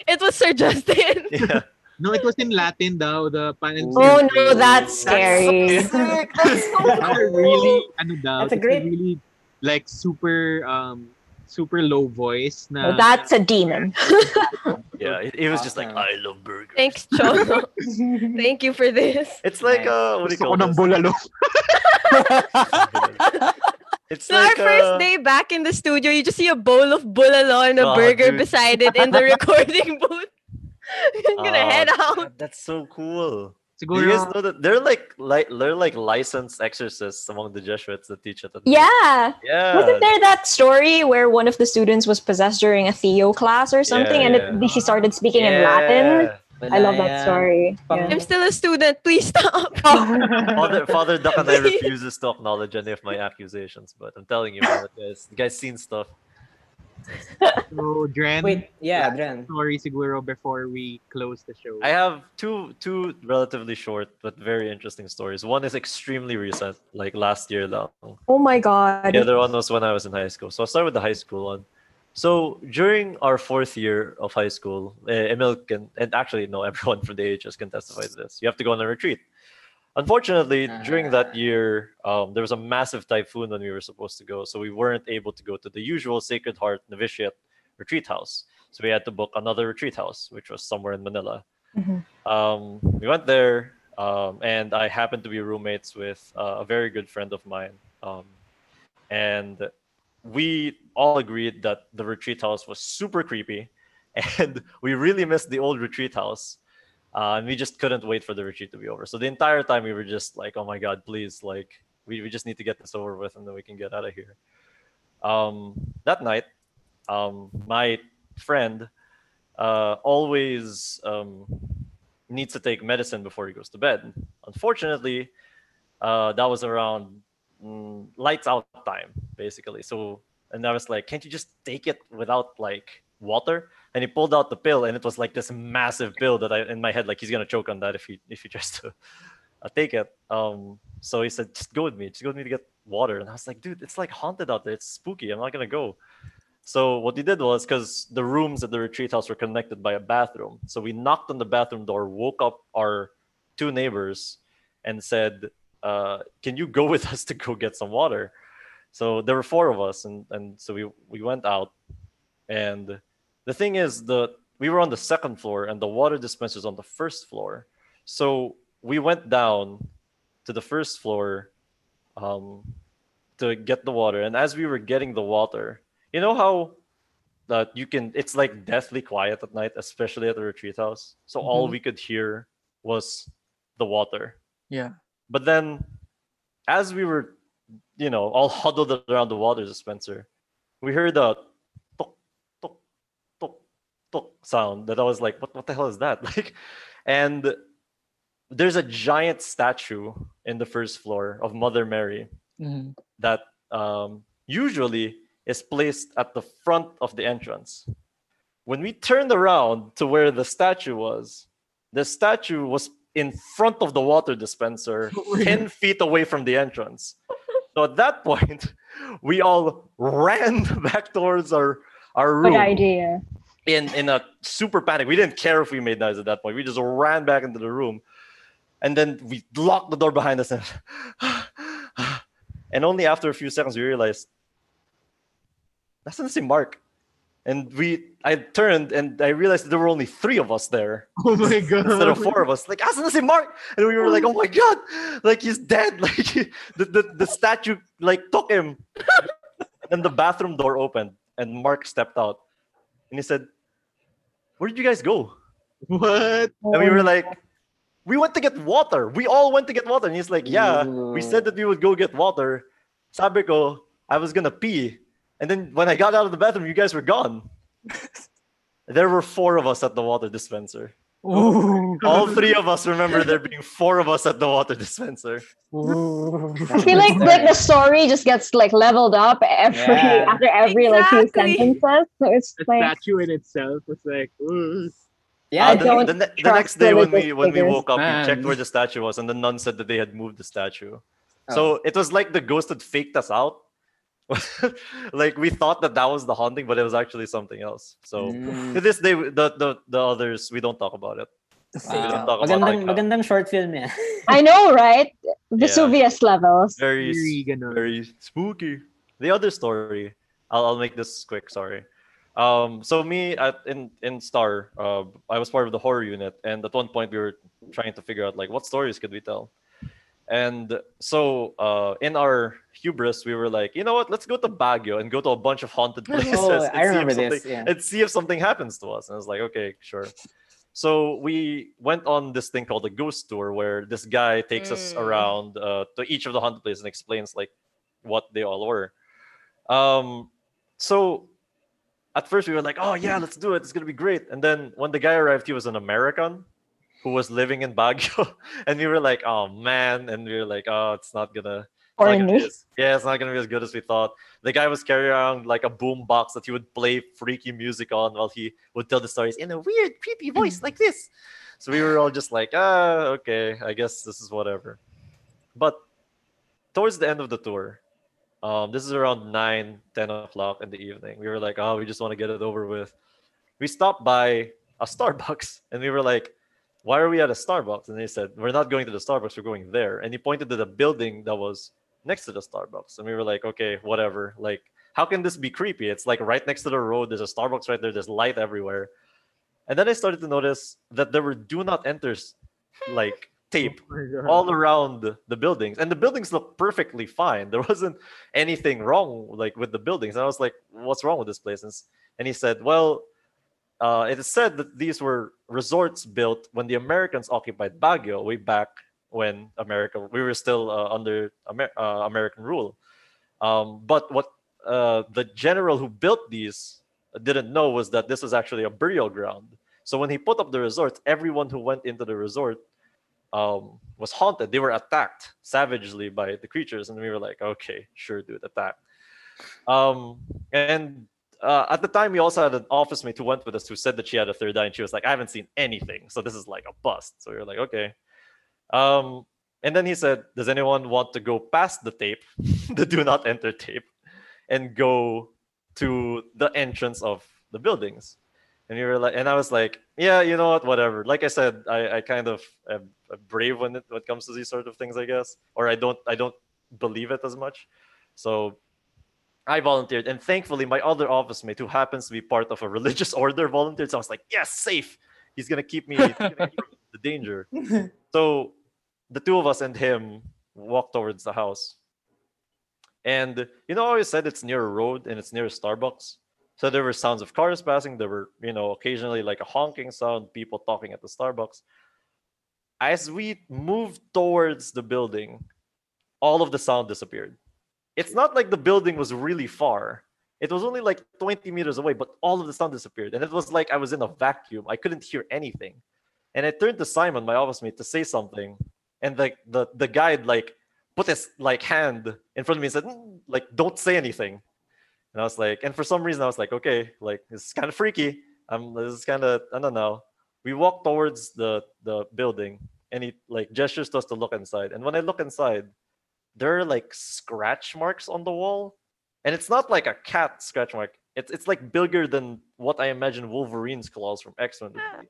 It was Sir Justin. Yeah. No, it was in Latin daw. The panel. Oh no, that's scary. sick. That's so That's really, ano daw, That's a it's great- really like super, um, super low voice na. Oh, that's a demon. Yeah, it, it was just like, I love burgers. Thanks, Cholo. Thank you for this. It's like, Nice. uh, what do you call ng this? bulalo. It's So like, our first uh, day back in the studio, you just see a bowl of bulalo and a Oh, burger dude. beside it in the recording booth. You're gonna uh, head out. God, That's so cool. Do you guys know that they're like like they're like licensed exorcists among the Jesuits that teach at the Yeah. yeah Wasn't there that story where one of the students was possessed during a Theo class or something, and yeah. it, he started speaking in Latin? I love that story. Yeah. I'm still a student. Please stop. Father Father Duck and I refuses to acknowledge any of my accusations, but I'm telling you, man, guys, the guy's seen stuff. So Dren, Wait, yeah, Dren. story siguro before we close the show. I have two two relatively short but very interesting stories. One is extremely recent, like last year long. Oh my god. The other one was when I was in high school. So I'll start with the high school one. So during our fourth year of high school, uh, Emil can, and actually no, everyone from the AHS can testify to this. You have to go on a retreat. Unfortunately, during that year, um, there was a massive typhoon when we were supposed to go, so we weren't able to go to the usual Sacred Heart Novitiate retreat house. So we had to book another retreat house, which was somewhere in Manila. Mhm. Um, we went there, um, and I happened to be roommates with uh, a very good friend of mine. Um, and we all agreed that the retreat house was super creepy, and we really missed the old retreat house. Uh, and we just couldn't wait for the retreat to be over. So the entire time we were just like, "Oh my god, please! Like, we, we just need to get this over with, and then we can get out of here." Um, that night, um, my friend uh, always um, needs to take medicine before he goes to bed. Unfortunately, uh, that was around mm, lights out time, basically. So, and I was like, "Can't you just take it without like water?" And he pulled out the pill, and it was like this massive pill that I, in my head, like he's gonna choke on that if he if he tries to uh, take it. Um, so he said, "Just go with me. Just go with me to get water." And I was like, "Dude, it's like haunted out there. It's spooky. I'm not gonna go." So what he did was because the rooms at the retreat house were connected by a bathroom. So we knocked on the bathroom door, woke up our two neighbors, and said, uh, "Can you go with us to go get some water?" So there were four of us, and and so we we went out, and the thing is the we were on the second floor, and the water dispenser is on the first floor. So we went down to the first floor um, to get the water, and as we were getting the water, you know how that you can it's like deathly quiet at night especially at the retreat house so all Mhm. we could hear was the water Yeah. but then as we were you know all huddled around the water dispenser we heard a sound that i was like what, what the hell is that like and there's a giant statue in the first floor of mother mary Mhm. that um, usually is placed at the front of the entrance. When we turned around to where the statue was, the statue was in front of the water dispenser, 10 feet away from the entrance. So at that point, we all ran back towards our, our room Good idea. In in a super panic. We didn't care if we made noise at that point. We just ran back into the room, and then we locked the door behind us. And, and only after a few seconds we realized that's not the same Mark. And we, I turned and I realized there were only three of us there oh my god. instead of four of us. Like, that's not the same Mark. And we were like, oh my god, like he's dead. Like the, the, the statue like took him. then the bathroom door opened and Mark stepped out. and he said, "Where did you guys go?" What? And we were like, "We went to get water. We all went to get water." And he's like, "Yeah, we said that we would go get water." Sabi ko, I was gonna pee, and then when I got out of the bathroom, you guys were gone. there were four of us at the water dispenser. Ooh. All three of us remember there being four of us at the water dispenser. I feel like like the story just gets like leveled up every Yeah. after every like few sentences. So it's The like statue in itself was like, ooh. Yeah, Uh, the, the, ne- the next day when we religious when we woke up, we checked where the statue was, and the nun said that they had moved the statue. Oh. So it was like the ghost had faked us out. like we thought that that was the haunting, but it was actually something else. So Mm. to this day, the, the the others we don't talk about it. The We don't Wow. talk Magandang, like, how- magandang short film yan. I know, right? Vesuvius levels. very Eerie, ganun. very spooky. The other story, I'll, I'll make this quick. Sorry. Um, so me at in in Star, uh, I was part of the horror unit, and at one point we were trying to figure out like what stories could we tell. And so uh, in our hubris, we were like, you know what? Let's go to Baguio and go to a bunch of haunted places Oh, and, I see remember if something, this, yeah. and see if something happens to us. And I was like, okay, sure. So we went on this thing called a ghost tour, where this guy takes us Mm. around uh, to each of the haunted places and explains like what they all were. Um, so at first we were like, oh yeah, let's do it. It's gonna be great. And then when the guy arrived, he was an American who was living in Baguio, and we were like, oh man, and we were like, oh, it's not gonna. it's not gonna as- yeah, it's not gonna be as good as we thought. The guy was carrying around like a boom box that he would play freaky music on while he would tell the stories in a weird, creepy voice like this. So we were all just like, ah, okay, I guess this is whatever. But towards the end of the tour, um, this is around 9, 10 o'clock in the evening. We were like, oh, we just want to get it over with. We stopped by a Starbucks and we were like, why are we at a Starbucks? And they said, we're not going to the Starbucks, we're going there. And he pointed to the building that was next to the Starbucks. And we were like, okay, whatever. Like, how can this be creepy? It's like right next to the road. There's a Starbucks right there. There's light everywhere. And then I started to notice that there were do not enters like oh tape Oh all around the buildings and the buildings look perfectly fine there wasn't anything wrong like with the buildings and i was like what's wrong with this place and, and he said well uh, it is said that these were resorts built when the americans occupied baguio way back when america we were still uh, under Amer- uh, american rule um, but what uh, the general who built these didn't know was that this was actually a burial ground so when he put up the resort everyone who went into the resort um, was haunted. They were attacked savagely by the creatures, and we were like, okay, sure, dude, attack. Um, and uh, at the time, we also had an office mate who went with us who said that she had a third eye, and she was like, I haven't seen anything, so this is like a bust. So we were like, okay. Um, and then he said, Does anyone want to go past the tape, the do not enter tape, and go to the entrance of the buildings? And we were like, and I was like, yeah, you know what, whatever. Like I said, I, I kind of am brave when it when it comes to these sort of things, I guess, or I don't I don't believe it as much. So I volunteered, and thankfully, my other office mate, who happens to be part of a religious order, volunteered. So I was like, yes, safe. He's gonna keep me, gonna keep me the danger. So the two of us and him walked towards the house. And you know, I always said it's near a road and it's near a Starbucks. So there were sounds of cars passing. There were, you know, occasionally like a honking sound, people talking at the Starbucks. As we moved towards the building, all of the sound disappeared. It's not like the building was really far. It was only like 20 meters away, but all of the sound disappeared. And it was like I was in a vacuum. I couldn't hear anything. And I turned to Simon, my office mate, to say something. And the the, the guide like put his like hand in front of me and said, "Mm," like, don't say anything. And I was like, and for some reason I was like, okay, like this is kind of freaky. Um, this is kind of I don't know. We walked towards the the building, and he like gestures to us to look inside. And when I look inside, there are like scratch marks on the wall, and it's not like a cat scratch mark. It's it's like bigger than what I imagine Wolverine's claws from X Men would be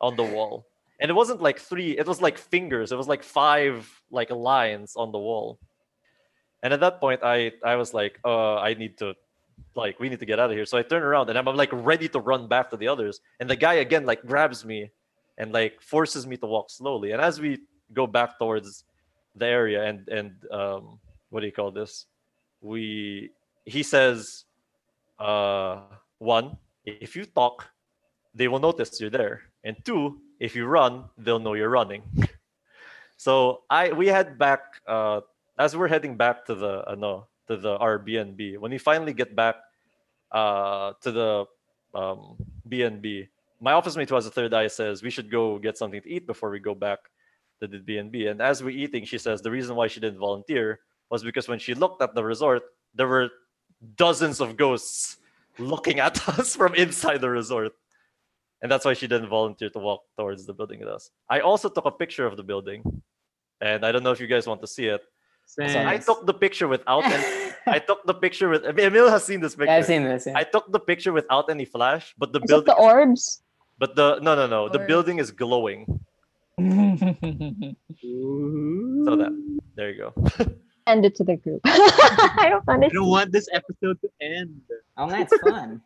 on the wall. And it wasn't like three; it was like fingers. It was like five like lines on the wall. And at that point, I I was like, uh, I need to like we need to get out of here. So I turn around and I'm, I'm like ready to run back to the others. And the guy again like grabs me and like forces me to walk slowly. And as we go back towards the area and and um what do you call this? We he says uh one, if you talk, they will notice you're there. And two, if you run, they'll know you're running. so I we head back uh, as we're heading back to the uh, no to the Airbnb. When we finally get back uh, to the um, BNB, my office mate who has a third eye says we should go get something to eat before we go back to the BNB. And as we're eating, she says the reason why she didn't volunteer was because when she looked at the resort, there were dozens of ghosts looking at us from inside the resort. And that's why she didn't volunteer to walk towards the building with us. I also took a picture of the building. And I don't know if you guys want to see it. Sam, I took the picture without any, I took the picture with Emil has seen this picture. Yeah, I've seen this. Yeah. I took the picture without any flash, but the Is building the orbs? but the no no no the building is glowing. Ooh. So that there you go. End it to the group. I don't I don't want this episode to end. oh, that's fun.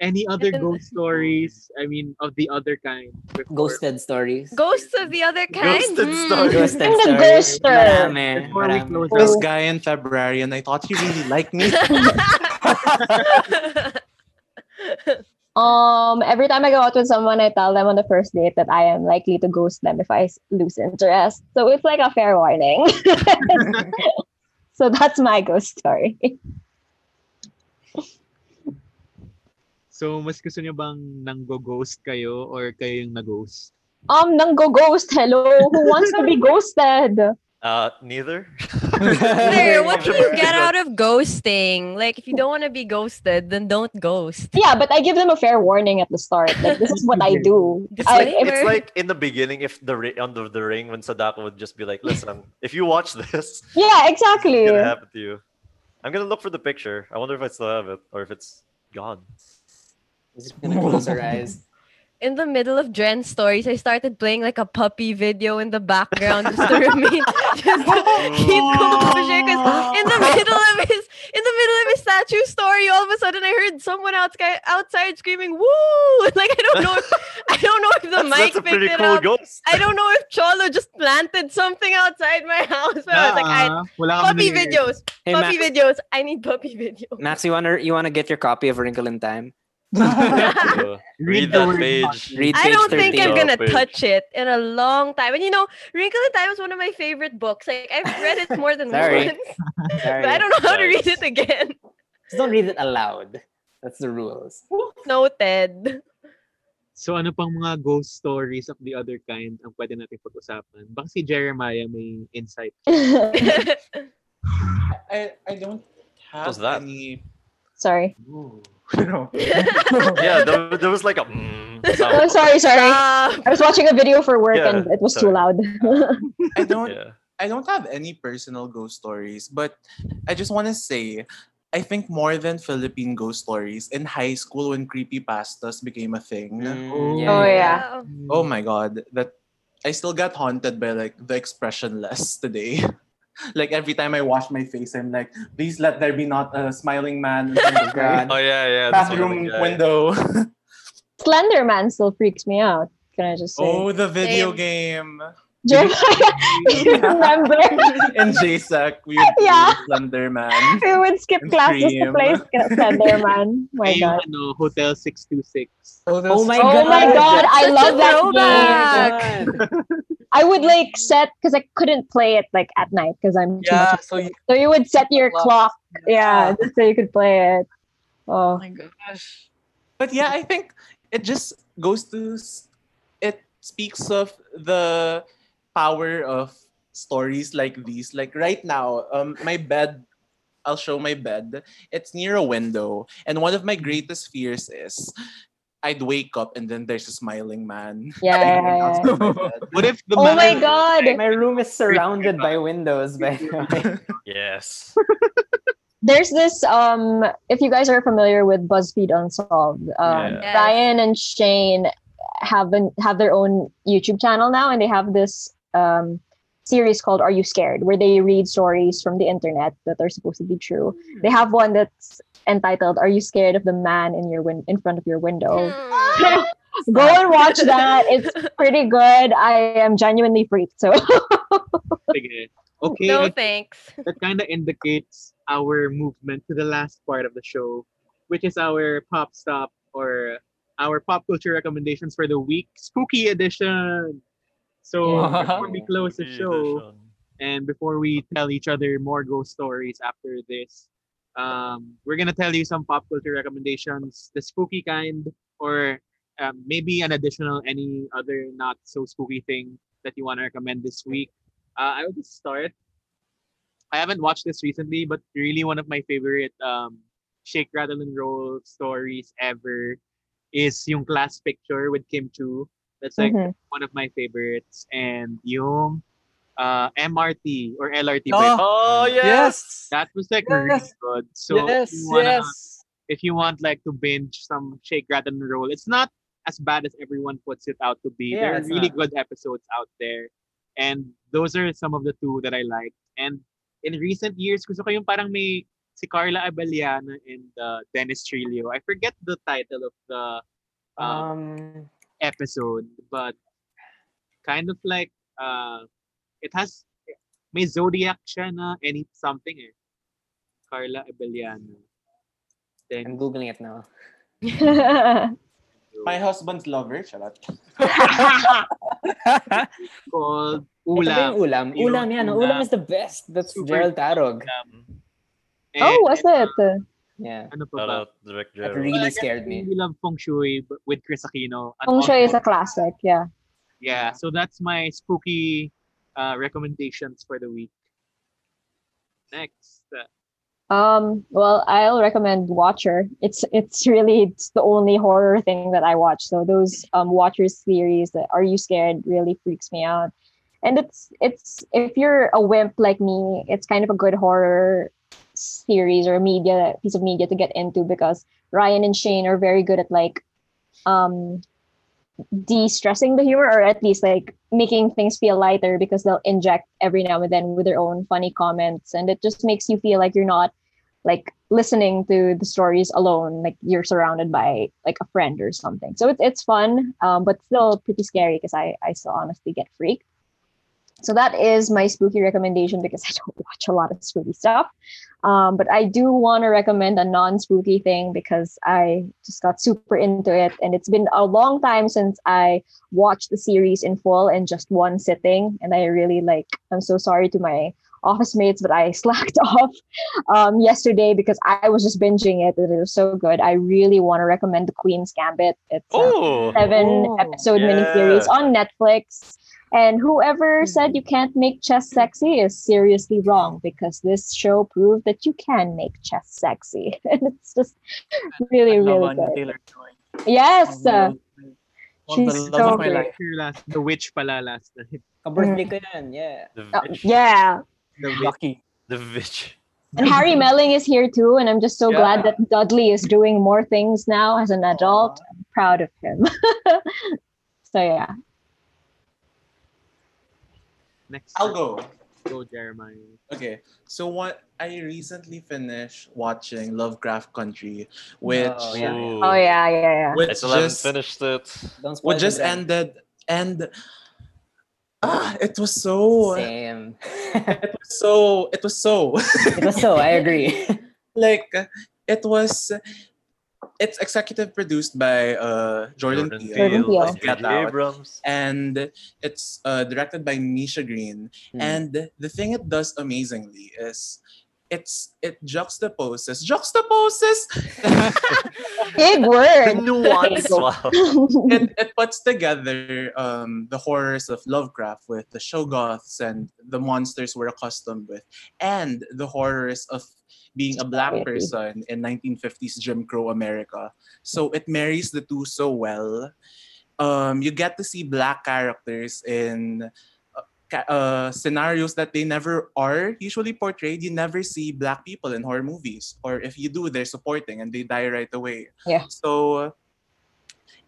Any other ghost stories? I mean, of the other kind. before- Ghosted stories. Ghosts of the other kind. Ghosted Hmm. stories. Ghosted I'm the stories. ghoster. Marami, Before we close This guy in February, and I thought he really liked me. Um, every time I go out with someone, I tell them on the first date that I am likely to ghost them if I lose interest. So it's like a fair warning. so that's my ghost story. So, mas gusto niyo bang nanggo-ghost kayo or kayo yung na-ghost? Um, nang go ghost. Hello, who wants to be ghosted? Uh neither. Claire, what do you get out of ghosting? Like, if you don't want to be ghosted, then don't ghost. Yeah, but I give them a fair warning at the start. Like this is what I do. It's I, like it's like in the beginning if the ri- under the ring when Sadako would just be like, listen, if you watch this, yeah, it's exactly. gonna happen to you. I'm gonna look for the picture. I wonder if I still have it or if it's gone. We're just gonna close our eyes. In the middle of Dren's stories, I started playing like a puppy video in the background just to remain, just to keep oh. composure. Because in the middle of his, in the middle of his statue story, all of a sudden I heard someone outside outside screaming "woo!" Like I don't know, if, I don't know if the That's, mic that's a picked pretty it cool up. ghost. I don't know if Cholo just planted something outside my house. But I was like, I, wala kami puppy nangyayari. videos, Hey, puppy Max, videos. I need puppy videos. Max, you wanna you wanna get your copy of Wrinkle in Time? Read the that page. Read I don't think I'm gonna page. touch it in a long time. And you know, Wrinkle in Time is one of my favorite books. Like I've read it more than Sorry. once, Sorry. but I don't know how to read it again. Just don't read it aloud. That's the rules. Noted. So ano pang mga ghost stories of the other kind ang pwede natin pag-usapan? Baka si Jeremiah may insight. I, I don't have was that? any. sorry. Ooh, no. yeah, there, there was like a mm Oh, sound. sorry, sorry. Stop. I was watching a video for work Yeah, and it was sorry. too loud. I don't. Yeah. I don't have any personal ghost stories, but I just want to say, I think more than Philippine ghost stories in high school when creepypastas became a thing. Mm, Oh, yeah. Oh my god, that I still got haunted by like the expressionless today. like every time I wash my face, I'm like, please let there be not a smiling man in front of God. Oh yeah, yeah. that's one bathroom guy. window. Slender Man still freaks me out. Can I just say? oh, the video Same. game. Jeremiah, you remember? In JSAC, we would Yeah. play Slender Man. we would skip And classes to play Slender Man. My Ay, God. yung ano, Hotel 626. Oh my Oh my God, I love that throwback. game. I would like set because I couldn't play it like at night because I'm too Yeah, much. so you, So you would set your clock, yeah, just so you could play it. oh Oh, my gosh. But yeah, I think it just goes to it speaks of the power of stories like these. Like right now, um, my bed. I'll show my bed. It's near a window, and one of my greatest fears is I'd wake up and then there's a smiling man. yeah. What if the Oh man- my God. My room is surrounded by windows, by the way. Yes. There's this um if you guys are familiar with BuzzFeed Unsolved, um Yeah. Ryan and Shane have been have their own YouTube channel now and they have this um series called Are You Scared where they read stories from the internet that are supposed to be true. They have one that's entitled Are You Scared of the Man in your win- in front of your window? Hmm. Go and watch that. It's pretty good. I am genuinely freaked. So Sige. Okay, no I- thanks. that kind of indicates our movement to the last part of the show, which is our pop stop or our pop culture recommendations for the week, spooky edition. So Yeah. before we close the show, and before we tell each other more ghost stories after this, um, we're gonna tell you some pop culture recommendations, the spooky kind, or um, maybe an additional any other not so spooky thing that you want to recommend this week. Uh, I will just start. I haven't watched this recently, but really one of my favorite um, shake, rattle, and roll stories ever is yung class picture with Kim Chiu. That's like Mhm. one of my favorites. And yung uh, MRT or LRT Oh, break. Oh Yes. That was like really good. So yes. if you wanna, yes. if you want like to binge some shake, rattle, and roll, it's not as bad as everyone puts it out to be. Yeah, there are really not. good episodes out there. And those are some of the two that I like. And in recent years, gusto ko yung parang may si Carla Abellana and uh, Dennis Trillo. I forget the title of the uh, Um, episode, but kind of like uh, it has may zodiac siya na any something eh. Carla Abellana. I'm Then googling it now. My husband's lover, charot. called Ito ba yung Ulam. ulam? Yung Ulam yan. ulam. Ulam is the best. That's Super Jerrold Tarog. Ulam. oh, And, was it? Yeah. Ano pa Shout ba? out Direct That Jerrold. really Well, I guess scared me. really love Feng Shui b- with Kris Aquino. And Feng Shui is also- a classic. Yeah. Yeah, so that's my spooky uh, recommendations for the week. Next. uh, Um, well, I'll recommend Watcher. It's it's really it's the only horror thing that I watch. So those um Watchers series that Are You Scared really freaks me out. And it's it's if you're a wimp like me, it's kind of a good horror series or media piece of media to get into because Ryan and Shane are very good at like um de-stressing the humor or at least like making things feel lighter because they'll inject every now and then with their own funny comments. And it just makes you feel like you're not like listening to the stories alone like you're surrounded by like a friend or something. So it's it's fun um, but still pretty scary because I I still honestly get freaked so that is my spooky recommendation because I don't watch a lot of spooky stuff. Um, but I do want to recommend a non-spooky thing because I just got super into it, and it's been a long time since I watched the series in full in just one sitting, and I really like. I'm so sorry to my office mates, but I slacked off um, yesterday because I was just binging it, and it was so good. I really want to recommend The Queen's Gambit. It's a Oh, seven Oh, episode yeah. miniseries on Netflix. And whoever said you can't make chess sexy is seriously wrong because this show proved that you can make chess sexy. And it's just really, I really Anya good. Yes. One uh, of the- one of she's the so of great. life. Last, the witch pala last night. Ka-birthday ko yan, yeah. the uh, yeah. The witch. Lucky. The Vitch. And Harry Melling is here too. And I'm just so glad that Dudley is doing more things now as an adult. I'm proud of him. so, yeah. Next. I'll go. Go, Jeremiah. Okay, so what I recently finished watching Lovecraft Country, which Oh, yeah. Ooh. Oh, yeah, yeah, yeah. I which still haven't just finished it. Don't spoil which just the ended, and ah, it was so, Same. it was so, it was so, it was so, I agree. like it was. It's executive produced by uh, Jordan, Jordan Peele, Peele. of Get Out, Abrams. and it's uh, directed by Misha Green. Hmm. And the thing it does amazingly is it's it juxtaposes juxtaposes Big word. nuance. wow. it, it puts together um, the horrors of Lovecraft with the Shoggoths and the monsters we're accustomed with, and the horrors of being a black person in 1950s Jim Crow America. So it marries the two so well. Um, you get to see black characters in uh, uh, scenarios that they never are usually portrayed. You never see black people in horror movies, or if you do, they're supporting and they die right away. Yeah. So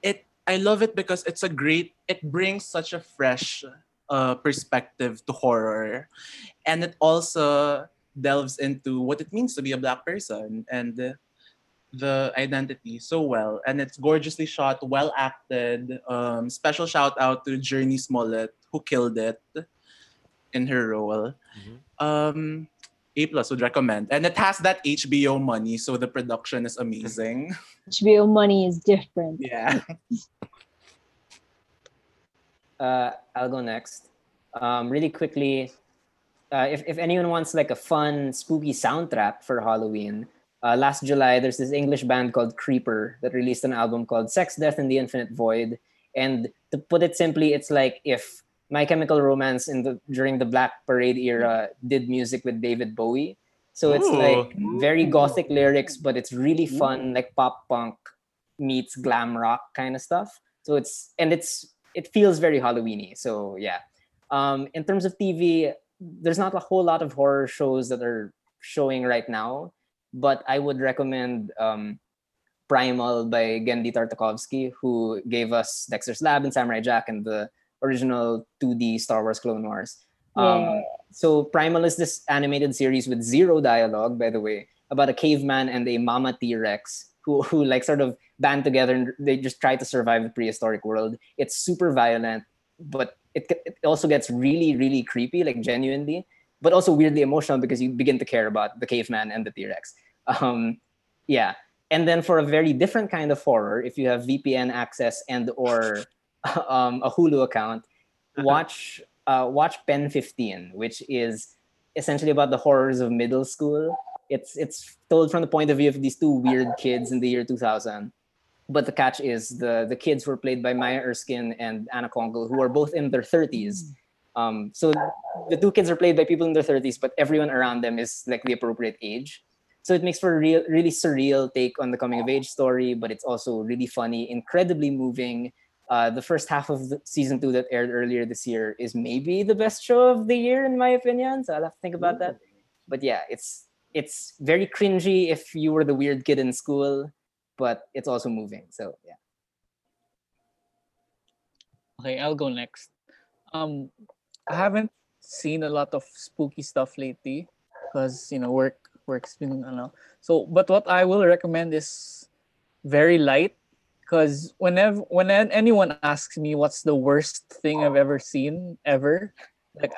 it I love it because it's a great it brings such a fresh uh, perspective to horror and it also delves into what it means to be a black person and the identity so well and it's gorgeously shot well acted um, special shout out to Jurnee Smollett who killed it in her role Mhm. um A plus would recommend. And it has that HBO money, so the production is amazing. HBO money is different. yeah. uh, I'll go next. Um, really quickly, uh, if, if anyone wants like a fun, spooky soundtrack for Halloween, uh, last July there's this English band called Creeper that released an album called Sex, Death, and the Infinite Void. And to put it simply, it's like if My Chemical Romance in the during the Black Parade era did music with David Bowie. So it's Ooh. like very gothic lyrics, but it's really fun, like pop punk meets glam rock kind of stuff. So it's and it's it feels very Halloweeny. So yeah. Um, in terms of TV, there's not a whole lot of horror shows that are showing right now, but I would recommend um, Primal by Genndy Tartakovsky, who gave us Dexter's Lab and Samurai Jack and the original 2D Star Wars Clone Wars. Um, so Primal is this animated series with zero dialogue, by the way, about a caveman and a mama T-Rex who, who like sort of band together and they just try to survive the prehistoric world. It's super violent, but it, it also gets really, really creepy, like genuinely, but also weirdly emotional because you begin to care about the caveman and the T-Rex. Um, yeah. And then for a very different kind of horror, if you have VPN access and or um, a Hulu account, watch uh, watch Pen 15, which is essentially about the horrors of middle school. It's it's told from the point of view of these two weird kids in the year 2000. But the catch is the the kids were played by Maya Erskine and Anna Konkle, who are both in their 30s. Um, so the two kids are played by people in their 30s, but everyone around them is like the appropriate age. So it makes for a real, really surreal take on the coming of age story, but it's also really funny, incredibly moving. Uh, the first half of the season two that aired earlier this year is maybe the best show of the year, in my opinion. So I'll have to think about that. But yeah, it's it's very cringy if you were the weird kid in school, but it's also moving. So yeah. Okay, I'll go next. Um, I haven't seen a lot of spooky stuff lately because you know work work's been I know. So, but what I will recommend is very light because whenever when anyone asks me what's the worst thing I've ever seen ever, like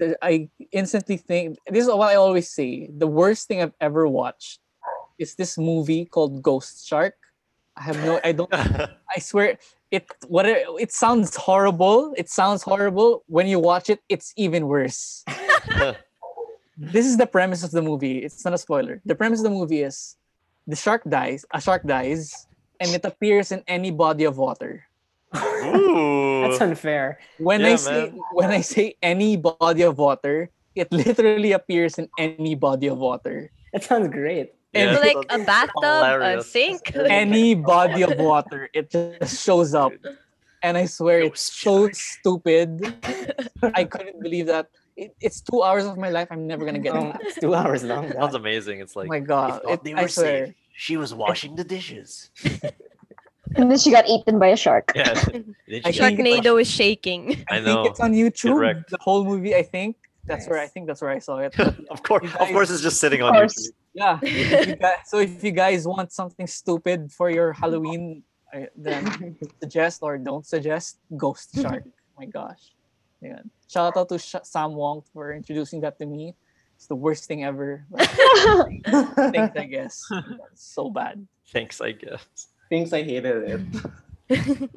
I, I instantly think this is what I always say. The worst thing I've ever watched is this movie called Ghost Shark. I have no, I don't I swear it what it, it sounds horrible. It sounds horrible. When you watch it, it's even worse. this is the premise of the movie. It's not a spoiler. The premise of the movie is the shark dies, a shark dies, and it appears in any body of water. Ooh. That's unfair. When Yeah, I say man. when I say any body of water, it literally appears in any body of water. That sounds great. And Yeah. like a bathtub, a sink. any body of water, it just shows up. And I swear it's so stupid. I couldn't believe that. It, it's two hours of my life. I'm never gonna get that. it's two hours long. Sounds amazing. It's like. Oh like my god! It, they I swear. safe. She was washing the dishes. And then she got eaten by a shark. yeah, Then I she Sharknado is shaking. I, I think know. it's on YouTube. wrecked. The whole movie. I think that's where I think that's where I saw it. of course, You of course, it's just sitting on course. YouTube. yeah. If you guys, so if you guys want something stupid for your Halloween, I- then suggest or don't suggest Ghost Shark. Oh my gosh. Yeah. Shout out to Sh- Sam Wong for introducing that to me. It's the worst thing ever. But Thanks, I guess. It's so bad. Thanks, I guess. Thanks, I hated it.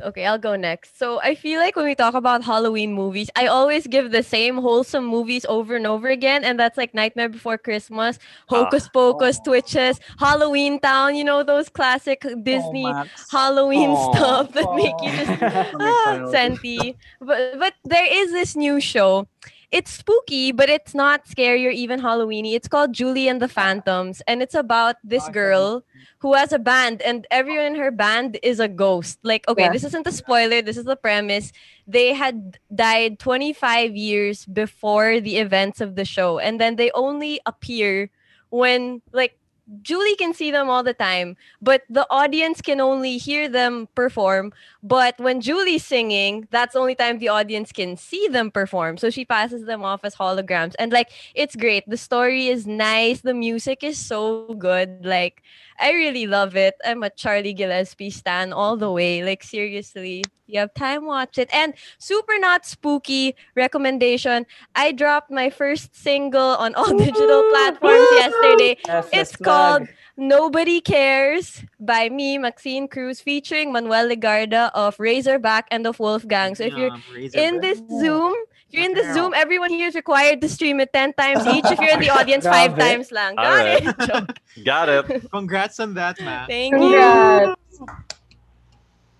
Okay, I'll go next. So I feel like when we talk about Halloween movies, I always give the same wholesome movies over and over again, and that's like Nightmare Before Christmas, Hocus Pocus, Twitches, Halloween Town. You know those classic Disney Oh, Halloween stuff that make you just ah, Senti. But but there is this new show. It's spooky, but it's not scary or even Halloweeny. It's called Julie and the Phantoms, and it's about this girl who has a band, and everyone in her band is a ghost. Like, okay, Yeah. this isn't a spoiler. This is the premise. They had died 25 years before the events of the show, and then they only appear when like Julie can see them all the time, but the audience can only hear them perform. But when Julie's singing, that's the only time the audience can see them perform. So she passes them off as holograms. And like it's great. The story is nice. The music is so good. Like I really love it. I'm a Charlie Gillespie stan all the way. Like seriously, you have time, watch it. And super not spooky recommendation. I dropped my first single on all digital platforms yesterday. Yes, It's called. Nobody Cares by me, Maxine Cruz, featuring Manuel Legarda of Razorback and of Wolfgang. So if you're Um, Razor in this Zoom, if you're in this Wow. Zoom, everyone here is required to stream it 10 times each. If you're in the audience, five Grabe. times lang. Got right. it. Got it. Congrats on that, man. Thank you.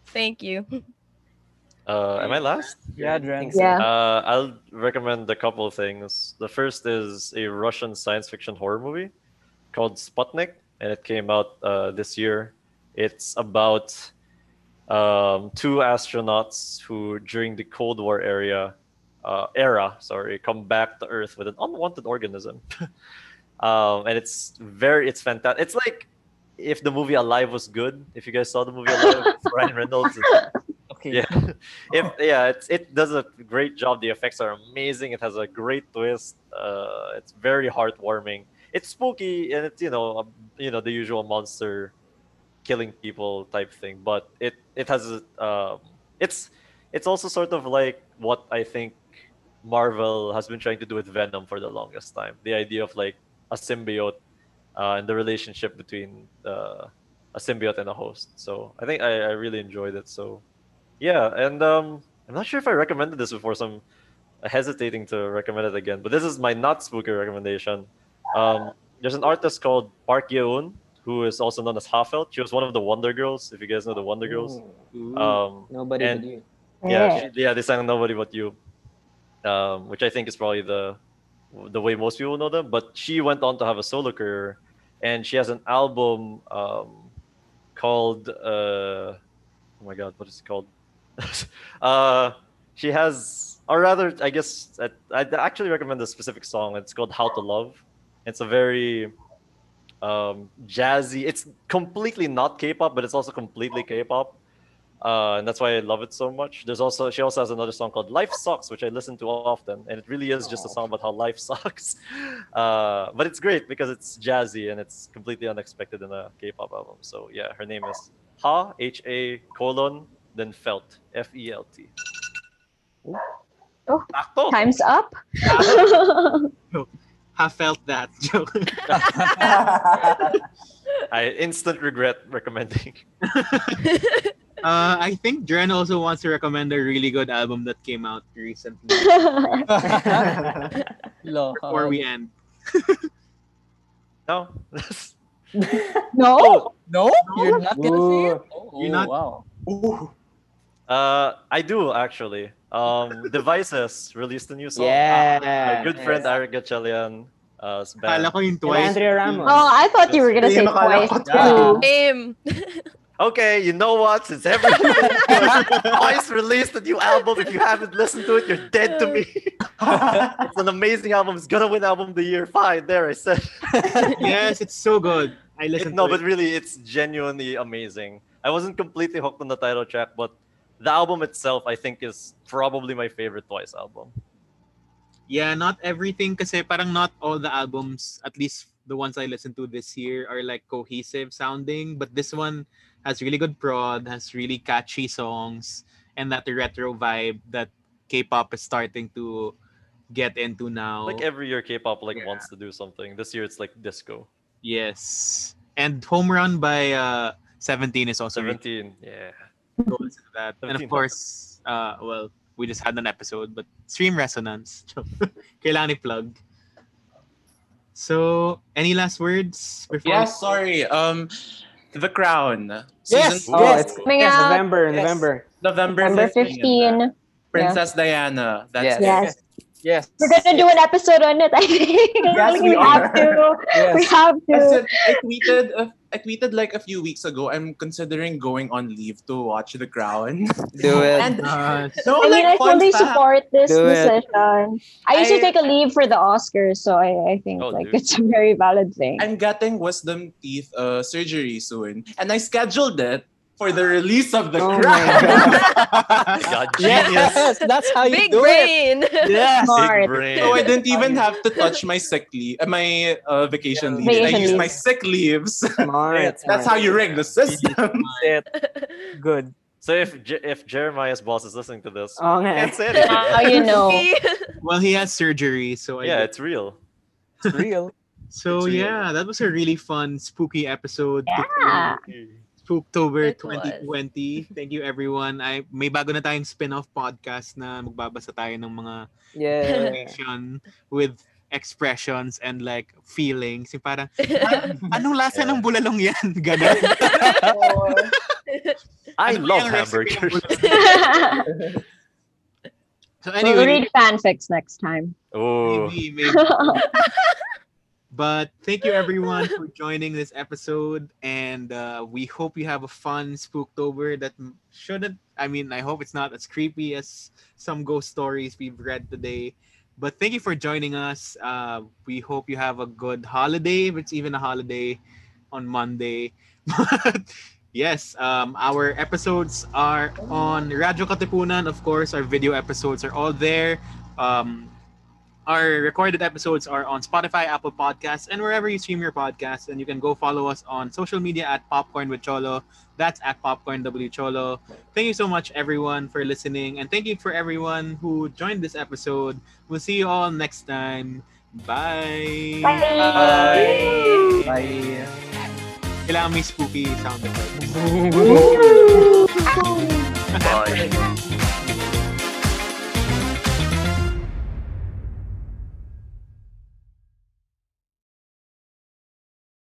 Thank you. Uh, am I last? Yeah, Dren. Yeah. Uh, I'll recommend a couple of things. The first is a Russian science fiction horror movie called Sputnik, and it came out uh, this year. It's about um, two astronauts who, during the Cold War area, uh, era, sorry, come back to Earth with an unwanted organism. um, and it's very, it's fantastic. It's like if the movie Alive was good. If you guys saw the movie Alive, with Ryan Reynolds. Okay. yeah if yeah it's, it does a great job the effects are amazing it has a great twist uh, it's very heartwarming it's spooky and it's you know um, you know the usual monster killing people type thing but it it has a, um, it's it's also sort of like what i think marvel has been trying to do with venom for the longest time the idea of like a symbiote uh, and the relationship between uh, a symbiote and a host so i think i, I really enjoyed it so yeah, and um, I'm not sure if I recommended this before, so I'm hesitating to recommend it again. But this is my not spooky recommendation. Um, there's an artist called Park Ye-eun, who is also known as HA:TFELT. She was one of the Wonder Girls, if you guys know the Wonder Girls. Ooh, Um, Nobody and- but you. yeah, she, yeah, they sang "Nobody But You," um, which I think is probably the the way most people know them. But she went on to have a solo career, and she has an album um, called uh, oh my god, what is it called? uh, she has, or rather, I guess I, I'd actually recommend a specific song. It's called "How to Love." It's a very um, jazzy. It's completely not K-pop, but it's also completely K-pop uh, and that's why I love it so much. There's also she also has another song called "Life Sucks," which I listen to often, and it really is just a song about how life sucks. Uh, but it's great because it's jazzy and it's completely unexpected in a K-pop album. So yeah, her name is Ha H A colon then Felt F E L T. Oh, Sakto. Time's up. Have felt that. Joke. I instant regret recommending. Uh, I think Dren also wants to recommend a really good album that came out recently Lo, before we end. No. no. No, you're not gonna see it. Oh, You're not- Wow. Ooh. uh, I do actually. Um, Devices released a new song. Yeah. My good friend Yes. Eric Gatchalian. Uh, band. Kala ko yung twice. Andrea Ramos. Oh, I thought you were gonna say twice ko too. Same. Okay, you know what? Since every Twice released a new album, if you haven't listened to it, you're dead to me. it's an amazing album. It's gonna win album of the year. Fine, there I said. yes, it's so good. I It- listened no, but really, it's genuinely amazing. I wasn't completely hooked on the title track, but the album itself, I think, is probably my favorite Twice album. Yeah, not everything kasi parang not all the albums, at least the ones I listened to this year are like cohesive sounding, but this one has really good prod, has really catchy songs, and that retro vibe that K-pop is starting to get into now. Like every year, K-pop like Yeah. wants to do something. This year, it's like disco. yes. And Home Run by uh 17 is also really Seventeen, yeah. go listen to that. And of course, uh well, we just had an episode, but Stream Resonance. Kailangan i-plug. So, any last words before Yes, sorry. Um, The Crown. Yes, Oh, Yes. it's Coming yes, out. November, Yes. November. November Number 15. 15. Princess Diana. That's Yes. it. Yes. Yes. We're gonna do an episode on it, I think. Yes, we we have are. to. We Yes. have I said I tweeted uh, I tweeted like a few weeks ago. I'm considering going on leave to watch The Crown. Do it. And Uh, no, I mean, I like fun fully fact. support this Do it. decision. I used to take a leave for the Oscars, so I, I think Oh, like dude. it's a very valid thing. I'm getting wisdom teeth uh, surgery soon, and I scheduled it for the release of the Oh my crab. God, genius. Yes, that's how you Big do it. brain. Yes. Smart. Big brain. So I didn't even have to touch my sick leave, uh, my uh, vacation leave. I used my sick leaves. Smart. That's how you rig the system. It. Good. So if Je- if Jeremiah's boss is listening to this, Oh, I nga. can't say anything. How you know? Well, he has surgery, so I yeah, did- it's real. It's real. So it's real. yeah, that was a really fun, spooky episode. Yeah. Was. 2020. Thank you everyone. I may bago na tayong spin-off podcast na magbabasa tayo ng mga Yeah. with expressions and like feelings. Yung parang, "Ah, anong lasa Yeah. ng bulalong yan? Ganon. I Ano love hamburgers. so we'll anyway, read fanfics next time. Oh, maybe, maybe. But thank you everyone for joining this episode, and uh, we hope you have a fun Spooktober that shouldn't. I mean, I hope it's not as creepy as some ghost stories we've read today. But thank you for joining us. Uh, we hope you have a good holiday, if it's even a holiday on Monday. But yes, um, our episodes are on Radyo Katipunan. Of course, our video episodes are all there. Um, our recorded episodes are on Spotify, Apple Podcasts, and wherever you stream your podcasts. And you can go follow us on social media at Popcorn with Cholo. That's at Popcorn W Cholo. Thank you so much, everyone, for listening. And thank you for everyone who joined this episode. We'll see you all next time. Bye. Bye. Bye. Kailangan may spooky sound effect. bye.